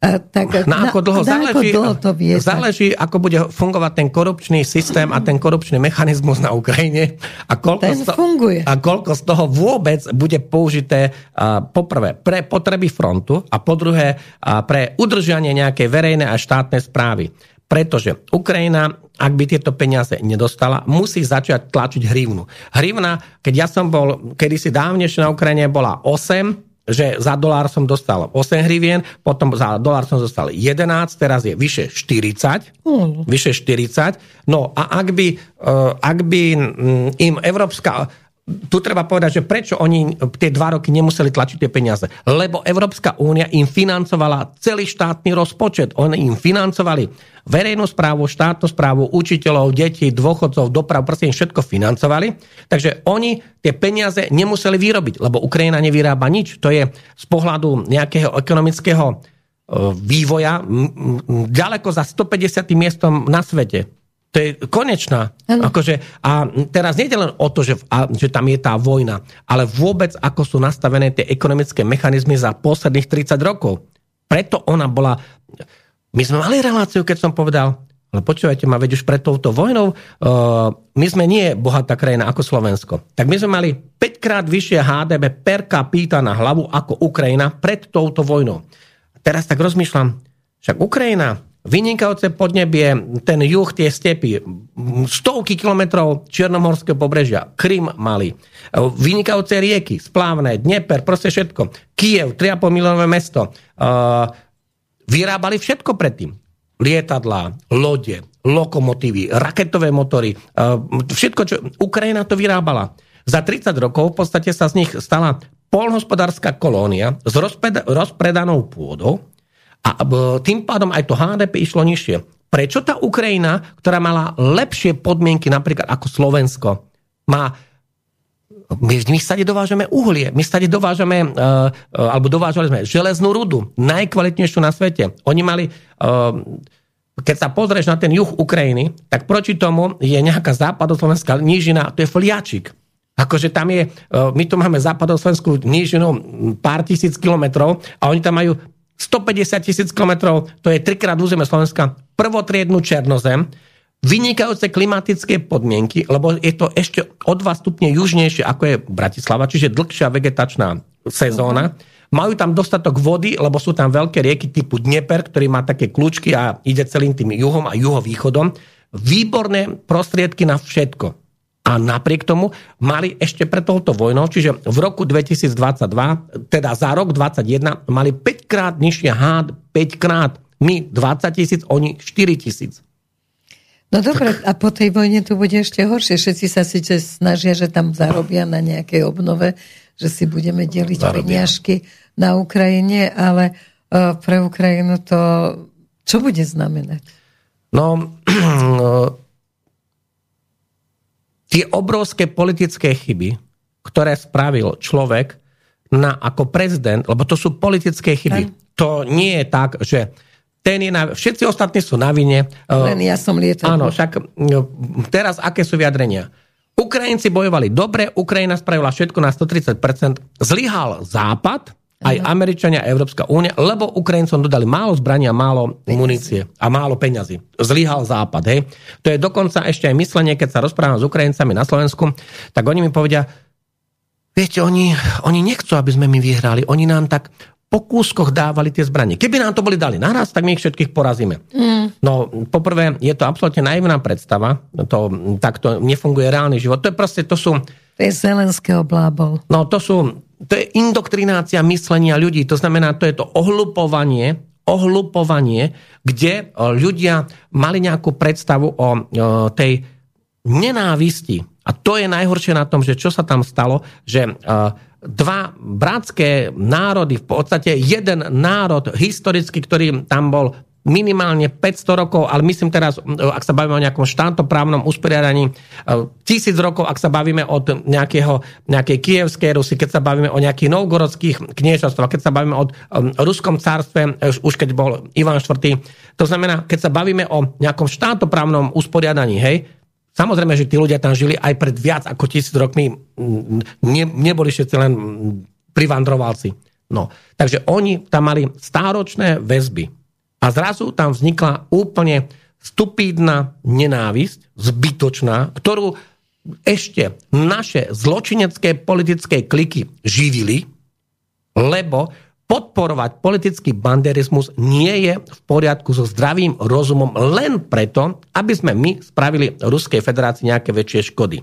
A, tak, na, na ako dlho, na záleží, ako dlho to vie, záleží, ako bude fungovať ten korupčný systém a ten korupčný mechanizmus na Ukrajine a koľko, ten z, to, funguje. a koľko z toho vôbec bude použité uh, poprvé pre potreby frontu a po druhé uh, pre udržanie nejakej verejnej a štátnej správy. Pretože Ukrajina, ak by tieto peniaze nedostala, musí začať tlačiť hrivnu. Hrivna, keď ja som bol kedysi dávnejšie na Ukrajine, bola 8, že za dolár som dostal 8 hrivien, potom za dolár som dostal 11, teraz je vyše 40. Mm. Vyše 40. No a ak by, uh, ak by mm, im Európska tu treba povedať, že prečo oni tie dva roky nemuseli tlačiť tie peniaze. Lebo Európska únia im financovala celý štátny rozpočet. Oni im financovali verejnú správu, štátnu správu, učiteľov, detí, dôchodcov, doprav, proste im všetko financovali. Takže oni tie peniaze nemuseli vyrobiť, lebo Ukrajina nevyrába nič. To je z pohľadu nejakého ekonomického e, vývoja ďaleko za 150. miestom na svete. To je konečná. Akože, a teraz nie je len o to, že, a, že tam je tá vojna, ale vôbec ako sú nastavené tie ekonomické mechanizmy za posledných 30 rokov. Preto ona bola... My sme mali reláciu, keď som povedal, ale počúvajte ma, veď už pred touto vojnou, uh, my sme nie bohatá krajina ako Slovensko. Tak my sme mali 5 krát vyššie HDP per capita na hlavu ako Ukrajina pred touto vojnou. Teraz tak rozmýšľam, však Ukrajina vynikajúce podnebie, ten juh, tie stepy, stovky kilometrov čiernomorského pobrežia, Krym mali, vynikajúce rieky, splávne, Dnieper, proste všetko. Kiev, 3,5 miliónové mesto. Vyrábali všetko predtým. Lietadlá, lode, lokomotívy, raketové motory, všetko, čo Ukrajina to vyrábala. Za 30 rokov v podstate sa z nich stala polnohospodárska kolónia s rozpredanou pôdou, a tým pádom aj to HDP išlo nižšie. Prečo tá Ukrajina, ktorá mala lepšie podmienky napríklad ako Slovensko, má my, my stade dovážame uhlie, my stade dovážame, uh, uh, alebo dovážali sme železnú rudu, najkvalitnejšiu na svete. Oni mali, uh, keď sa pozrieš na ten juh Ukrajiny, tak proti tomu je nejaká západoslovenská nížina, to je fliačik. Akože tam je, my tu máme západoslovenskú nížinu pár tisíc kilometrov a oni tam majú 150 tisíc kilometrov, to je trikrát územie Slovenska, prvotriednu Černozem, vynikajúce klimatické podmienky, lebo je to ešte o 2 stupne južnejšie ako je Bratislava, čiže dlhšia vegetačná sezóna. Majú tam dostatok vody, lebo sú tam veľké rieky typu Dnieper, ktorý má také kľúčky a ide celým tým juhom a juhovýchodom. Výborné prostriedky na všetko. A napriek tomu mali ešte pred touto vojnou, čiže v roku 2022, teda za rok 2021, mali 5 krát nižšie hád, 5 krát. My 20 tisíc, oni 4 tisíc. No dobre, a po tej vojne to bude ešte horšie. Všetci sa síce snažia, že tam zarobia na nejakej obnove, že si budeme deliť peniažky na Ukrajine, ale uh, pre Ukrajinu to čo bude znamenať? No, tie obrovské politické chyby, ktoré spravil človek na, ako prezident, lebo to sú politické chyby. Aj. To nie je tak, že ten je na, všetci ostatní sú na vine. Len ja som lietal. Áno, však no, teraz aké sú vyjadrenia? Ukrajinci bojovali dobre, Ukrajina spravila všetko na 130%, zlyhal Západ, aj Američania a Európska únia, lebo Ukrajincom dodali málo zbrania, málo Peniazy. munície a málo peňazí. Zlyhal Západ. Hej. To je dokonca ešte aj myslenie, keď sa rozprávam s Ukrajincami na Slovensku, tak oni mi povedia, viete, oni, oni nechcú, aby sme my vyhrali. Oni nám tak po kúskoch dávali tie zbranie. Keby nám to boli dali naraz, tak my ich všetkých porazíme. Mm. No, poprvé, je to absolútne naivná predstava. To, takto nefunguje reálny život. To je proste, to sú... To je Zelenského blábol. No, to sú to je indoktrinácia myslenia ľudí. To znamená, to je to ohlupovanie, ohlupovanie, kde e, ľudia mali nejakú predstavu o e, tej nenávisti. A to je najhoršie na tom, že čo sa tam stalo, že e, dva bratské národy, v podstate jeden národ historicky, ktorý tam bol minimálne 500 rokov, ale myslím teraz, ak sa bavíme o nejakom štátoprávnom usporiadaní, e, tisíc rokov, ak sa bavíme od nejakého, nejakej kievskej Rusy, keď sa bavíme o nejakých novgorodských kniežatstvách, keď sa bavíme o ruskom cárstve, e, už keď bol Ivan IV. To znamená, keď sa bavíme o nejakom štátoprávnom usporiadaní, hej, Samozrejme, že tí ľudia tam žili aj pred viac ako tisíc rokmi. Ne, neboli všetci len privandrovalci. No, takže oni tam mali stáročné väzby a zrazu tam vznikla úplne stupídna nenávisť, zbytočná, ktorú ešte naše zločinecké politické kliky živili, lebo podporovať politický banderizmus nie je v poriadku so zdravým rozumom len preto, aby sme my spravili Ruskej federácii nejaké väčšie škody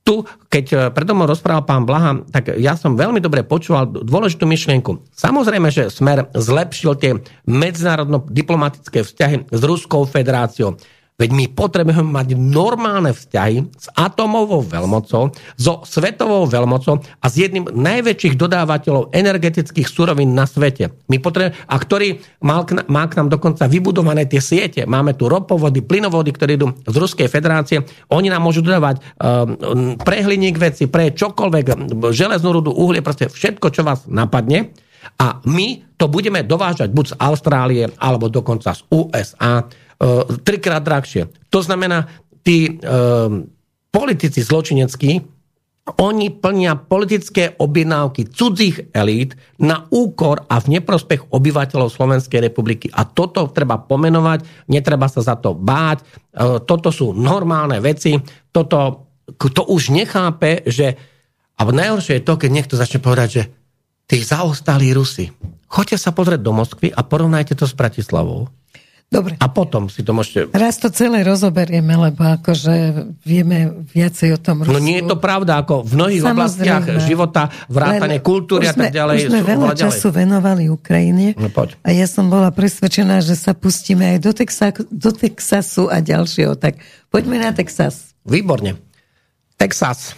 tu, keď e, predo mnou rozprával pán Blaha, tak ja som veľmi dobre počúval dôležitú myšlienku. Samozrejme, že Smer zlepšil tie medzinárodno-diplomatické vzťahy s Ruskou federáciou. Veď my potrebujeme mať normálne vzťahy s atomovou veľmocou, so svetovou veľmocou a s jedným najväčších dodávateľov energetických surovín na svete. My a ktorý má k, má k nám dokonca vybudované tie siete. Máme tu ropovody, plynovody, ktoré idú z Ruskej federácie. Oni nám môžu dodávať um, pre hliník veci, pre čokoľvek, železnú rudu, uhlie, proste všetko, čo vás napadne. A my to budeme dovážať buď z Austrálie, alebo dokonca z USA trikrát drahšie. To znamená, tí uh, politici zločineckí, oni plnia politické objednávky cudzích elít na úkor a v neprospech obyvateľov Slovenskej republiky. A toto treba pomenovať, netreba sa za to báť. Uh, toto sú normálne veci. Toto, kto už nechápe, že... A najhoršie je to, keď niekto začne povedať, že tí zaostali Rusi. Choďte sa pozrieť do Moskvy a porovnajte to s Bratislavou. Dobre. A potom si to môžete... Raz to celé rozoberieme, lebo akože vieme viacej o tom Rusku. No nie je to pravda, ako v mnohých Samozrejme. oblastiach života, vrátane kultúry a tak ďalej. Už sme veľa ďalej. času venovali Ukrajine no, poď. a ja som bola presvedčená, že sa pustíme aj do, Texasu, do Texasu a ďalšieho. Tak poďme na Texas. Výborne. Texas.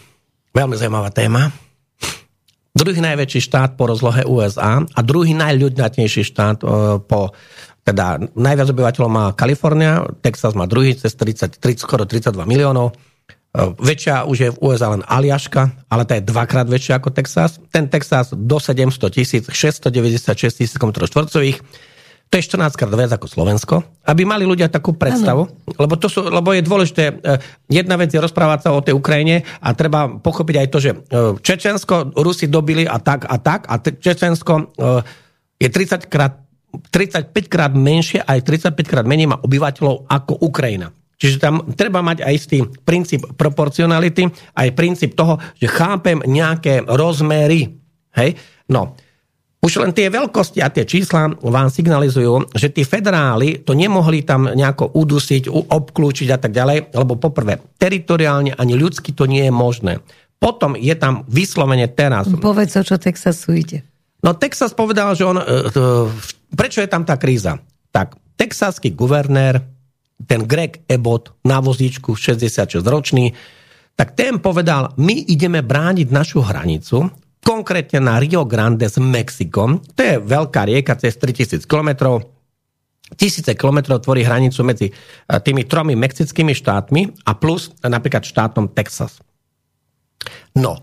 Veľmi zaujímavá téma. Druhý najväčší štát po rozlohe USA a druhý najľudnatnejší štát e, po teda najviac obyvateľov má Kalifornia, Texas má druhý cez 30, 30, skoro 32 miliónov. E, väčšia už je v USA len Aliaška, ale tá je dvakrát väčšia ako Texas. Ten Texas do 700 tisíc, 696 tisíc km štvorcových. To je 14 krát viac ako Slovensko. Aby mali ľudia takú predstavu, lebo, to sú, lebo je dôležité, e, jedna vec je rozprávať sa o tej Ukrajine a treba pochopiť aj to, že e, Čečensko Rusi dobili a tak a tak a Čečensko je 30 krát 35 krát menšie, aj 35 krát menej má obyvateľov ako Ukrajina. Čiže tam treba mať aj istý princíp proporcionality, aj princíp toho, že chápem nejaké rozmery. Hej? No, už len tie veľkosti a tie čísla vám signalizujú, že tí federáli to nemohli tam nejako udusiť, obklúčiť a tak ďalej, lebo poprvé, teritoriálne ani ľudsky to nie je možné. Potom je tam vyslovene teraz... Povedz, o čo Texasu ide. No Texas povedal, že on, e, prečo je tam tá kríza? Tak, texaský guvernér, ten Greg Abbott na vozíčku, 66 ročný, tak ten povedal, my ideme brániť našu hranicu, konkrétne na Rio Grande s Mexikom. To je veľká rieka cez 3000 kilometrov. Tisíce kilometrov tvorí hranicu medzi e, tými tromi mexickými štátmi a plus napríklad štátom Texas. No,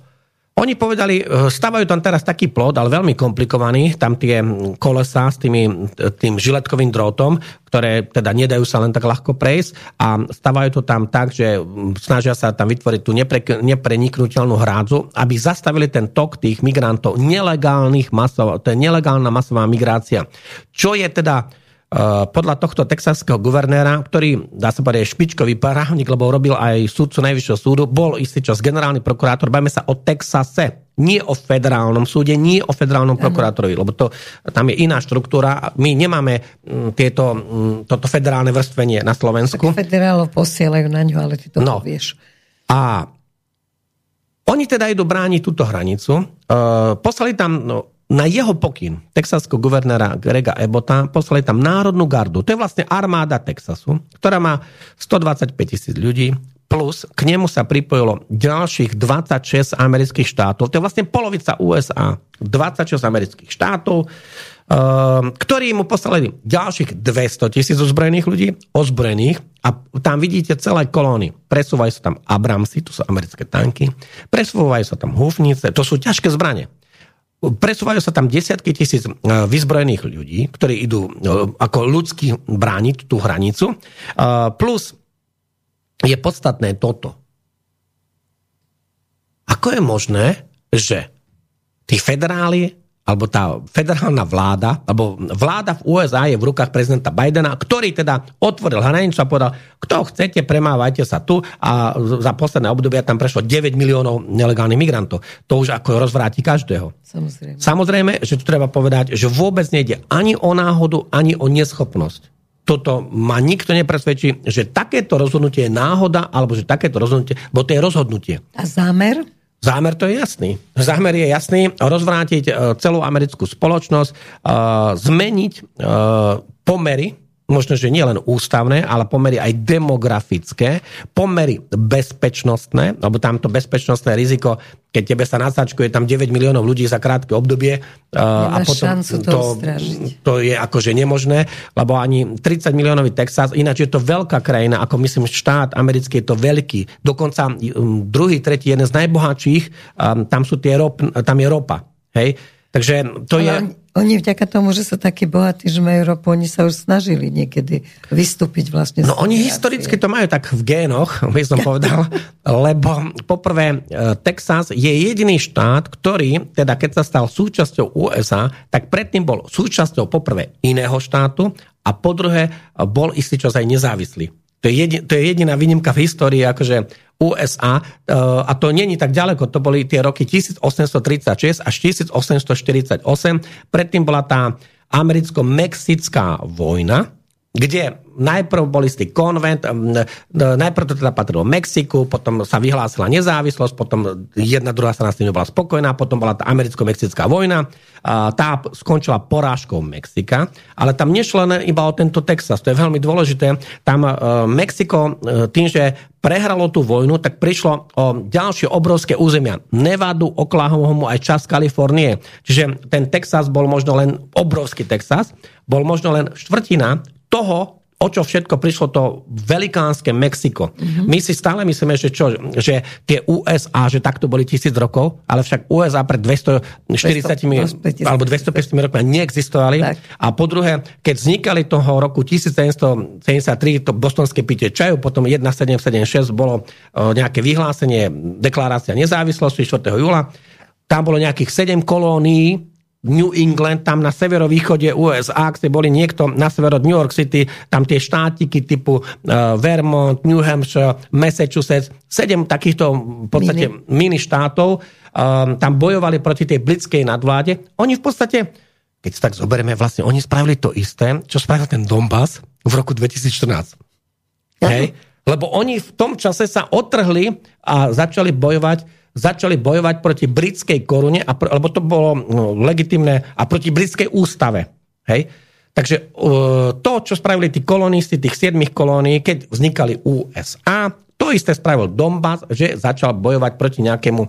oni povedali, e, stavajú tam teraz taký plod, ale veľmi komplikovaný, tam tie kolesa s tými, tým žiletkovým drôtom, ktoré teda nedajú sa len tak ľahko prejsť a stavajú to tam tak, že snažia sa tam vytvoriť tú nepre, nepreniknutelnú hrádzu, aby zastavili ten tok tých migrantov, nelegálnych masov, to je nelegálna masová migrácia. Čo je teda podľa tohto texaského guvernéra, ktorý, dá sa povedať, špičkový právnik, lebo robil aj súdcu Najvyššieho súdu, bol istý čas generálny prokurátor. Bajme sa o Texase, nie o federálnom súde, nie o federálnom ano. prokurátorovi, lebo to, tam je iná štruktúra. My nemáme mm, tieto, mm, toto federálne vrstvenie na Slovensku. Tak federálov posielajú na ňu, ale ty to no. vieš. A oni teda idú brániť túto hranicu. Uh, poslali tam no, na jeho pokyn texaského guvernéra Grega Ebota poslali tam Národnú gardu. To je vlastne armáda Texasu, ktorá má 125 tisíc ľudí, plus k nemu sa pripojilo ďalších 26 amerických štátov. To je vlastne polovica USA. 26 amerických štátov, ehm, ktorí mu poslali ďalších 200 tisíc ozbrojených ľudí, ozbrojených, a tam vidíte celé kolóny. Presúvajú sa tam Abramsy, to sú americké tanky, presúvajú sa tam húfnice, to sú ťažké zbranie presúvajú sa tam desiatky tisíc e, vyzbrojených ľudí, ktorí idú e, ako ľudský brániť tú hranicu. E, plus je podstatné toto. Ako je možné, že tí federáli alebo tá federálna vláda, alebo vláda v USA je v rukách prezidenta Bidena, ktorý teda otvoril hranicu a povedal, kto chcete, premávajte sa tu a za posledné obdobie tam prešlo 9 miliónov nelegálnych migrantov. To už ako rozvráti každého. Samozrejme. Samozrejme, že tu treba povedať, že vôbec nejde ani o náhodu, ani o neschopnosť. Toto ma nikto nepresvedčí, že takéto rozhodnutie je náhoda, alebo že takéto rozhodnutie, bo to je rozhodnutie. A zámer? Zámer to je jasný. Zámer je jasný rozvrátiť e, celú americkú spoločnosť, e, zmeniť e, pomery možno, že nie len ústavné, ale pomery aj demografické, pomery bezpečnostné, lebo tamto bezpečnostné riziko, keď tebe sa nasačkuje tam 9 miliónov ľudí za krátke obdobie uh, a potom to, to, to je akože nemožné, lebo ani 30 miliónový Texas, ináč je to veľká krajina, ako myslím štát americký je to veľký, dokonca um, druhý, tretí, jeden z najbohatších, um, tam, sú tie rop, tam je ropa. Hej? Takže to Ale je... Oni vďaka tomu, že sú takí bohatí, že majú ropu, oni sa už snažili niekedy vystúpiť vlastne. No oni historicky to majú tak v génoch, by som povedal, lebo poprvé e, Texas je jediný štát, ktorý, teda keď sa stal súčasťou USA, tak predtým bol súčasťou poprvé iného štátu a po druhé bol istý čas aj nezávislý. To je, jedin, to je jediná výnimka v histórii akože USA eh, a to není tak ďaleko, to boli tie roky 1836 až 1848. Predtým bola tá americko-mexická vojna, kde najprv bol istý konvent, najprv to teda patrilo Mexiku, potom sa vyhlásila nezávislosť, potom jedna druhá strana s tým bola spokojná, potom bola tá americko-mexická vojna, tá skončila porážkou Mexika, ale tam nešlo len iba o tento Texas, to je veľmi dôležité. Tam Mexiko tým, že prehralo tú vojnu, tak prišlo o ďalšie obrovské územia. Nevadu, Oklahoma, aj čas Kalifornie. Čiže ten Texas bol možno len obrovský Texas, bol možno len štvrtina toho, o čo všetko prišlo to velikánske Mexiko. Mm-hmm. My si stále myslíme, že čo, že tie USA, že takto boli tisíc rokov, ale však USA pred 240 200, alebo 250 rokmi neexistovali. Tak. A po druhé, keď vznikali toho roku 1773 to bostonské pitie čaju, potom 1776 bolo nejaké vyhlásenie, deklarácia nezávislosti 4. júla, tam bolo nejakých 7 kolónií, New England, tam na severovýchode USA, ak ste boli niekto na sever od New York City, tam tie štátiky typu uh, Vermont, New Hampshire, Massachusetts, sedem takýchto v podstate mini, mini štátov, um, tam bojovali proti tej britskej nadvláde. Oni v podstate, keď tak zoberieme, vlastne oni spravili to isté, čo spravil ten Donbass v roku 2014. Hej? Lebo oni v tom čase sa otrhli a začali bojovať začali bojovať proti britskej korune, a, lebo to bolo no, legitimné, a proti britskej ústave. Hej? Takže uh, to, čo spravili tí kolonisti, tých siedmých kolónií, keď vznikali USA, to isté spravil Donbass, že začal bojovať proti nejakému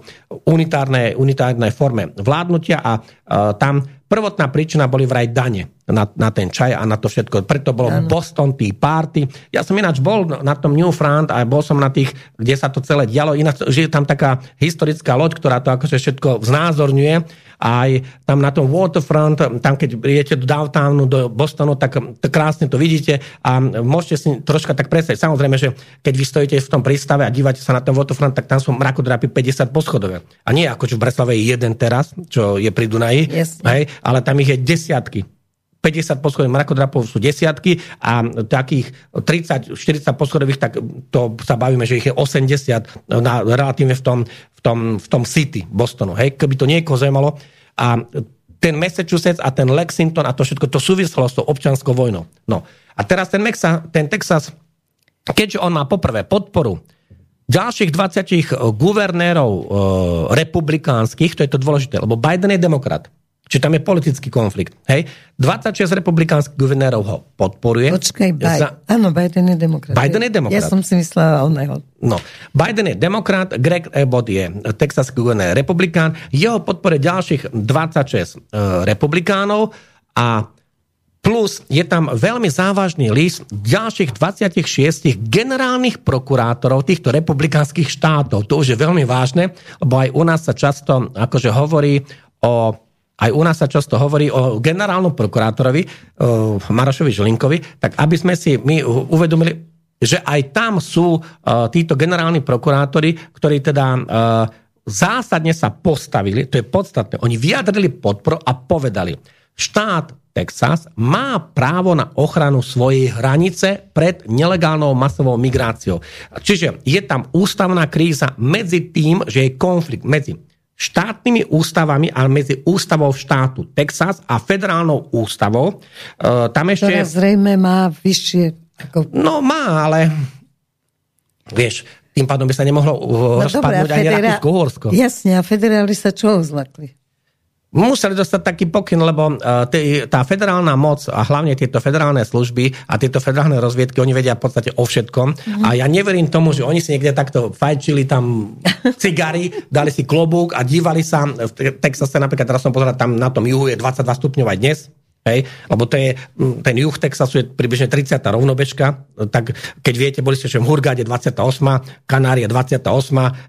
unitárnej, unitárnej forme vládnutia a uh, tam prvotná príčina boli vraj dane na, na ten čaj a na to všetko. Preto bolo ano. Boston Tea Party. Ja som ináč bol na tom Newfront a bol som na tých, kde sa to celé dialo. Ináč, že je tam taká historická loď, ktorá to akože všetko znázorňuje aj tam na tom waterfront, tam keď idete do downtownu, do Bostonu, tak to krásne to vidíte a môžete si troška tak predstaviť. Samozrejme, že keď vy stojíte v tom prístave a dívate sa na ten waterfront, tak tam sú mrakodrapy 50 poschodové. A nie ako v Breslave je jeden teraz, čo je pri Dunaji, yes. hej, ale tam ich je desiatky. 50 poschodových mrakodrapov sú desiatky a takých 30-40 poschodových, tak to sa bavíme, že ich je 80 na, relatívne v tom, v, tom, v tom city Bostonu. Hej? Keby to niekoho zaujímalo. A ten Massachusetts a ten Lexington a to všetko, to súvislo s tou občanskou vojnou. No. A teraz ten, Mexa, ten Texas, keďže on má poprvé podporu ďalších 20 guvernérov e, republikánskych, to je to dôležité, lebo Biden je demokrat. Čiže tam je politický konflikt. Hej? 26 republikánskych guvernérov ho podporuje. Počkaj, Biden. Za... áno, Biden je demokrat. Biden je demokrat. Ja som si myslela o neho. No, Biden je demokrat, Greg Abbott je texaský guvernér republikán, jeho podporuje ďalších 26 uh, republikánov a Plus je tam veľmi závažný list ďalších 26 generálnych prokurátorov týchto republikánskych štátov. To už je veľmi vážne, lebo aj u nás sa často akože hovorí o aj u nás sa často hovorí o generálnom prokurátorovi Marošovi Žilinkovi, tak aby sme si my uvedomili, že aj tam sú títo generálni prokurátori, ktorí teda zásadne sa postavili, to je podstatné, oni vyjadrili podporu a povedali, štát Texas má právo na ochranu svojej hranice pred nelegálnou masovou migráciou. Čiže je tam ústavná kríza medzi tým, že je konflikt medzi štátnymi ústavami, ale medzi ústavou štátu Texas a federálnou ústavou. E, tam ešte... Ktorá zrejme má vyššie... Ako... No má, ale vieš, tým pádom by sa nemohlo no, rozpadnúť ani federá... Rakúsko-Horsko. Jasne, a federáli sa čo zlakli? Museli dostať taký pokyn, lebo e, tá federálna moc a hlavne tieto federálne služby a tieto federálne rozviedky, oni vedia v podstate o všetkom. Mm. A ja neverím tomu, že oni si niekde takto fajčili tam cigary, dali si klobúk a dívali sa. V Texase napríklad, teraz som pozeral, tam na tom juhu je 22 stupňov aj dnes. Hej? Lebo to je, ten juh Texasu je približne 30. rovnobežka, tak keď viete, boli ste, v Hurgáde 28, Kanária 28,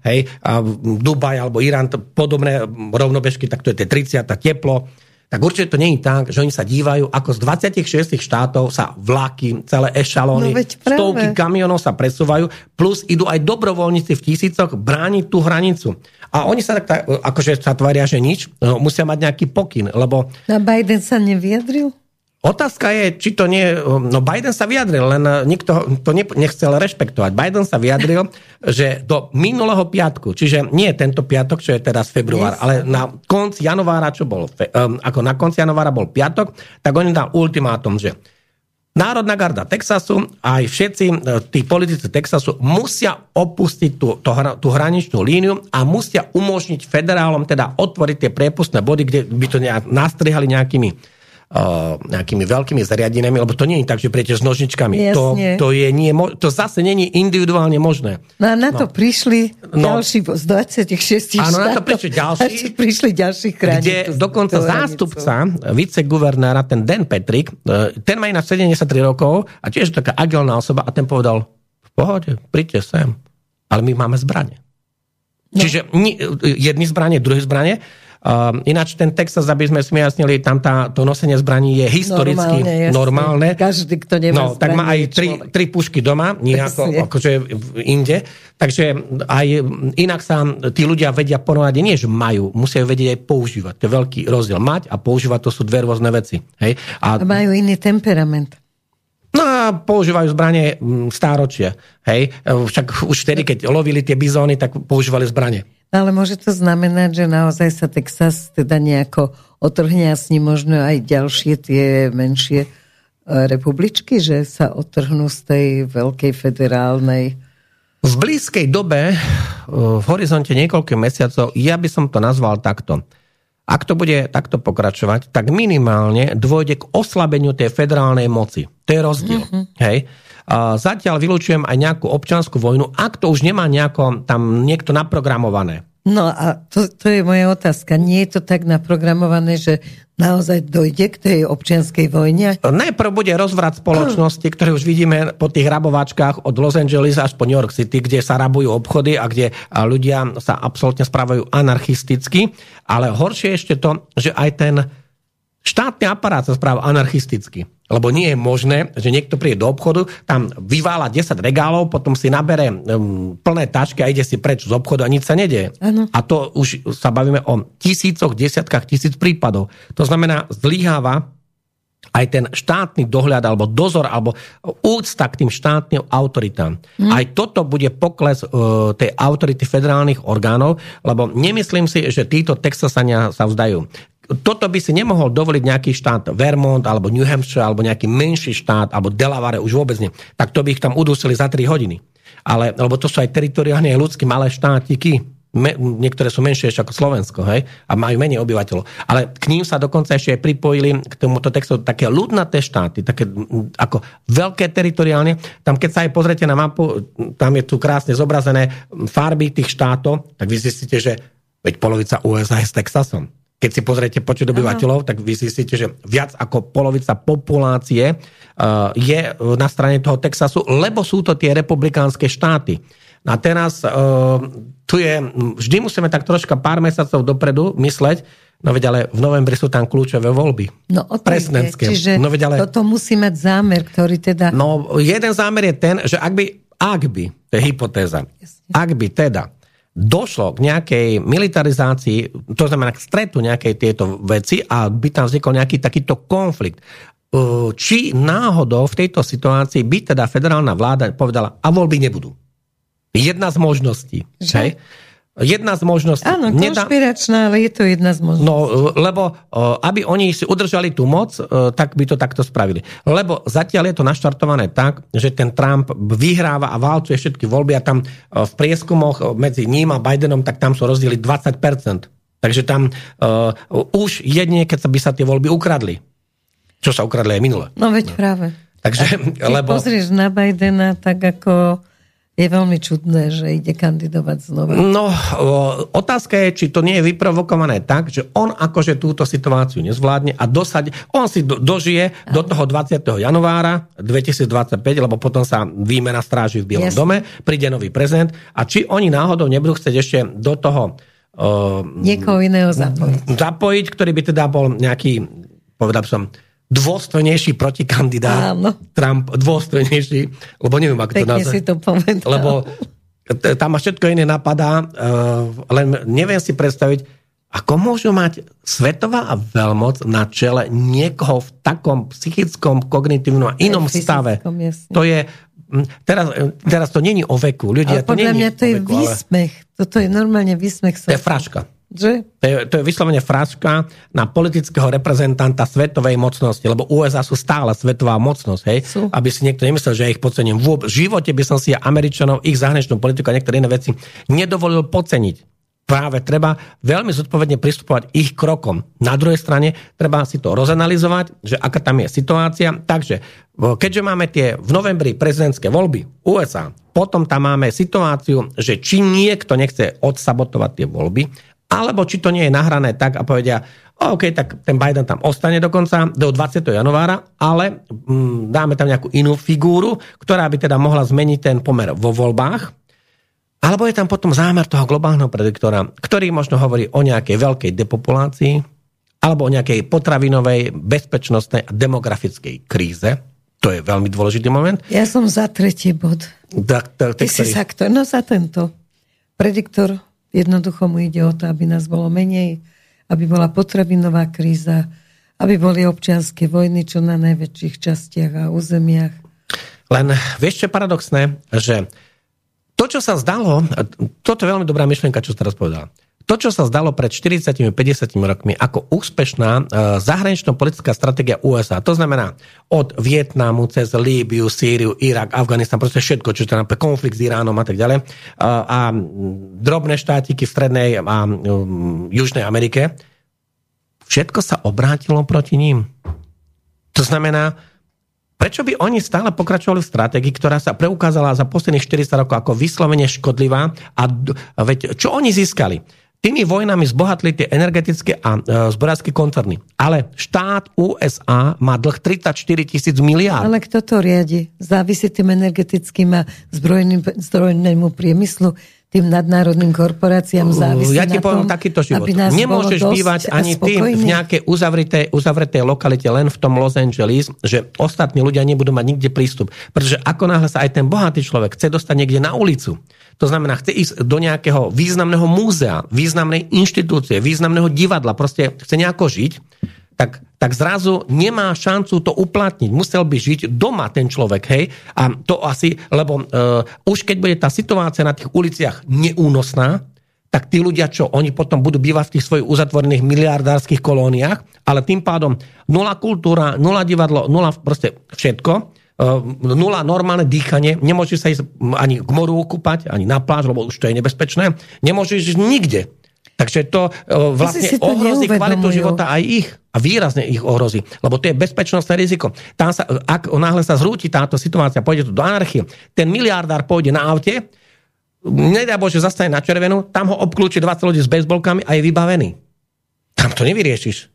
hej, a Dubaj alebo Irán, podobné rovnobežky, tak to je tie 30. teplo tak určite to je tak, že oni sa dívajú, ako z 26 štátov sa vlaky, celé ešalóny, no stovky kamionov sa presúvajú, plus idú aj dobrovoľníci v tisícoch brániť tú hranicu. A oni sa tak, akože sa tvária, že nič, no, musia mať nejaký pokyn, lebo... A Biden sa neviedril? Otázka je, či to nie... No Biden sa vyjadril, len nikto to nechcel rešpektovať. Biden sa vyjadril, že do minulého piatku, čiže nie tento piatok, čo je teraz február, yes. ale na konci januára, čo bol, um, ako na konci januára bol piatok, tak on dal ultimátum, že Národná garda Texasu a aj všetci e, tí politici Texasu musia opustiť tú, tú, tú hraničnú líniu a musia umožniť federálom teda otvoriť tie priepustné body, kde by to nejak nastrihali nejakými nejakými veľkými zariadeniami, lebo to nie je tak, že priete s nožničkami. To, to, je nie, to zase není individuálne možné. No a na to no. prišli no. ďalší z 26 Áno, na to prišli ďalší. prišli ďalší chrániť. Kde dokonca zástupca viceguvernéra, ten Dan Patrick, e, ten má ináč 73 rokov a tiež taká agilná osoba a ten povedal, v pohode, príďte sem, ale my máme zbranie. No. Čiže jedny zbranie, druhé zbranie Uh, ináč ten Texas, aby sme si jasnili, tam tá, to nosenie zbraní je historicky normálne. normálne. Každý, kto nemá no, tak má aj tri, tri pušky doma, nie ako, akože inde. Takže aj inak sa tí ľudia vedia porovnať, nie že majú, musia vedieť aj používať. To je veľký rozdiel. Mať a používať to sú dve rôzne veci. Hej? A, a majú iný temperament. No a používajú zbranie mm, stáročia. Hej? Však už vtedy, keď lovili tie bizóny, tak používali zbranie. Ale môže to znamenať, že naozaj sa Texas teda nejako otrhne a s ním možno aj ďalšie tie menšie e, republičky, že sa otrhnú z tej veľkej federálnej... V blízkej dobe, e, v horizonte niekoľkých mesiacov, ja by som to nazval takto. Ak to bude takto pokračovať, tak minimálne dôjde k oslabeniu tej federálnej moci. To je rozdiel. Mm-hmm. Hej? Zatiaľ vylúčujem aj nejakú občanskú vojnu, ak to už nemá nejako tam niekto naprogramované. No a to, to je moja otázka. Nie je to tak naprogramované, že naozaj dojde k tej občianskej vojne? Najprv bude rozvrat spoločnosti, ktoré už vidíme po tých rabovačkách od Los Angeles až po New York City, kde sa rabujú obchody a kde ľudia sa absolútne správajú anarchisticky. Ale horšie je ešte to, že aj ten štátny aparát sa správa anarchisticky. Lebo nie je možné, že niekto príde do obchodu, tam vyvála 10 regálov, potom si nabere um, plné tašky a ide si preč z obchodu a nič sa nedieje. Ano. A to už sa bavíme o tisícoch, desiatkách tisíc prípadov. To znamená, zlyháva aj ten štátny dohľad alebo dozor alebo úcta k tým štátnym autoritám. Hmm. Aj toto bude pokles uh, tej autority federálnych orgánov, lebo nemyslím si, že títo Texasania sa vzdajú toto by si nemohol dovoliť nejaký štát Vermont alebo New Hampshire alebo nejaký menší štát alebo Delaware už vôbec nie. Tak to by ich tam udusili za 3 hodiny. Ale, lebo to sú aj teritoriálne aj ľudské malé štátiky. Me, niektoré sú menšie ešte ako Slovensko, hej, a majú menej obyvateľov. Ale k ním sa dokonca ešte aj pripojili k tomuto textu také ľudnaté štáty, také ako veľké teritoriálne. Tam, keď sa aj pozriete na mapu, tam je tu krásne zobrazené farby tých štátov, tak vy zistíte, že veď polovica USA je s Texasom keď si pozriete počet obyvateľov, tak vy zistíte, že viac ako polovica populácie uh, je na strane toho Texasu, lebo sú to tie republikánske štáty. A teraz uh, tu je, vždy musíme tak troška pár mesiacov dopredu mysleť, no veď ale v novembri sú tam kľúčové voľby. No o Čiže no veď ale, toto musí mať zámer, ktorý teda... No jeden zámer je ten, že ak by, ak by, to je hypotéza, Jasne. ak by teda došlo k nejakej militarizácii, to znamená k stretu nejakej tieto veci a by tam vznikol nejaký takýto konflikt. Či náhodou v tejto situácii by teda federálna vláda povedala, a voľby nebudú. Jedna z možností. Že? Jedna z možností. Áno, konšpiračná, ale je to jedna z možností. No, lebo aby oni si udržali tú moc, tak by to takto spravili. Lebo zatiaľ je to naštartované tak, že ten Trump vyhráva a válcuje všetky voľby a tam v prieskumoch medzi ním a Bidenom, tak tam sú rozdiely 20%. Takže tam uh, už jedine, keď by sa tie voľby ukradli. Čo sa ukradli aj minule. No veď no. práve. Takže, lebo... pozrieš na Bidena, tak ako je veľmi čudné, že ide kandidovať znova. No, otázka je, či to nie je vyprovokované tak, že on akože túto situáciu nezvládne a dosať, on si do, dožije Aha. do toho 20. januára 2025, lebo potom sa výmena stráži v Bielom Jasne. dome, príde nový prezident a či oni náhodou nebudú chcieť ešte do toho uh, niekoho iného zapojiť. Zapojiť, ktorý by teda bol nejaký, povedal som, dôstojnejší protikandidát. Áno. Trump dôstojnejší, lebo neviem, ako Pekne to nazvať. si to povedal. Lebo tam ma všetko iné napadá, uh, len neviem si predstaviť, ako môžu mať svetová veľmoc na čele niekoho v takom psychickom, kognitívnom a inom stave. Jasne. To je, teraz, teraz to není o veku. Ľudia, ale podľa to mňa to je veku, výsmech. Ale... Toto je normálne výsmech. To je fraška. Že? To je, to je vyslovene fraška na politického reprezentanta svetovej mocnosti, lebo USA sú stále svetová mocnosť, hej? Sú. Aby si niekto nemyslel, že ja ich podcením. V živote by som si Američanov, ich zahraničnú politiku a niektoré iné veci nedovolil podceniť práve treba veľmi zodpovedne pristupovať ich krokom. Na druhej strane treba si to rozanalizovať, že aká tam je situácia. Takže keďže máme tie v novembri prezidentské voľby USA, potom tam máme situáciu, že či niekto nechce odsabotovať tie voľby, alebo či to nie je nahrané tak a povedia, OK, tak ten Biden tam ostane dokonca do 20. januára, ale mm, dáme tam nejakú inú figúru, ktorá by teda mohla zmeniť ten pomer vo voľbách alebo je tam potom zámer toho globálneho prediktora, ktorý možno hovorí o nejakej veľkej depopulácii, alebo o nejakej potravinovej, bezpečnostnej a demografickej kríze. To je veľmi dôležitý moment. Ja som za tretí bod. Da, da, Ty si za kto? No za tento. Prediktor, jednoducho mu ide o to, aby nás bolo menej, aby bola potravinová kríza, aby boli občianské vojny čo na najväčších častiach a územiach. Len vieš čo je paradoxné, že to, čo sa zdalo, toto je veľmi dobrá myšlienka, čo teraz povedal. To, čo sa zdalo pred 40-50 rokmi ako úspešná uh, zahranično-politická stratégia USA, to znamená od Vietnamu cez Líbiu, Sýriu, Irak, Afganistan, proste všetko, čo je napríklad konflikt s Iránom a tak ďalej, uh, a drobné štátiky v Strednej a Južnej Amerike, všetko sa obrátilo proti ním. To znamená, Prečo by oni stále pokračovali v stratégii, ktorá sa preukázala za posledných 400 rokov ako vyslovene škodlivá? A, veď, čo oni získali? Tými vojnami zbohatli tie energetické a e, zborárske koncerny. Ale štát USA má dlh 34 tisíc miliárd. Ale kto to riadi? Závisí tým energetickým a zbrojnému priemyslu tým nadnárodným korporáciám závisí Ja ti poviem tom, takýto život. Nemôžeš bývať ani ty v nejakej uzavretej, uzavretej lokalite len v tom Los Angeles, že ostatní ľudia nebudú mať nikde prístup. Pretože ako náhle sa aj ten bohatý človek chce dostať niekde na ulicu, to znamená, chce ísť do nejakého významného múzea, významnej inštitúcie, významného divadla, proste chce nejako žiť, tak, tak zrazu nemá šancu to uplatniť. Musel by žiť doma ten človek, hej? A to asi, lebo uh, už keď bude tá situácia na tých uliciach neúnosná, tak tí ľudia, čo oni potom budú bývať v tých svojich uzatvorených miliardárskych kolóniách, ale tým pádom nula kultúra, nula divadlo, nula proste všetko, uh, nula normálne dýchanie, nemôžeš sa ísť ani k moru kúpať, ani na pláž, lebo už to je nebezpečné, nemôžeš ísť nikde. Takže to uh, vlastne to ohrozí kvalitu života aj ich a výrazne ich ohrozí, lebo to je bezpečnostné riziko. Tam sa, ak náhle sa zrúti táto situácia, pôjde tu do anarchie, ten miliardár pôjde na aute, nedá Bože, zastane na červenú, tam ho obklúči 20 ľudí s bezbolkami a je vybavený. Tam to nevyriešiš.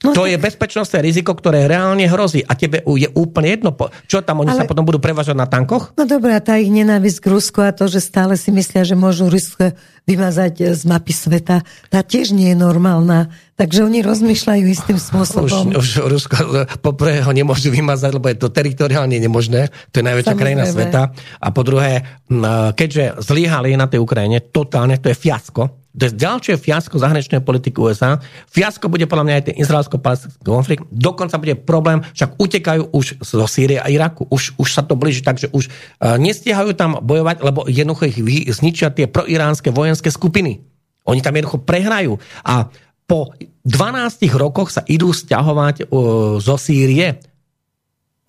No, to je bezpečnostné riziko, ktoré reálne hrozí a tebe je úplne jedno. Čo tam oni Ale... sa potom budú prevažať na tankoch? No dobré, a tá ich nenávisť k Rusku a to, že stále si myslia, že môžu Rusko vymazať z mapy sveta, tá tiež nie je normálna. Takže oni rozmýšľajú istým spôsobom. Už, už Rusko poprvé ho nemôžu vymazať, lebo je to teritoriálne nemožné. To je najväčšia Samozrejme. krajina sveta. A po druhé, keďže zlyhali na tej Ukrajine, totálne, to je fiasko, to je ďalšie fiasko zahraničnej politiky USA. Fiasko bude podľa mňa aj ten izraelsko-palestinský konflikt. Dokonca bude problém, však utekajú už zo Sýrie a Iraku. Už, už sa to blíži, takže už uh, nestiehajú tam bojovať, lebo jednoducho ich zničia tie proiránske vojenské skupiny. Oni tam jednoducho prehrajú. A po 12 rokoch sa idú stiahovať uh, zo Sýrie.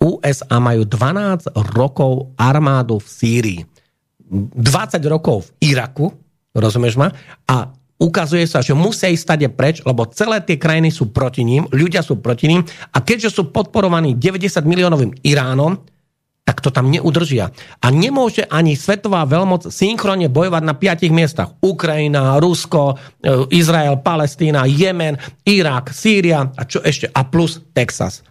USA majú 12 rokov armádu v Sýrii. 20 rokov v Iraku, Rozumieš ma? A ukazuje sa, že musia ísť stade preč, lebo celé tie krajiny sú proti ním, ľudia sú proti ním a keďže sú podporovaní 90 miliónovým Iránom, tak to tam neudržia. A nemôže ani svetová veľmoc synchronne bojovať na piatich miestach. Ukrajina, Rusko, e, Izrael, Palestína, Jemen, Irak, Sýria a čo ešte? A plus Texas.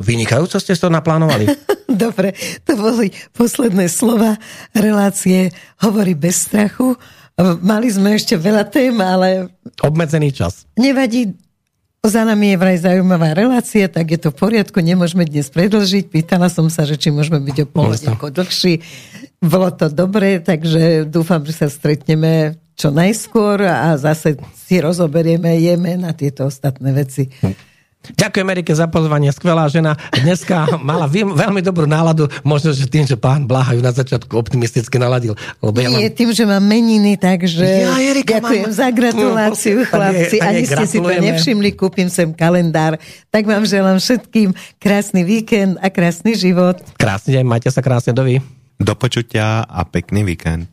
Vynikajúco ste to naplánovali. Dobre, to boli posledné slova relácie Hovorí bez strachu. Mali sme ešte veľa tém, ale... Obmedzený čas. Nevadí, za nami je vraj zaujímavá relácia, tak je to v poriadku, nemôžeme dnes predlžiť. Pýtala som sa, že či môžeme byť o pol dlhší. Bolo to dobré, takže dúfam, že sa stretneme čo najskôr a zase si rozoberieme, jeme na tieto ostatné veci. Ďakujem Erike za pozvanie, skvelá žena. Dneska mala veľmi dobrú náladu, možno, že tým, že pán Blaha ju na začiatku optimisticky naladil. Lebo ja Nie, mám... tým, že mám meniny, takže ja, Erika, ďakujem mám... za gratuláciu, no, chlapci. Je, Ani ste si to nevšimli, kúpim sem kalendár. Tak vám želám všetkým krásny víkend a krásny život. Krásny deň, majte sa krásne, dovi. Do počutia a pekný víkend.